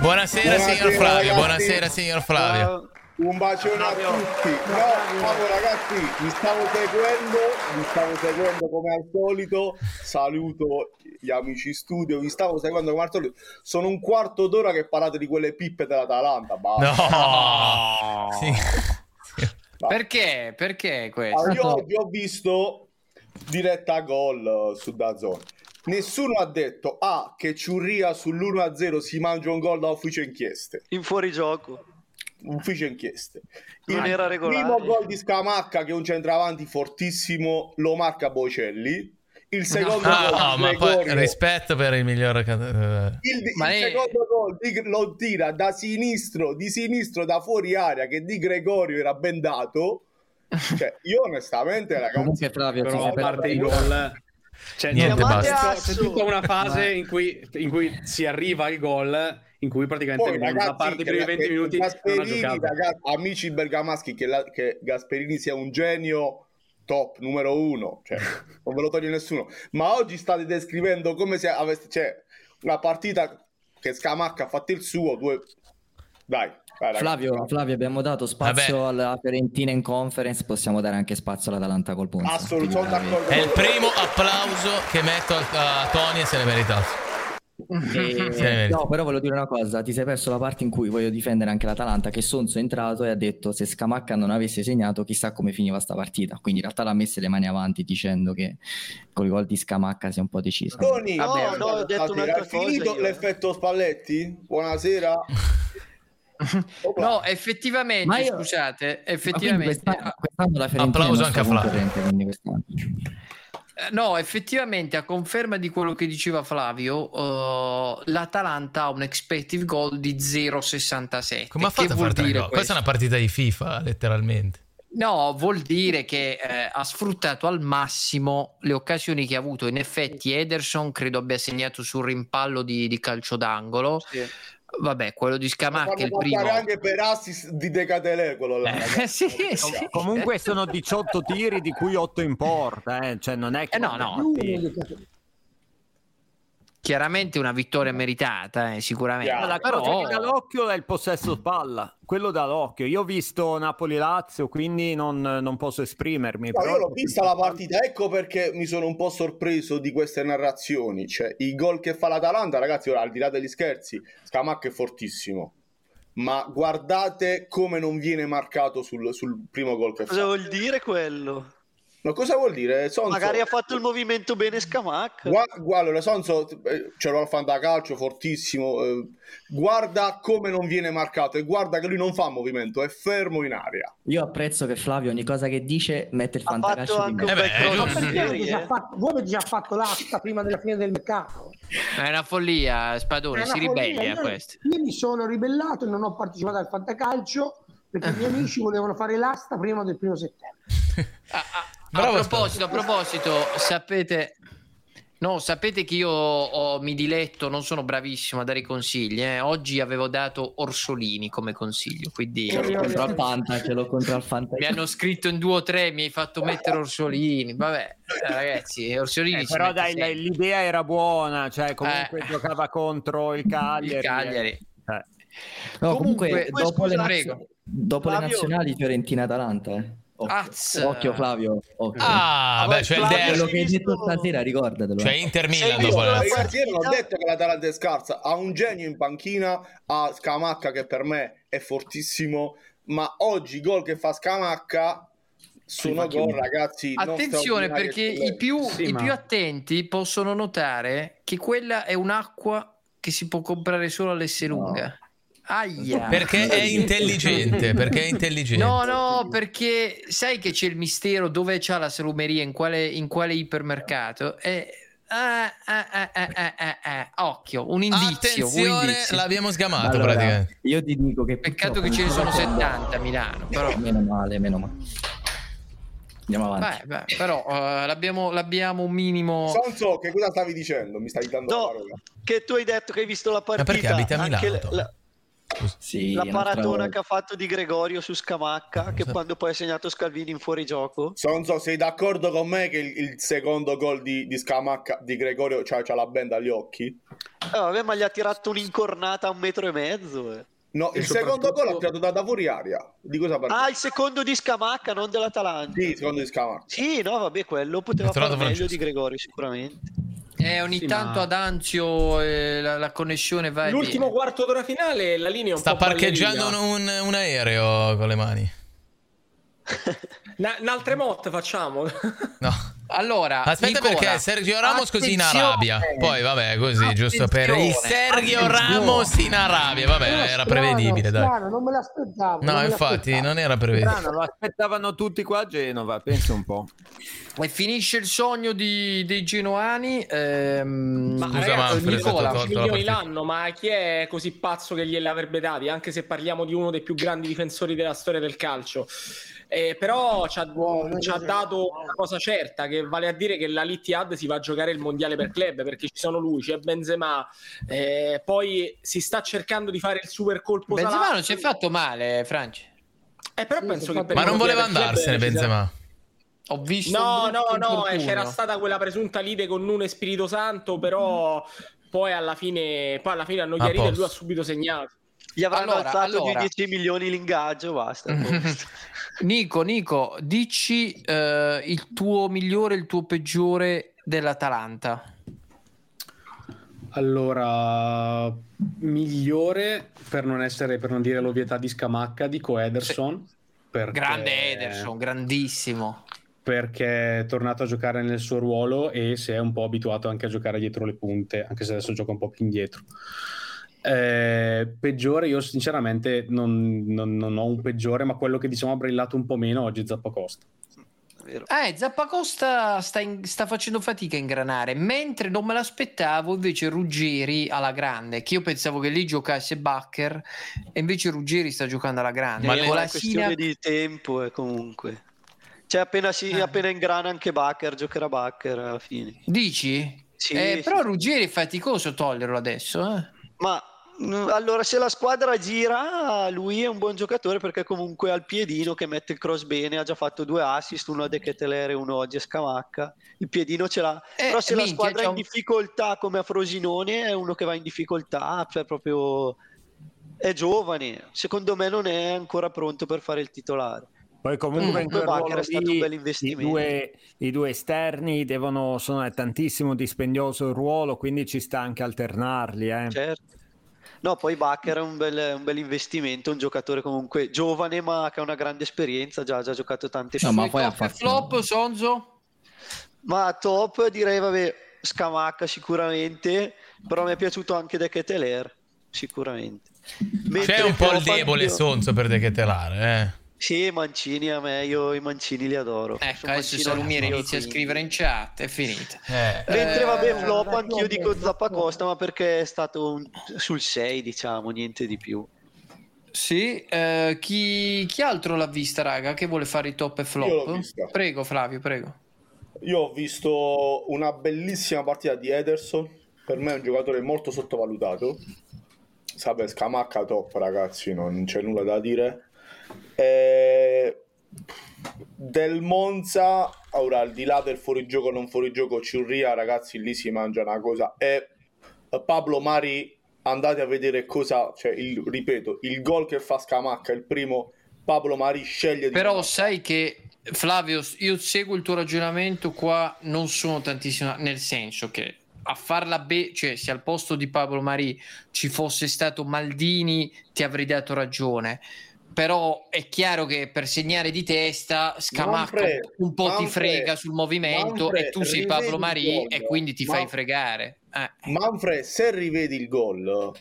Buonasera, buonasera signor Flavio. Ragazzi. Buonasera, signor Flavio. Un bacione a tutti. No, bravo ragazzi, mi stavo seguendo, mi stavo seguendo come al solito. Saluto gli amici studio, vi stavo seguendo come al solito. Sono un quarto d'ora che parlate di quelle pippe dell'Atalanta. Basta. No. sì. Perché? Perché questo? Allora, io oggi ho visto diretta gol su Dazon. Nessuno ha detto ah, che Ciurria sull'1-0 si mangia un gol da ufficio inchieste. In fuorigioco ufficio inchieste. Il era primo gol di Scamacca che è un centravanti fortissimo lo marca Bocelli. Il secondo no, gol no, ma poi rispetto per il migliore uh... il, il è... secondo gol di, lo tira da sinistro, di sinistro da fuori area che di Gregorio era bendato. Cioè, io onestamente ragazzi, Flavio, però a parte i gol cioè, Niente, basta. C'è tutta una fase in cui, in cui si arriva al gol in cui praticamente Poi, ragazzi, a parte i primi 20 minuti Gasperini, ragazzi, amici bergamaschi che, la, che Gasperini sia un genio top numero uno cioè, non ve lo toglie nessuno ma oggi state descrivendo come se aveste cioè, una partita che Scamacca ha fatto il suo due dai Flavio, Flavio, abbiamo dato spazio Vabbè. alla Fiorentina in conference, possiamo dare anche spazio all'Atalanta col Ponza. Assolutamente d'accordo. È il primo applauso che metto a, a Tony e se ne meritato. E- merita. no, però voglio dire una cosa: ti sei perso la parte in cui voglio difendere anche l'Atalanta. Che Sonso è entrato e ha detto se Scamacca non avesse segnato, chissà come finiva sta partita. Quindi in realtà l'ha messa le mani avanti dicendo che con i gol di Scamacca si è un po' deciso. Tony, Vabbè, no, ho detto un'altra finito io, eh. l'effetto Spalletti? Buonasera. No, effettivamente, io- scusate, effettivamente... quest'anno, quest'anno la Fiorentina Applauso anche a Flavio. No, effettivamente, a conferma di quello che diceva Flavio, eh, l'Atalanta ha un expected goal di 0,67. Come ha Che fatto a vuol fare dire? Questa è una partita di FIFA, letteralmente. No, vuol dire che eh, ha sfruttato al massimo le occasioni che ha avuto. In effetti, Ederson credo abbia segnato sul rimpallo di, di calcio d'angolo. Vabbè, quello di Scamacca è il primo. anche per assist di Decatele quello là. Eh, sì, sì. Comunque sono 18 tiri di cui 8 in porta, eh. cioè non è che... Eh, no, no. Chiaramente una vittoria meritata, eh, sicuramente. Ma la Però- cosa che dà l'occhio è il possesso palla, quello dà l'occhio. Io ho visto Napoli-Lazio, quindi non, non posso esprimermi. No, però- io l'ho vista la partita, ecco perché mi sono un po' sorpreso di queste narrazioni. Cioè, i gol che fa l'Atalanta, ragazzi, ora al di là degli scherzi, Scamacca è fortissimo. Ma guardate come non viene marcato sul, sul primo gol che Cosa fa. vuol dire quello? Ma cosa vuol dire? Sonso, Magari ha fatto il movimento bene Scamacca. Gua- allora, Sonso, c'era il fantacalcio fortissimo. eh, guarda come non viene marcato e guarda che lui non fa movimento, è fermo in aria. Io apprezzo che Flavio ogni cosa che dice mette il fantacalcio di mezzo. un Eh beh, Voi avete già fatto- l'asta prima della fine del mercato. È una follia, Spadone, si follia. ribelli a Io- questo. Io mi sono ribellato e non ho partecipato al fantacalcio perché i miei amici volevano fare l'asta prima del primo settembre. Bravo, a proposito, a proposito, sapete... No, sapete che io ho- mi diletto, non sono bravissimo a dare i consigli. eh. Oggi avevo dato Orsolini come consiglio, quindi Ce l'ho contro al Fanta, ce l'ho contro al Fanta. mi hanno scritto in due o tre, mi hai fatto mettere Orsolini. Vabbè, eh, ragazzi, Orsolini Eh, però dai, sempre. l'idea era buona, cioè comunque Eh. giocava contro il Cagliari. Il Cagliari. Eh. No, comunque, Comunque, dopo, le, scusa, naz- prego. dopo le nazionali Fiorentina-Atalanta, eh. Occhio, occhio Flavio, occhio. Ah, beh, il Flavio, derby. Quello che hai detto stasera, ricordatelo. C'è eh. Inter Milan dopo la la non ho partita? detto che l'Atalanta è scarsa, ha un genio in panchina, ha Scamacca che per me è fortissimo, ma oggi i gol che fa Scamacca sono gol, ragazzi. Attenzione perché i più, Sì, i ma- più attenti possono notare che quella è un'acqua che si può comprare solo all'Esselunga. Aia. Perché è intelligente, perché è intelligente. No, no, perché sai che c'è il mistero dove c'ha la salumeria, in quale, in quale ipermercato? E... ah, ah, ah, ah, ah, ah, ah. Occhio, un indizio. un indizio. l'abbiamo sgamato Allora, praticamente. io ti dico che Peccato che ce ne sono sto 70 a Milano, però... Meno male, meno male. Andiamo avanti. Beh, beh, però eh, l'abbiamo, l'abbiamo un minimo... Sonso, che cosa stavi dicendo? Mi stai dando No, che tu hai detto che hai visto la partita. perché abiti a Milano, la, Sì, la paratona che ha fatto di Gregorio su Scamacca, che quando poi ha segnato Scalvini in fuorigioco. Sonso, sei d'accordo con me che il, il secondo gol di, di Scamacca, di Gregorio, cioè, c'ha la benda agli occhi? Eh, vabbè, ma gli ha tirato un'incornata a un metro e mezzo. eh. No, il secondo gol ha tirato da, da fuori aria. Di cosa parli? Ah, il secondo di Scamacca, non dell'Atalanta. Sì, il secondo di Scamacca. Sì, no, vabbè, quello poteva fare meglio Francesco. di Gregorio sicuramente. Eh, ogni Sì, tanto ma- ad Anzio eh, la, la connessione va L'ultimo quarto d'ora finale la linea è un Sta po' parcheggiando un- un aereo con le mani. Na- Un'altra mod facciamo. No. Allora, Aspetta Nicola, perché Sergio Ramos così in. Arabia. Poi vabbè, così, giusto per il Sergio. Ramos in Arabia. Vabbè, era strano, prevedibile, dai. strano, non me l'aspettavo. No, non infatti, l'aspettavo. non era prevedibile. Strano, lo aspettavano tutti qua a Genova, pensa un po'. E finisce il sogno di- dei genoani. ehm, Ma Scusa, ragazzi, Manfred, Nicola, ti ho tolto 10 la milioni partita. l'anno, ma chi è così pazzo che glieli avrebbe dati? Anche se parliamo di uno dei più grandi difensori della storia del calcio. Eh, però ci ha, ci ha dato una cosa certa, che vale a dire che la Littihad si va a giocare il mondiale per club, perché ci sono lui, c'è Benzema, eh, poi si sta cercando di fare il super colpo Benzema Salah. non si è fatto male, Franci. Eh, però Sì, penso che Ma non voleva andarsene ci Benzema. Ho visto No, no, no, eh, c'era stata quella presunta lite con Nuno e Spirito Santo, però poi alla fine, poi alla fine hanno A chiarito e lui ha subito segnato. Gli avranno Allora, alzato allora. di 10 milioni l'ingaggio, basta. Nico, Nico, dici eh, il tuo migliore e il tuo peggiore dell'Atalanta. Allora, migliore per non essere, per non dire l'ovvietà di Scamacca, dico Ederson. perché- Grande Ederson, grandissimo. Perché è tornato a giocare nel suo ruolo e si è un po' abituato anche a giocare dietro le punte, anche se adesso gioca un po' più indietro. Eh, peggiore, io sinceramente non, non- non ho un peggiore, ma quello che diciamo ha brillato un po' meno oggi è Zappacosta. Eh, Zappacosta sta, in- sta facendo fatica a ingranare, mentre non me l'aspettavo invece Ruggeri alla grande, che io pensavo che lì giocasse Bakker e invece Ruggeri sta giocando alla grande. Ma è la una questione Sina- di tempo, eh, comunque. Cioè, appena, si, Eh. appena ingrana anche Bakker, giocherà Bakker alla fine. Dici? Sì, Eh, sì, però. Ruggeri è faticoso toglierlo adesso. Eh. Ma allora, se la squadra gira, lui è un buon giocatore perché comunque ha il piedino che mette il cross bene, ha già fatto due assist, uno a De Keteler e uno oggi a Scamacca. Il piedino ce l'ha. Però se la Eh, minchia, squadra è in un- difficoltà come a Frosinone, è uno che va in difficoltà, cioè proprio è giovane. Secondo me non è ancora pronto per fare il titolare. Poi comunque in Bakker ruolo è stato un bel i investimento. due, i due esterni devono, sono è tantissimo dispendioso il ruolo, quindi ci sta anche alternarli. Eh. Certo. No, poi Bakker è un bel, un bel investimento, un giocatore comunque giovane ma che ha una grande esperienza, già, ha già giocato tante No, ma poi ha Top e fatto- flop, Sonzo? Ma top direi, vabbè, Scamacca sicuramente, però mi è piaciuto anche De Keteler, sicuramente. Mentre C'è un po' il debole Sonzo per dechetelare, eh. Sì, Mancini a me, io i Mancini li adoro. Ecco, Sono adesso Salumiere inizia a scrivere in chat, è finita. Mentre vabbè, Eh, flop anch'io dico flop. Zappacosta, ma perché è stato un- sul 6, diciamo, niente di più. Sì, eh, chi, chi altro l'ha vista, raga? Che vuole fare i top e Io flop? l'ho vista. Prego, Flavio, prego. Io ho visto una bellissima partita di Ederson, per me è un giocatore molto sottovalutato. Sabe, Scamacca top ragazzi, non c'è nulla da dire. E... Del Monza, ora al di là del fuorigioco o non fuorigioco, Ciurria ragazzi lì si mangia una cosa. E Pablo Mari, andate a vedere cosa, cioè il, ripeto, il gol che fa Scamacca, il primo, Pablo Mari sceglie di Però sai che Flavio, io seguo il tuo ragionamento qua, non sono tantissimo, nel senso che a farla B, cioè se al posto di Pablo Mari ci fosse stato Maldini, ti avrei dato ragione. Però è chiaro che per segnare di testa Scamacca Manfred, un po' ti Manfred, frega sul movimento Manfred, e tu sei Pablo gol. e quindi ti fai fregare. Eh. Manfred, se rivedi il gol,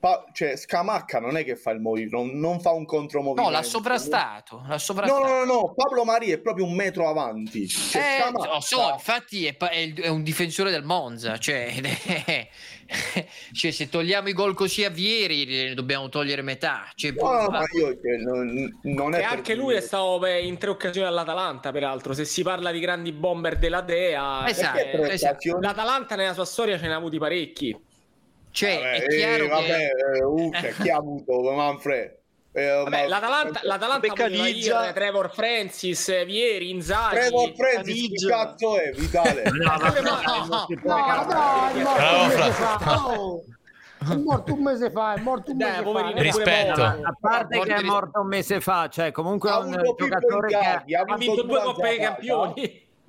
pa- cioè Scamacca non è che fa il movimento, non, non fa un contromovimento. No, l'ha sovrastato, l'ha No, sovrastato. no, no, no, Pablo Mari è proprio un metro avanti. Cioè, Eh, Scamacca- lo so, infatti è, pa- è il- è un difensore del Monza, cioè, cioè, se togliamo i gol così a Vieri ne dobbiamo togliere metà. Cioè, No, no, ma io cioè, non, non è E anche dire- lui è stato beh, in tre occasioni all'Atalanta, peraltro. Se si parla di grandi bomber della Dea, Esatto, esatto. l'Atalanta nella sua storia ce ne ha avuti parecchi. Cioè, Vabbè, è eh, chiaro vabbè, che... eh, uh, cioè, chi ha avuto Manfred? Eh, Vabbè, ma- l'Atalanta, l'Atalanta avuto Beccaniggia. Ier, Trevor Francis, Vieri, Inzaghi. Trevor Francis, chi Caniggia. cazzo è, Vitale? Eh, ma- No, dai, è morto un mese fa. È morto un mese fa, è morto un Dai, mese poverino, fa. Rispetto. A parte che è morto un mese fa, cioè comunque è ha un giocatore che ha vinto due Coppe dei Zapata,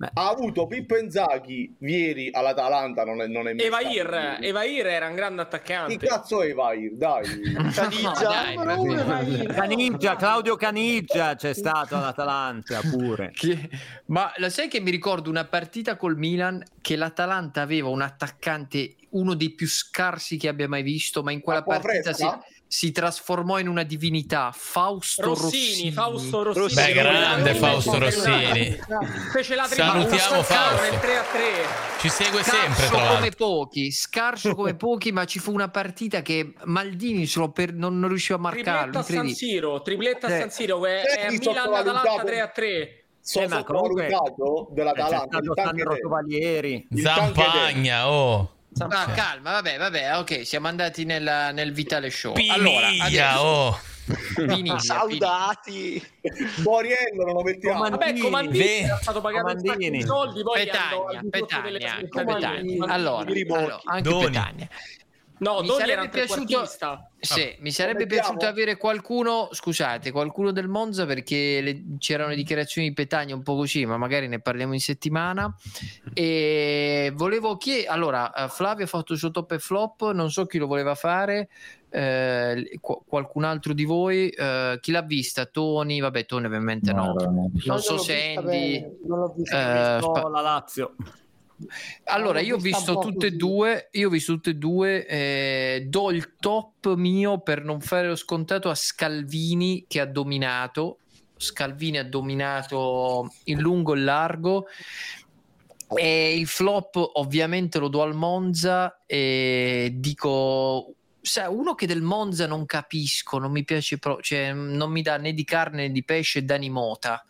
Campioni. Ha avuto Pippo Inzaghi, Vieri all'Atalanta, non è, non è mai Evair, stato. Evair era un grande Chi attaccante. cazzo è Evair? Dai. Caniggia. dai. Caniggia, Claudio Caniggia c'è stato all'Atalanta pure. che- Ma lo sai che mi ricordo una partita col Milan che l'Atalanta aveva un attaccante, uno dei più scarsi che abbia mai visto, ma in quella Acqua partita si, fresca? si trasformò in una divinità. Fausto Rossini. Rossini, Fausto Rossini. Beh, grande Fausto Rossini. Fece la tripla Salutiamo Fausto. nel 3 a 3. Ci segue sempre, Scarso tra come pochi, scarso come pochi, ma ci fu una partita che Maldini solo per- non, non riusciva a marcarlo. Tripletta a San. Siro, tripletta a Eh. San Siro, è, è Senti, Milan Atalanta sottovalutato. 3 a 3. Sono Eh, ma comunque- dell'Atalanta. tanque Zampagna, oh. Ah, calma, vabbè, vabbè, ok, siamo andati nella- nel Vitale Show. Piniglia, allora, adesso, oh. Piniglia. Saudati. Boriello non lo mettiamo. Vabbè, Comandini Ve- era stato pagato un sacco di Comandini. soldi, Petagna, Petagna. Petagna. Allora, allora, anche Doni. Petagna. No, mi sarebbe piaciuto, sì, mi sarebbe piaciuto avere qualcuno, scusate, qualcuno del Monza perché le- c'erano dichiarazioni di Petagna un po' così, ma magari ne parliamo in settimana. E volevo chiedere, allora, eh, Flavio ha fatto il suo top e flop, non so chi lo voleva fare. eh, qu- qualcun altro di voi eh, chi l'ha vista? Tony, vabbè, Tony ovviamente no, non so se Andy, non l'ho vista eh, No, spa- la Lazio. Allora, io ho visto tutte e due, io ho visto tutte e due, eh, do il top mio per non fare lo scontato a Scalvini che ha dominato, Scalvini ha dominato in lungo e in largo. E il flop ovviamente lo do al Monza e dico sai, uno che del Monza non capisco, non mi piace proprio, cioè non mi dà né di carne né di pesce Dani Mota.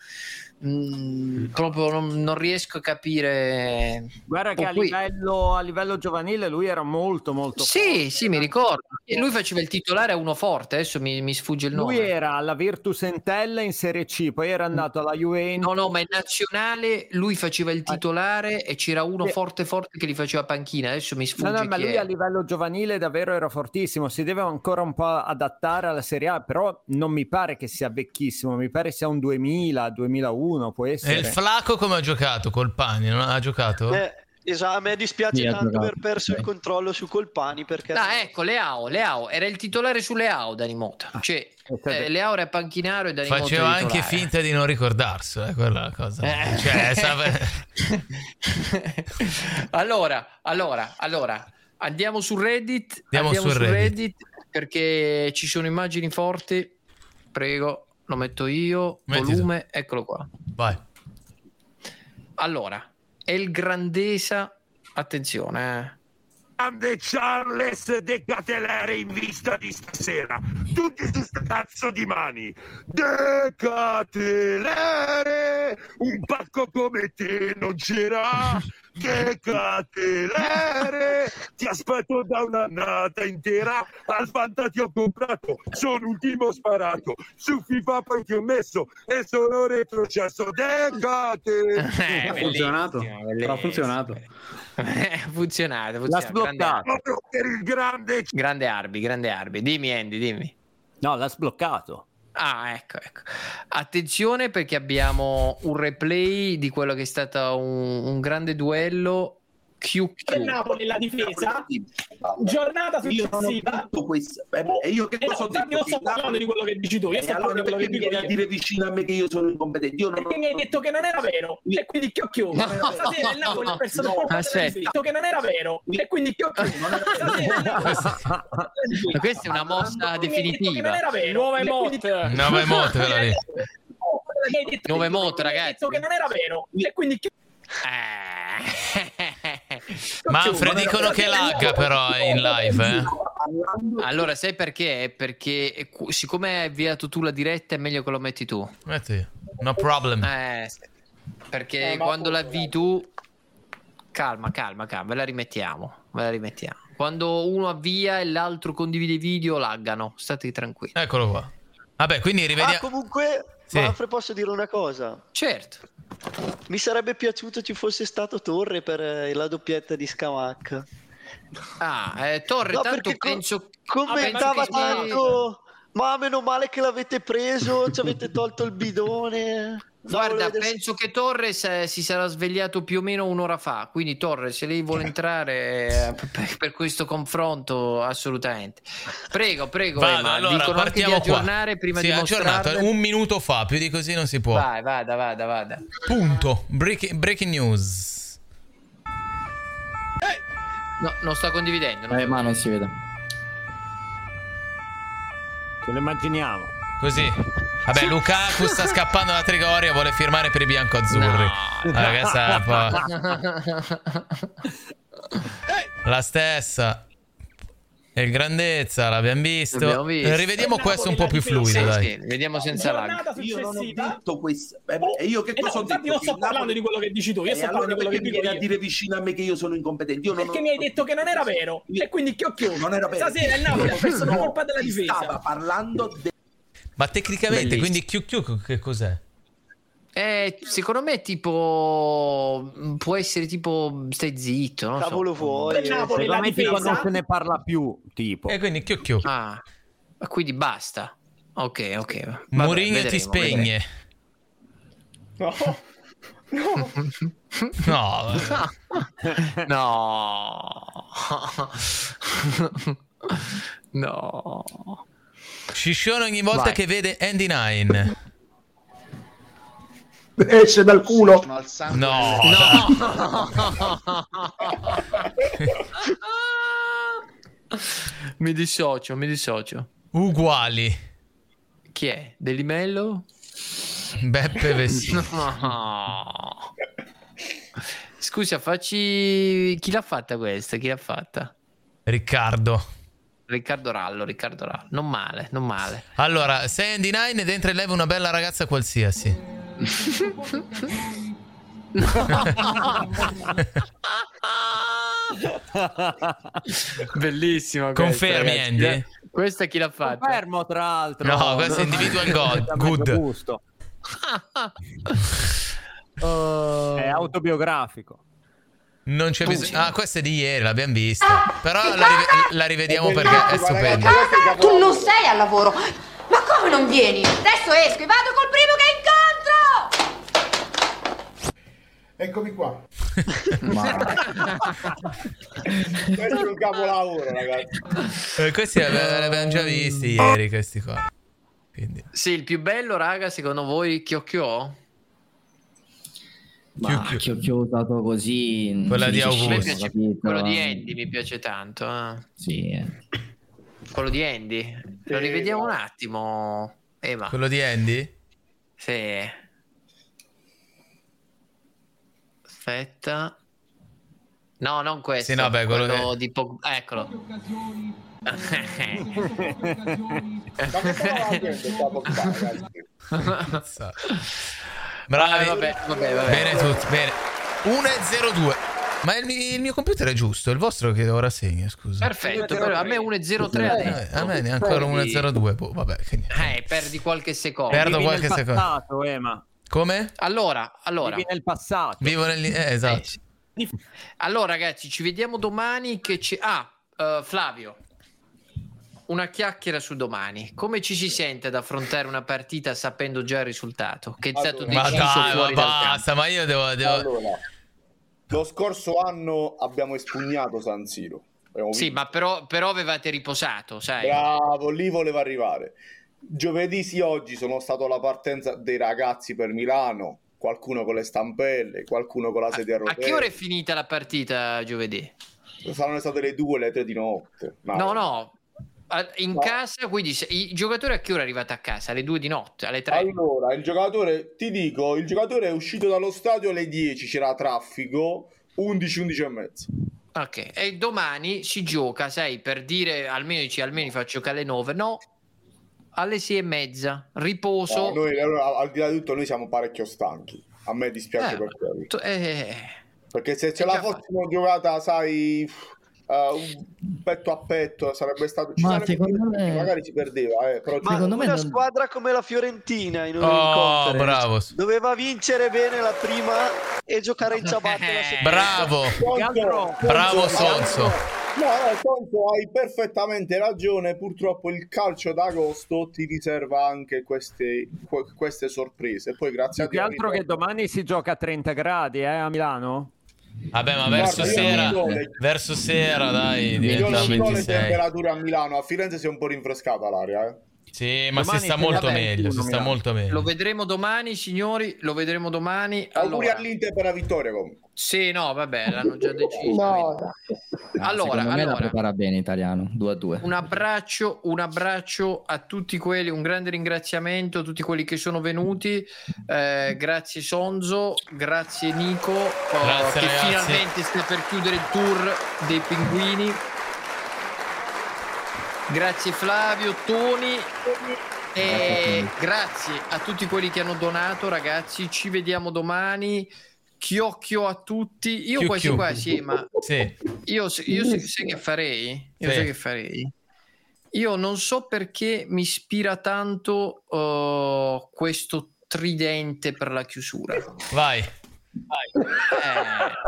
Mm, proprio non, non riesco a capire. Guarda che a livello, a livello giovanile lui era molto molto Sì, sì, mi ricordo. E lui faceva il titolare a uno forte, adesso mi, mi sfugge il nome. Lui era alla Virtus Entella in Serie C, poi era andato alla Juventus. No, no, ma in nazionale lui faceva il titolare e c'era uno Sì. forte forte che li faceva panchina. Adesso mi No, sfugge no, ma chi lui è. a livello giovanile davvero era fortissimo, si deve ancora un po' adattare alla Serie A, però non mi pare che sia vecchissimo, mi pare sia un 2000, 2001, può E essere. il Flaco come ha giocato? Col Pani? Non ha giocato? Eh, esatto, a me dispiace tanto giocato, aver perso il controllo su Colpani perché Ah, ecco, Leao, Leao, era il titolare su Leao, Dani Mota. Cioè, eh, Leao era panchinaro e Dani Mota Faceva era anche titolare. finta di non ricordarselo, è quella la cosa. Eh. Cioè, sa- allora, allora, allora, andiamo su Reddit. Andiamo su Reddit. perché ci sono immagini forti. Prego, lo metto io. Metti volume, eccolo qua. Vai. Allora, El Grandesa, attenzione. eh. Grande Charles De Catelere in vista di stasera. Tutti su sta cazzo di mani. De Catelere, un pacco come te non c'era. De Catelere, ti aspetto da un'annata intera. Al Fanta ti ho comprato, sono ultimo sparato. Su FIFA poi ti ho messo e sono retrocesso. De Catelere. ha funzionato. Ha funzionato. ha funzionato, ha funzionato. L'ha sbloccato. Per il grande grande Arbi, grande Arbi. Dimmi Andy, dimmi. No, l'ha sbloccato. Ah, ecco, ecco. Attenzione perché abbiamo un replay di quello che è stato un, un grande duello del QQ. Napoli la difesa. Giornata successiva. questo. e io che Eh cosa no, ho detto? io sto parlando di quello che dici tu. Io E sto allora quello perché che mi dico vieni a io. dire vicino a me che io sono incompetente? Io non perché mi hai detto che non era vero. E quindi chi ho chiuso stasera il Napoli ha perso per della detto che non era vero. E quindi chi ho chiuso Ma questa è una mossa definitiva. non era vero. Nuova emote Nuova emote. Nuove emote, mi hai ragazzi. detto che non era vero. E quindi chi Manfred dicono che lagga però in live. Eh. Allora, sai perché? Perché siccome hai avviato tu la diretta, è meglio che lo metti tu. Metti. No problem. Eh, perché Eh, ma quando la avvii tu, calma, calma, calma, ve la rimettiamo. Ve la rimettiamo. Quando uno avvia e l'altro condivide i video, laggano. State tranquilli. Eccolo qua. Vabbè, quindi Ah, rivediamo. comunque, Sì. Manfred, posso dire una cosa? Certo. Mi sarebbe piaciuto ci fosse stato Torre per eh, la doppietta di Scamacca. Ah, eh, Torre, No, tanto penso... Commentava perché- tanto, ma meno male che l'avete preso, ci avete tolto il bidone. Guarda, penso che Torres eh, si sarà svegliato più o meno un'ora fa. Quindi, Torres, se lei vuole entrare eh, per, per questo confronto, assolutamente. Prego, prego. Vado, Emma. allora Dicono anche di partiamo qua. aggiornare prima Sì, di mostrarle. un minuto fa, più di così non si può. Vai, vada, vada, vada. Punto. Breaking, breaking news. No, non sto condividendo. non Eh, ma non si vede. Ce lo immaginiamo. Così. Vabbè, Lukaku sta scappando da Trigoria, vuole firmare per i bianco-azzurri. Allora, questa è un po' la stessa. E grandezza, l'abbiamo visto. L'abbiamo visto. Eh, Rivediamo questo un po' più fluido, Sì, dai. sì, vediamo senza lag. Io non ho detto questo. Eh, E io che Eh no, cosa ho detto? non sto Che il parlando Napoli- di quello che dici tu io E sto allora parlando di quello che dico io dire vicino a me che io sono incompetente? Io non perché ho- mi hai detto che non era vero e quindi ho chiuso Non era vero. stasera il Napoli ha perso per No, colpa della difesa Stava parlando de- Ma tecnicamente, Bellissimo. quindi QQ che cos'è? Eh, secondo me tipo può essere tipo stai zitto, non Cavolo so. fuori. Secondo me tipo non se ne parla più, tipo. E quindi chiu chiu. Ah, quindi basta. Ok, ok. Vabbè, Mourinho ti vedremo, spegne. No. No. No. no. Sciscione ogni volta Vai. che vede Andy Nine. Esce dal culo. No. mi dissocio, mi dissocio. Uguali. Chi è? Delimello? Beppe Vessino. No. Scusa, facci. Chi l'ha fatta questa? Chi l'ha fatta? Riccardo. Riccardo Rallo, Riccardo Rallo. Non male, non male. Allora, sei Andy Nine ed entra in live una bella ragazza qualsiasi. Bellissima questa, Confermi, ragazzi. Andy? Questa chi l'ha fatta? Confermo, tra l'altro. No, questo è individual god. Good. Gusto. È autobiografico. Non c'è bisogno. Ah, questa è di ieri, l'abbiamo vista. Però la, rive- la rivediamo perché è stupenda. Tu non sei al lavoro. Ma come non vieni? Adesso esco e vado col primo che incontro! Eccomi qua. Questo è un capolavoro, ragazzi. Eh, questi l'ave- l'abbiamo già visti ieri, questi qua. Quindi. Sì, il più bello, raga, secondo voi Chiocchio? Ma che ho, che ho usato così. non Quella di Augusto. Piace- quello di Andy mi piace tanto. eh. Sì. Quello di Andy. Lo rivediamo un attimo. Ema. Quello di Andy? Sì. Aspetta. No, non questo. Sì, no, beh, quello che- di Pog- Eccolo. Bravi. Ah, vabbè, vabbè, vabbè. Bene tutti, bene. 1 e 02. Ma il, il mio computer è giusto, il vostro che ora segna, scusa. Perfetto, però a me 1.03 ha detto. Eh, a me è ancora 1 e 02. Boh, vabbè, che niente. Eh, perdi qualche secondo. Perdo Vivi qualche secondo. passato, Ema. Come? Allora, allora. Vivi nel passato. Vivo nel... Eh, esatto. Allora, ragazzi, ci vediamo domani. Che c'è. Ah, eh, Flavio. Una chiacchiera su domani. Come ci si sente ad affrontare una partita sapendo già il risultato? Che è stato Ma deciso dai, ma fuori dal campo? basta, ma io devo... devo... Allora, lo scorso anno abbiamo espugnato San Siro. Abbiamo Sì, ma però, però avevate riposato, sai? Bravo, lì voleva arrivare. Giovedì sì, oggi sono stato alla partenza dei ragazzi per Milano, qualcuno con le stampelle, qualcuno con la sedia a A rotelle. che ora è finita la partita giovedì? Saranno state le due, le tre di notte. Ma- No, no. In casa, quindi se- i giocatori a che ora è arrivato a casa? Alle 2 di notte, alle 3? Allora, il giocatore, ti dico, il giocatore è uscito dallo stadio alle 10, c'era traffico, 11, 11 e mezzo. Ok, e domani si gioca, sai, per dire almeno dici almeno faccio giocare alle 9, no, alle 6 e mezza, riposo. No, noi, allora, al di là di tutto, noi siamo parecchio stanchi. A me dispiace Eh, per quello. eh, Perché se ce la fossimo giocata, sai, eh, un petto a petto, sarebbe stato. Ci Ma sarebbe secondo me- magari si perdeva, eh, però Ma Secondo me una non- squadra come la Fiorentina in Oh, conference bravo. doveva vincere bene la prima e giocare in ciabatte la seconda. Bravo. Sonso, Bravo Sonso. No, no, Sonso, hai perfettamente ragione. Purtroppo il calcio d'agosto ti riserva anche queste, que- queste sorprese. Poi grazie Più a Dio. altro che domani si gioca a 30 gradi eh, a Milano. Vabbè, ma Guarda, verso io sera, non so le- verso sera, dai, diventa non so le 26. temperature a Milano, a Firenze si è un po' rinfrescata l'aria. Eh. Sì, ma Domani si sta molto meglio, si sta molto meglio. Lo vedremo domani, signori, lo vedremo domani. Auguri Allora, all'Inter per la vittoria comunque. sì, no, vabbè, l'hanno già deciso. No, quindi. Allora, me la allora, prepara bene italiano, 2 a 2. un abbraccio, un abbraccio a tutti quelli, un grande ringraziamento a tutti quelli che sono venuti. Eh, grazie Sonzo, grazie Nico, Grazie, che ragazzi. finalmente sta per chiudere il tour dei pinguini. Grazie Flavio, Toni. E grazie a tutti quelli che hanno donato, ragazzi. Ci vediamo domani. Chiocchio a tutti. Io Chiu quasi chiu. quasi, ma Sì. io, io sai, sai che farei? Io Sì. sai che farei? Io non so perché mi ispira tanto uh, questo tridente per la chiusura. Vai. Vai.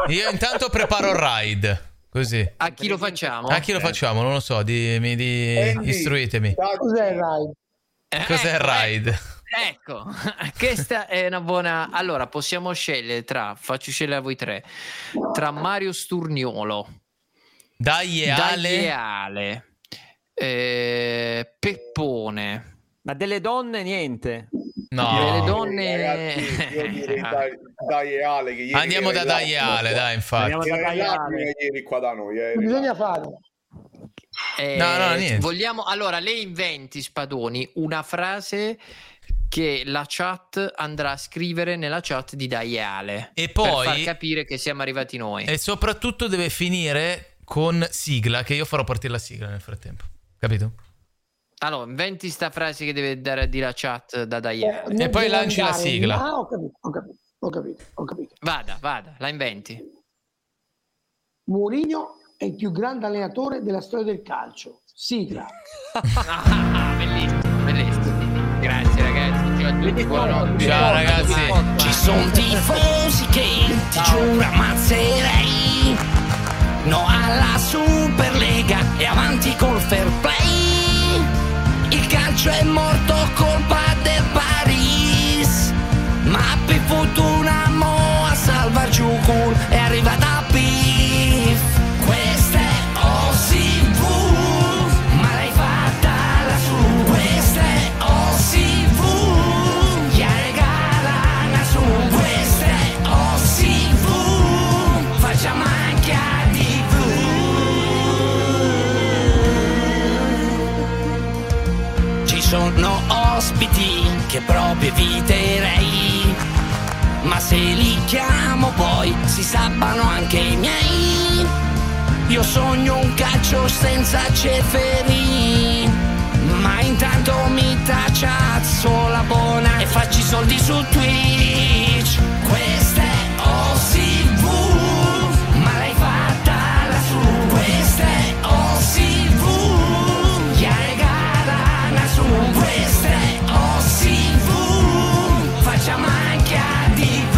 Eh. Io intanto preparo il ride. Così. A chi lo facciamo? A chi lo facciamo? Non lo so, di, di, Andy, istruitemi. Cos'è il ride? Cos'è il ecco, ride? Ecco, questa è una buona. Allora, possiamo scegliere tra. Faccio scegliere a voi tre. Tra Mario Sturniolo, Dai e Ale, Dai e Ale eh, Peppone. Ma delle donne niente. No. Delle donne. Ragazzi, io direi dai, dai e Ale. Che ieri Andiamo da Dai e Ale, dai, infatti. Andiamo da Dai Ale. ieri qua da noi. eh. Bisogna fare. Eh, No, no, niente. Vogliamo, allora, le inventi, Spadoni, una frase che la chat andrà a scrivere nella chat di Daiale. E Per poi- far capire che siamo arrivati noi. E soprattutto deve finire con sigla, che io farò partire la sigla nel frattempo. Capito? Allora, inventi sta frase che deve dare a dire la chat da Daiale. E poi lanci la sigla. Ah, ho capito, ho capito, ho capito, ho capito. Vada, vada, la inventi. Mourinho è il più grande allenatore della storia del calcio. Sigla. Ah, bellissimo, bellissimo. Grazie ragazzi. Ciao a tutti, buonanotte. Ciao ragazzi. Ci sono tifosi che ti giuro ammazzerei. No alla Superlega e avanti col fair play. Calcio è morto colpa del Paris. Ma per fortuna mo a salvar giù cool è arrivata che proprio eviterei. Ma se li chiamo poi si sabbano anche i miei. Io sogno un calcio senza ceferi. Ma intanto mi tacciazzo la buona e faccio i soldi su Twitch. Que-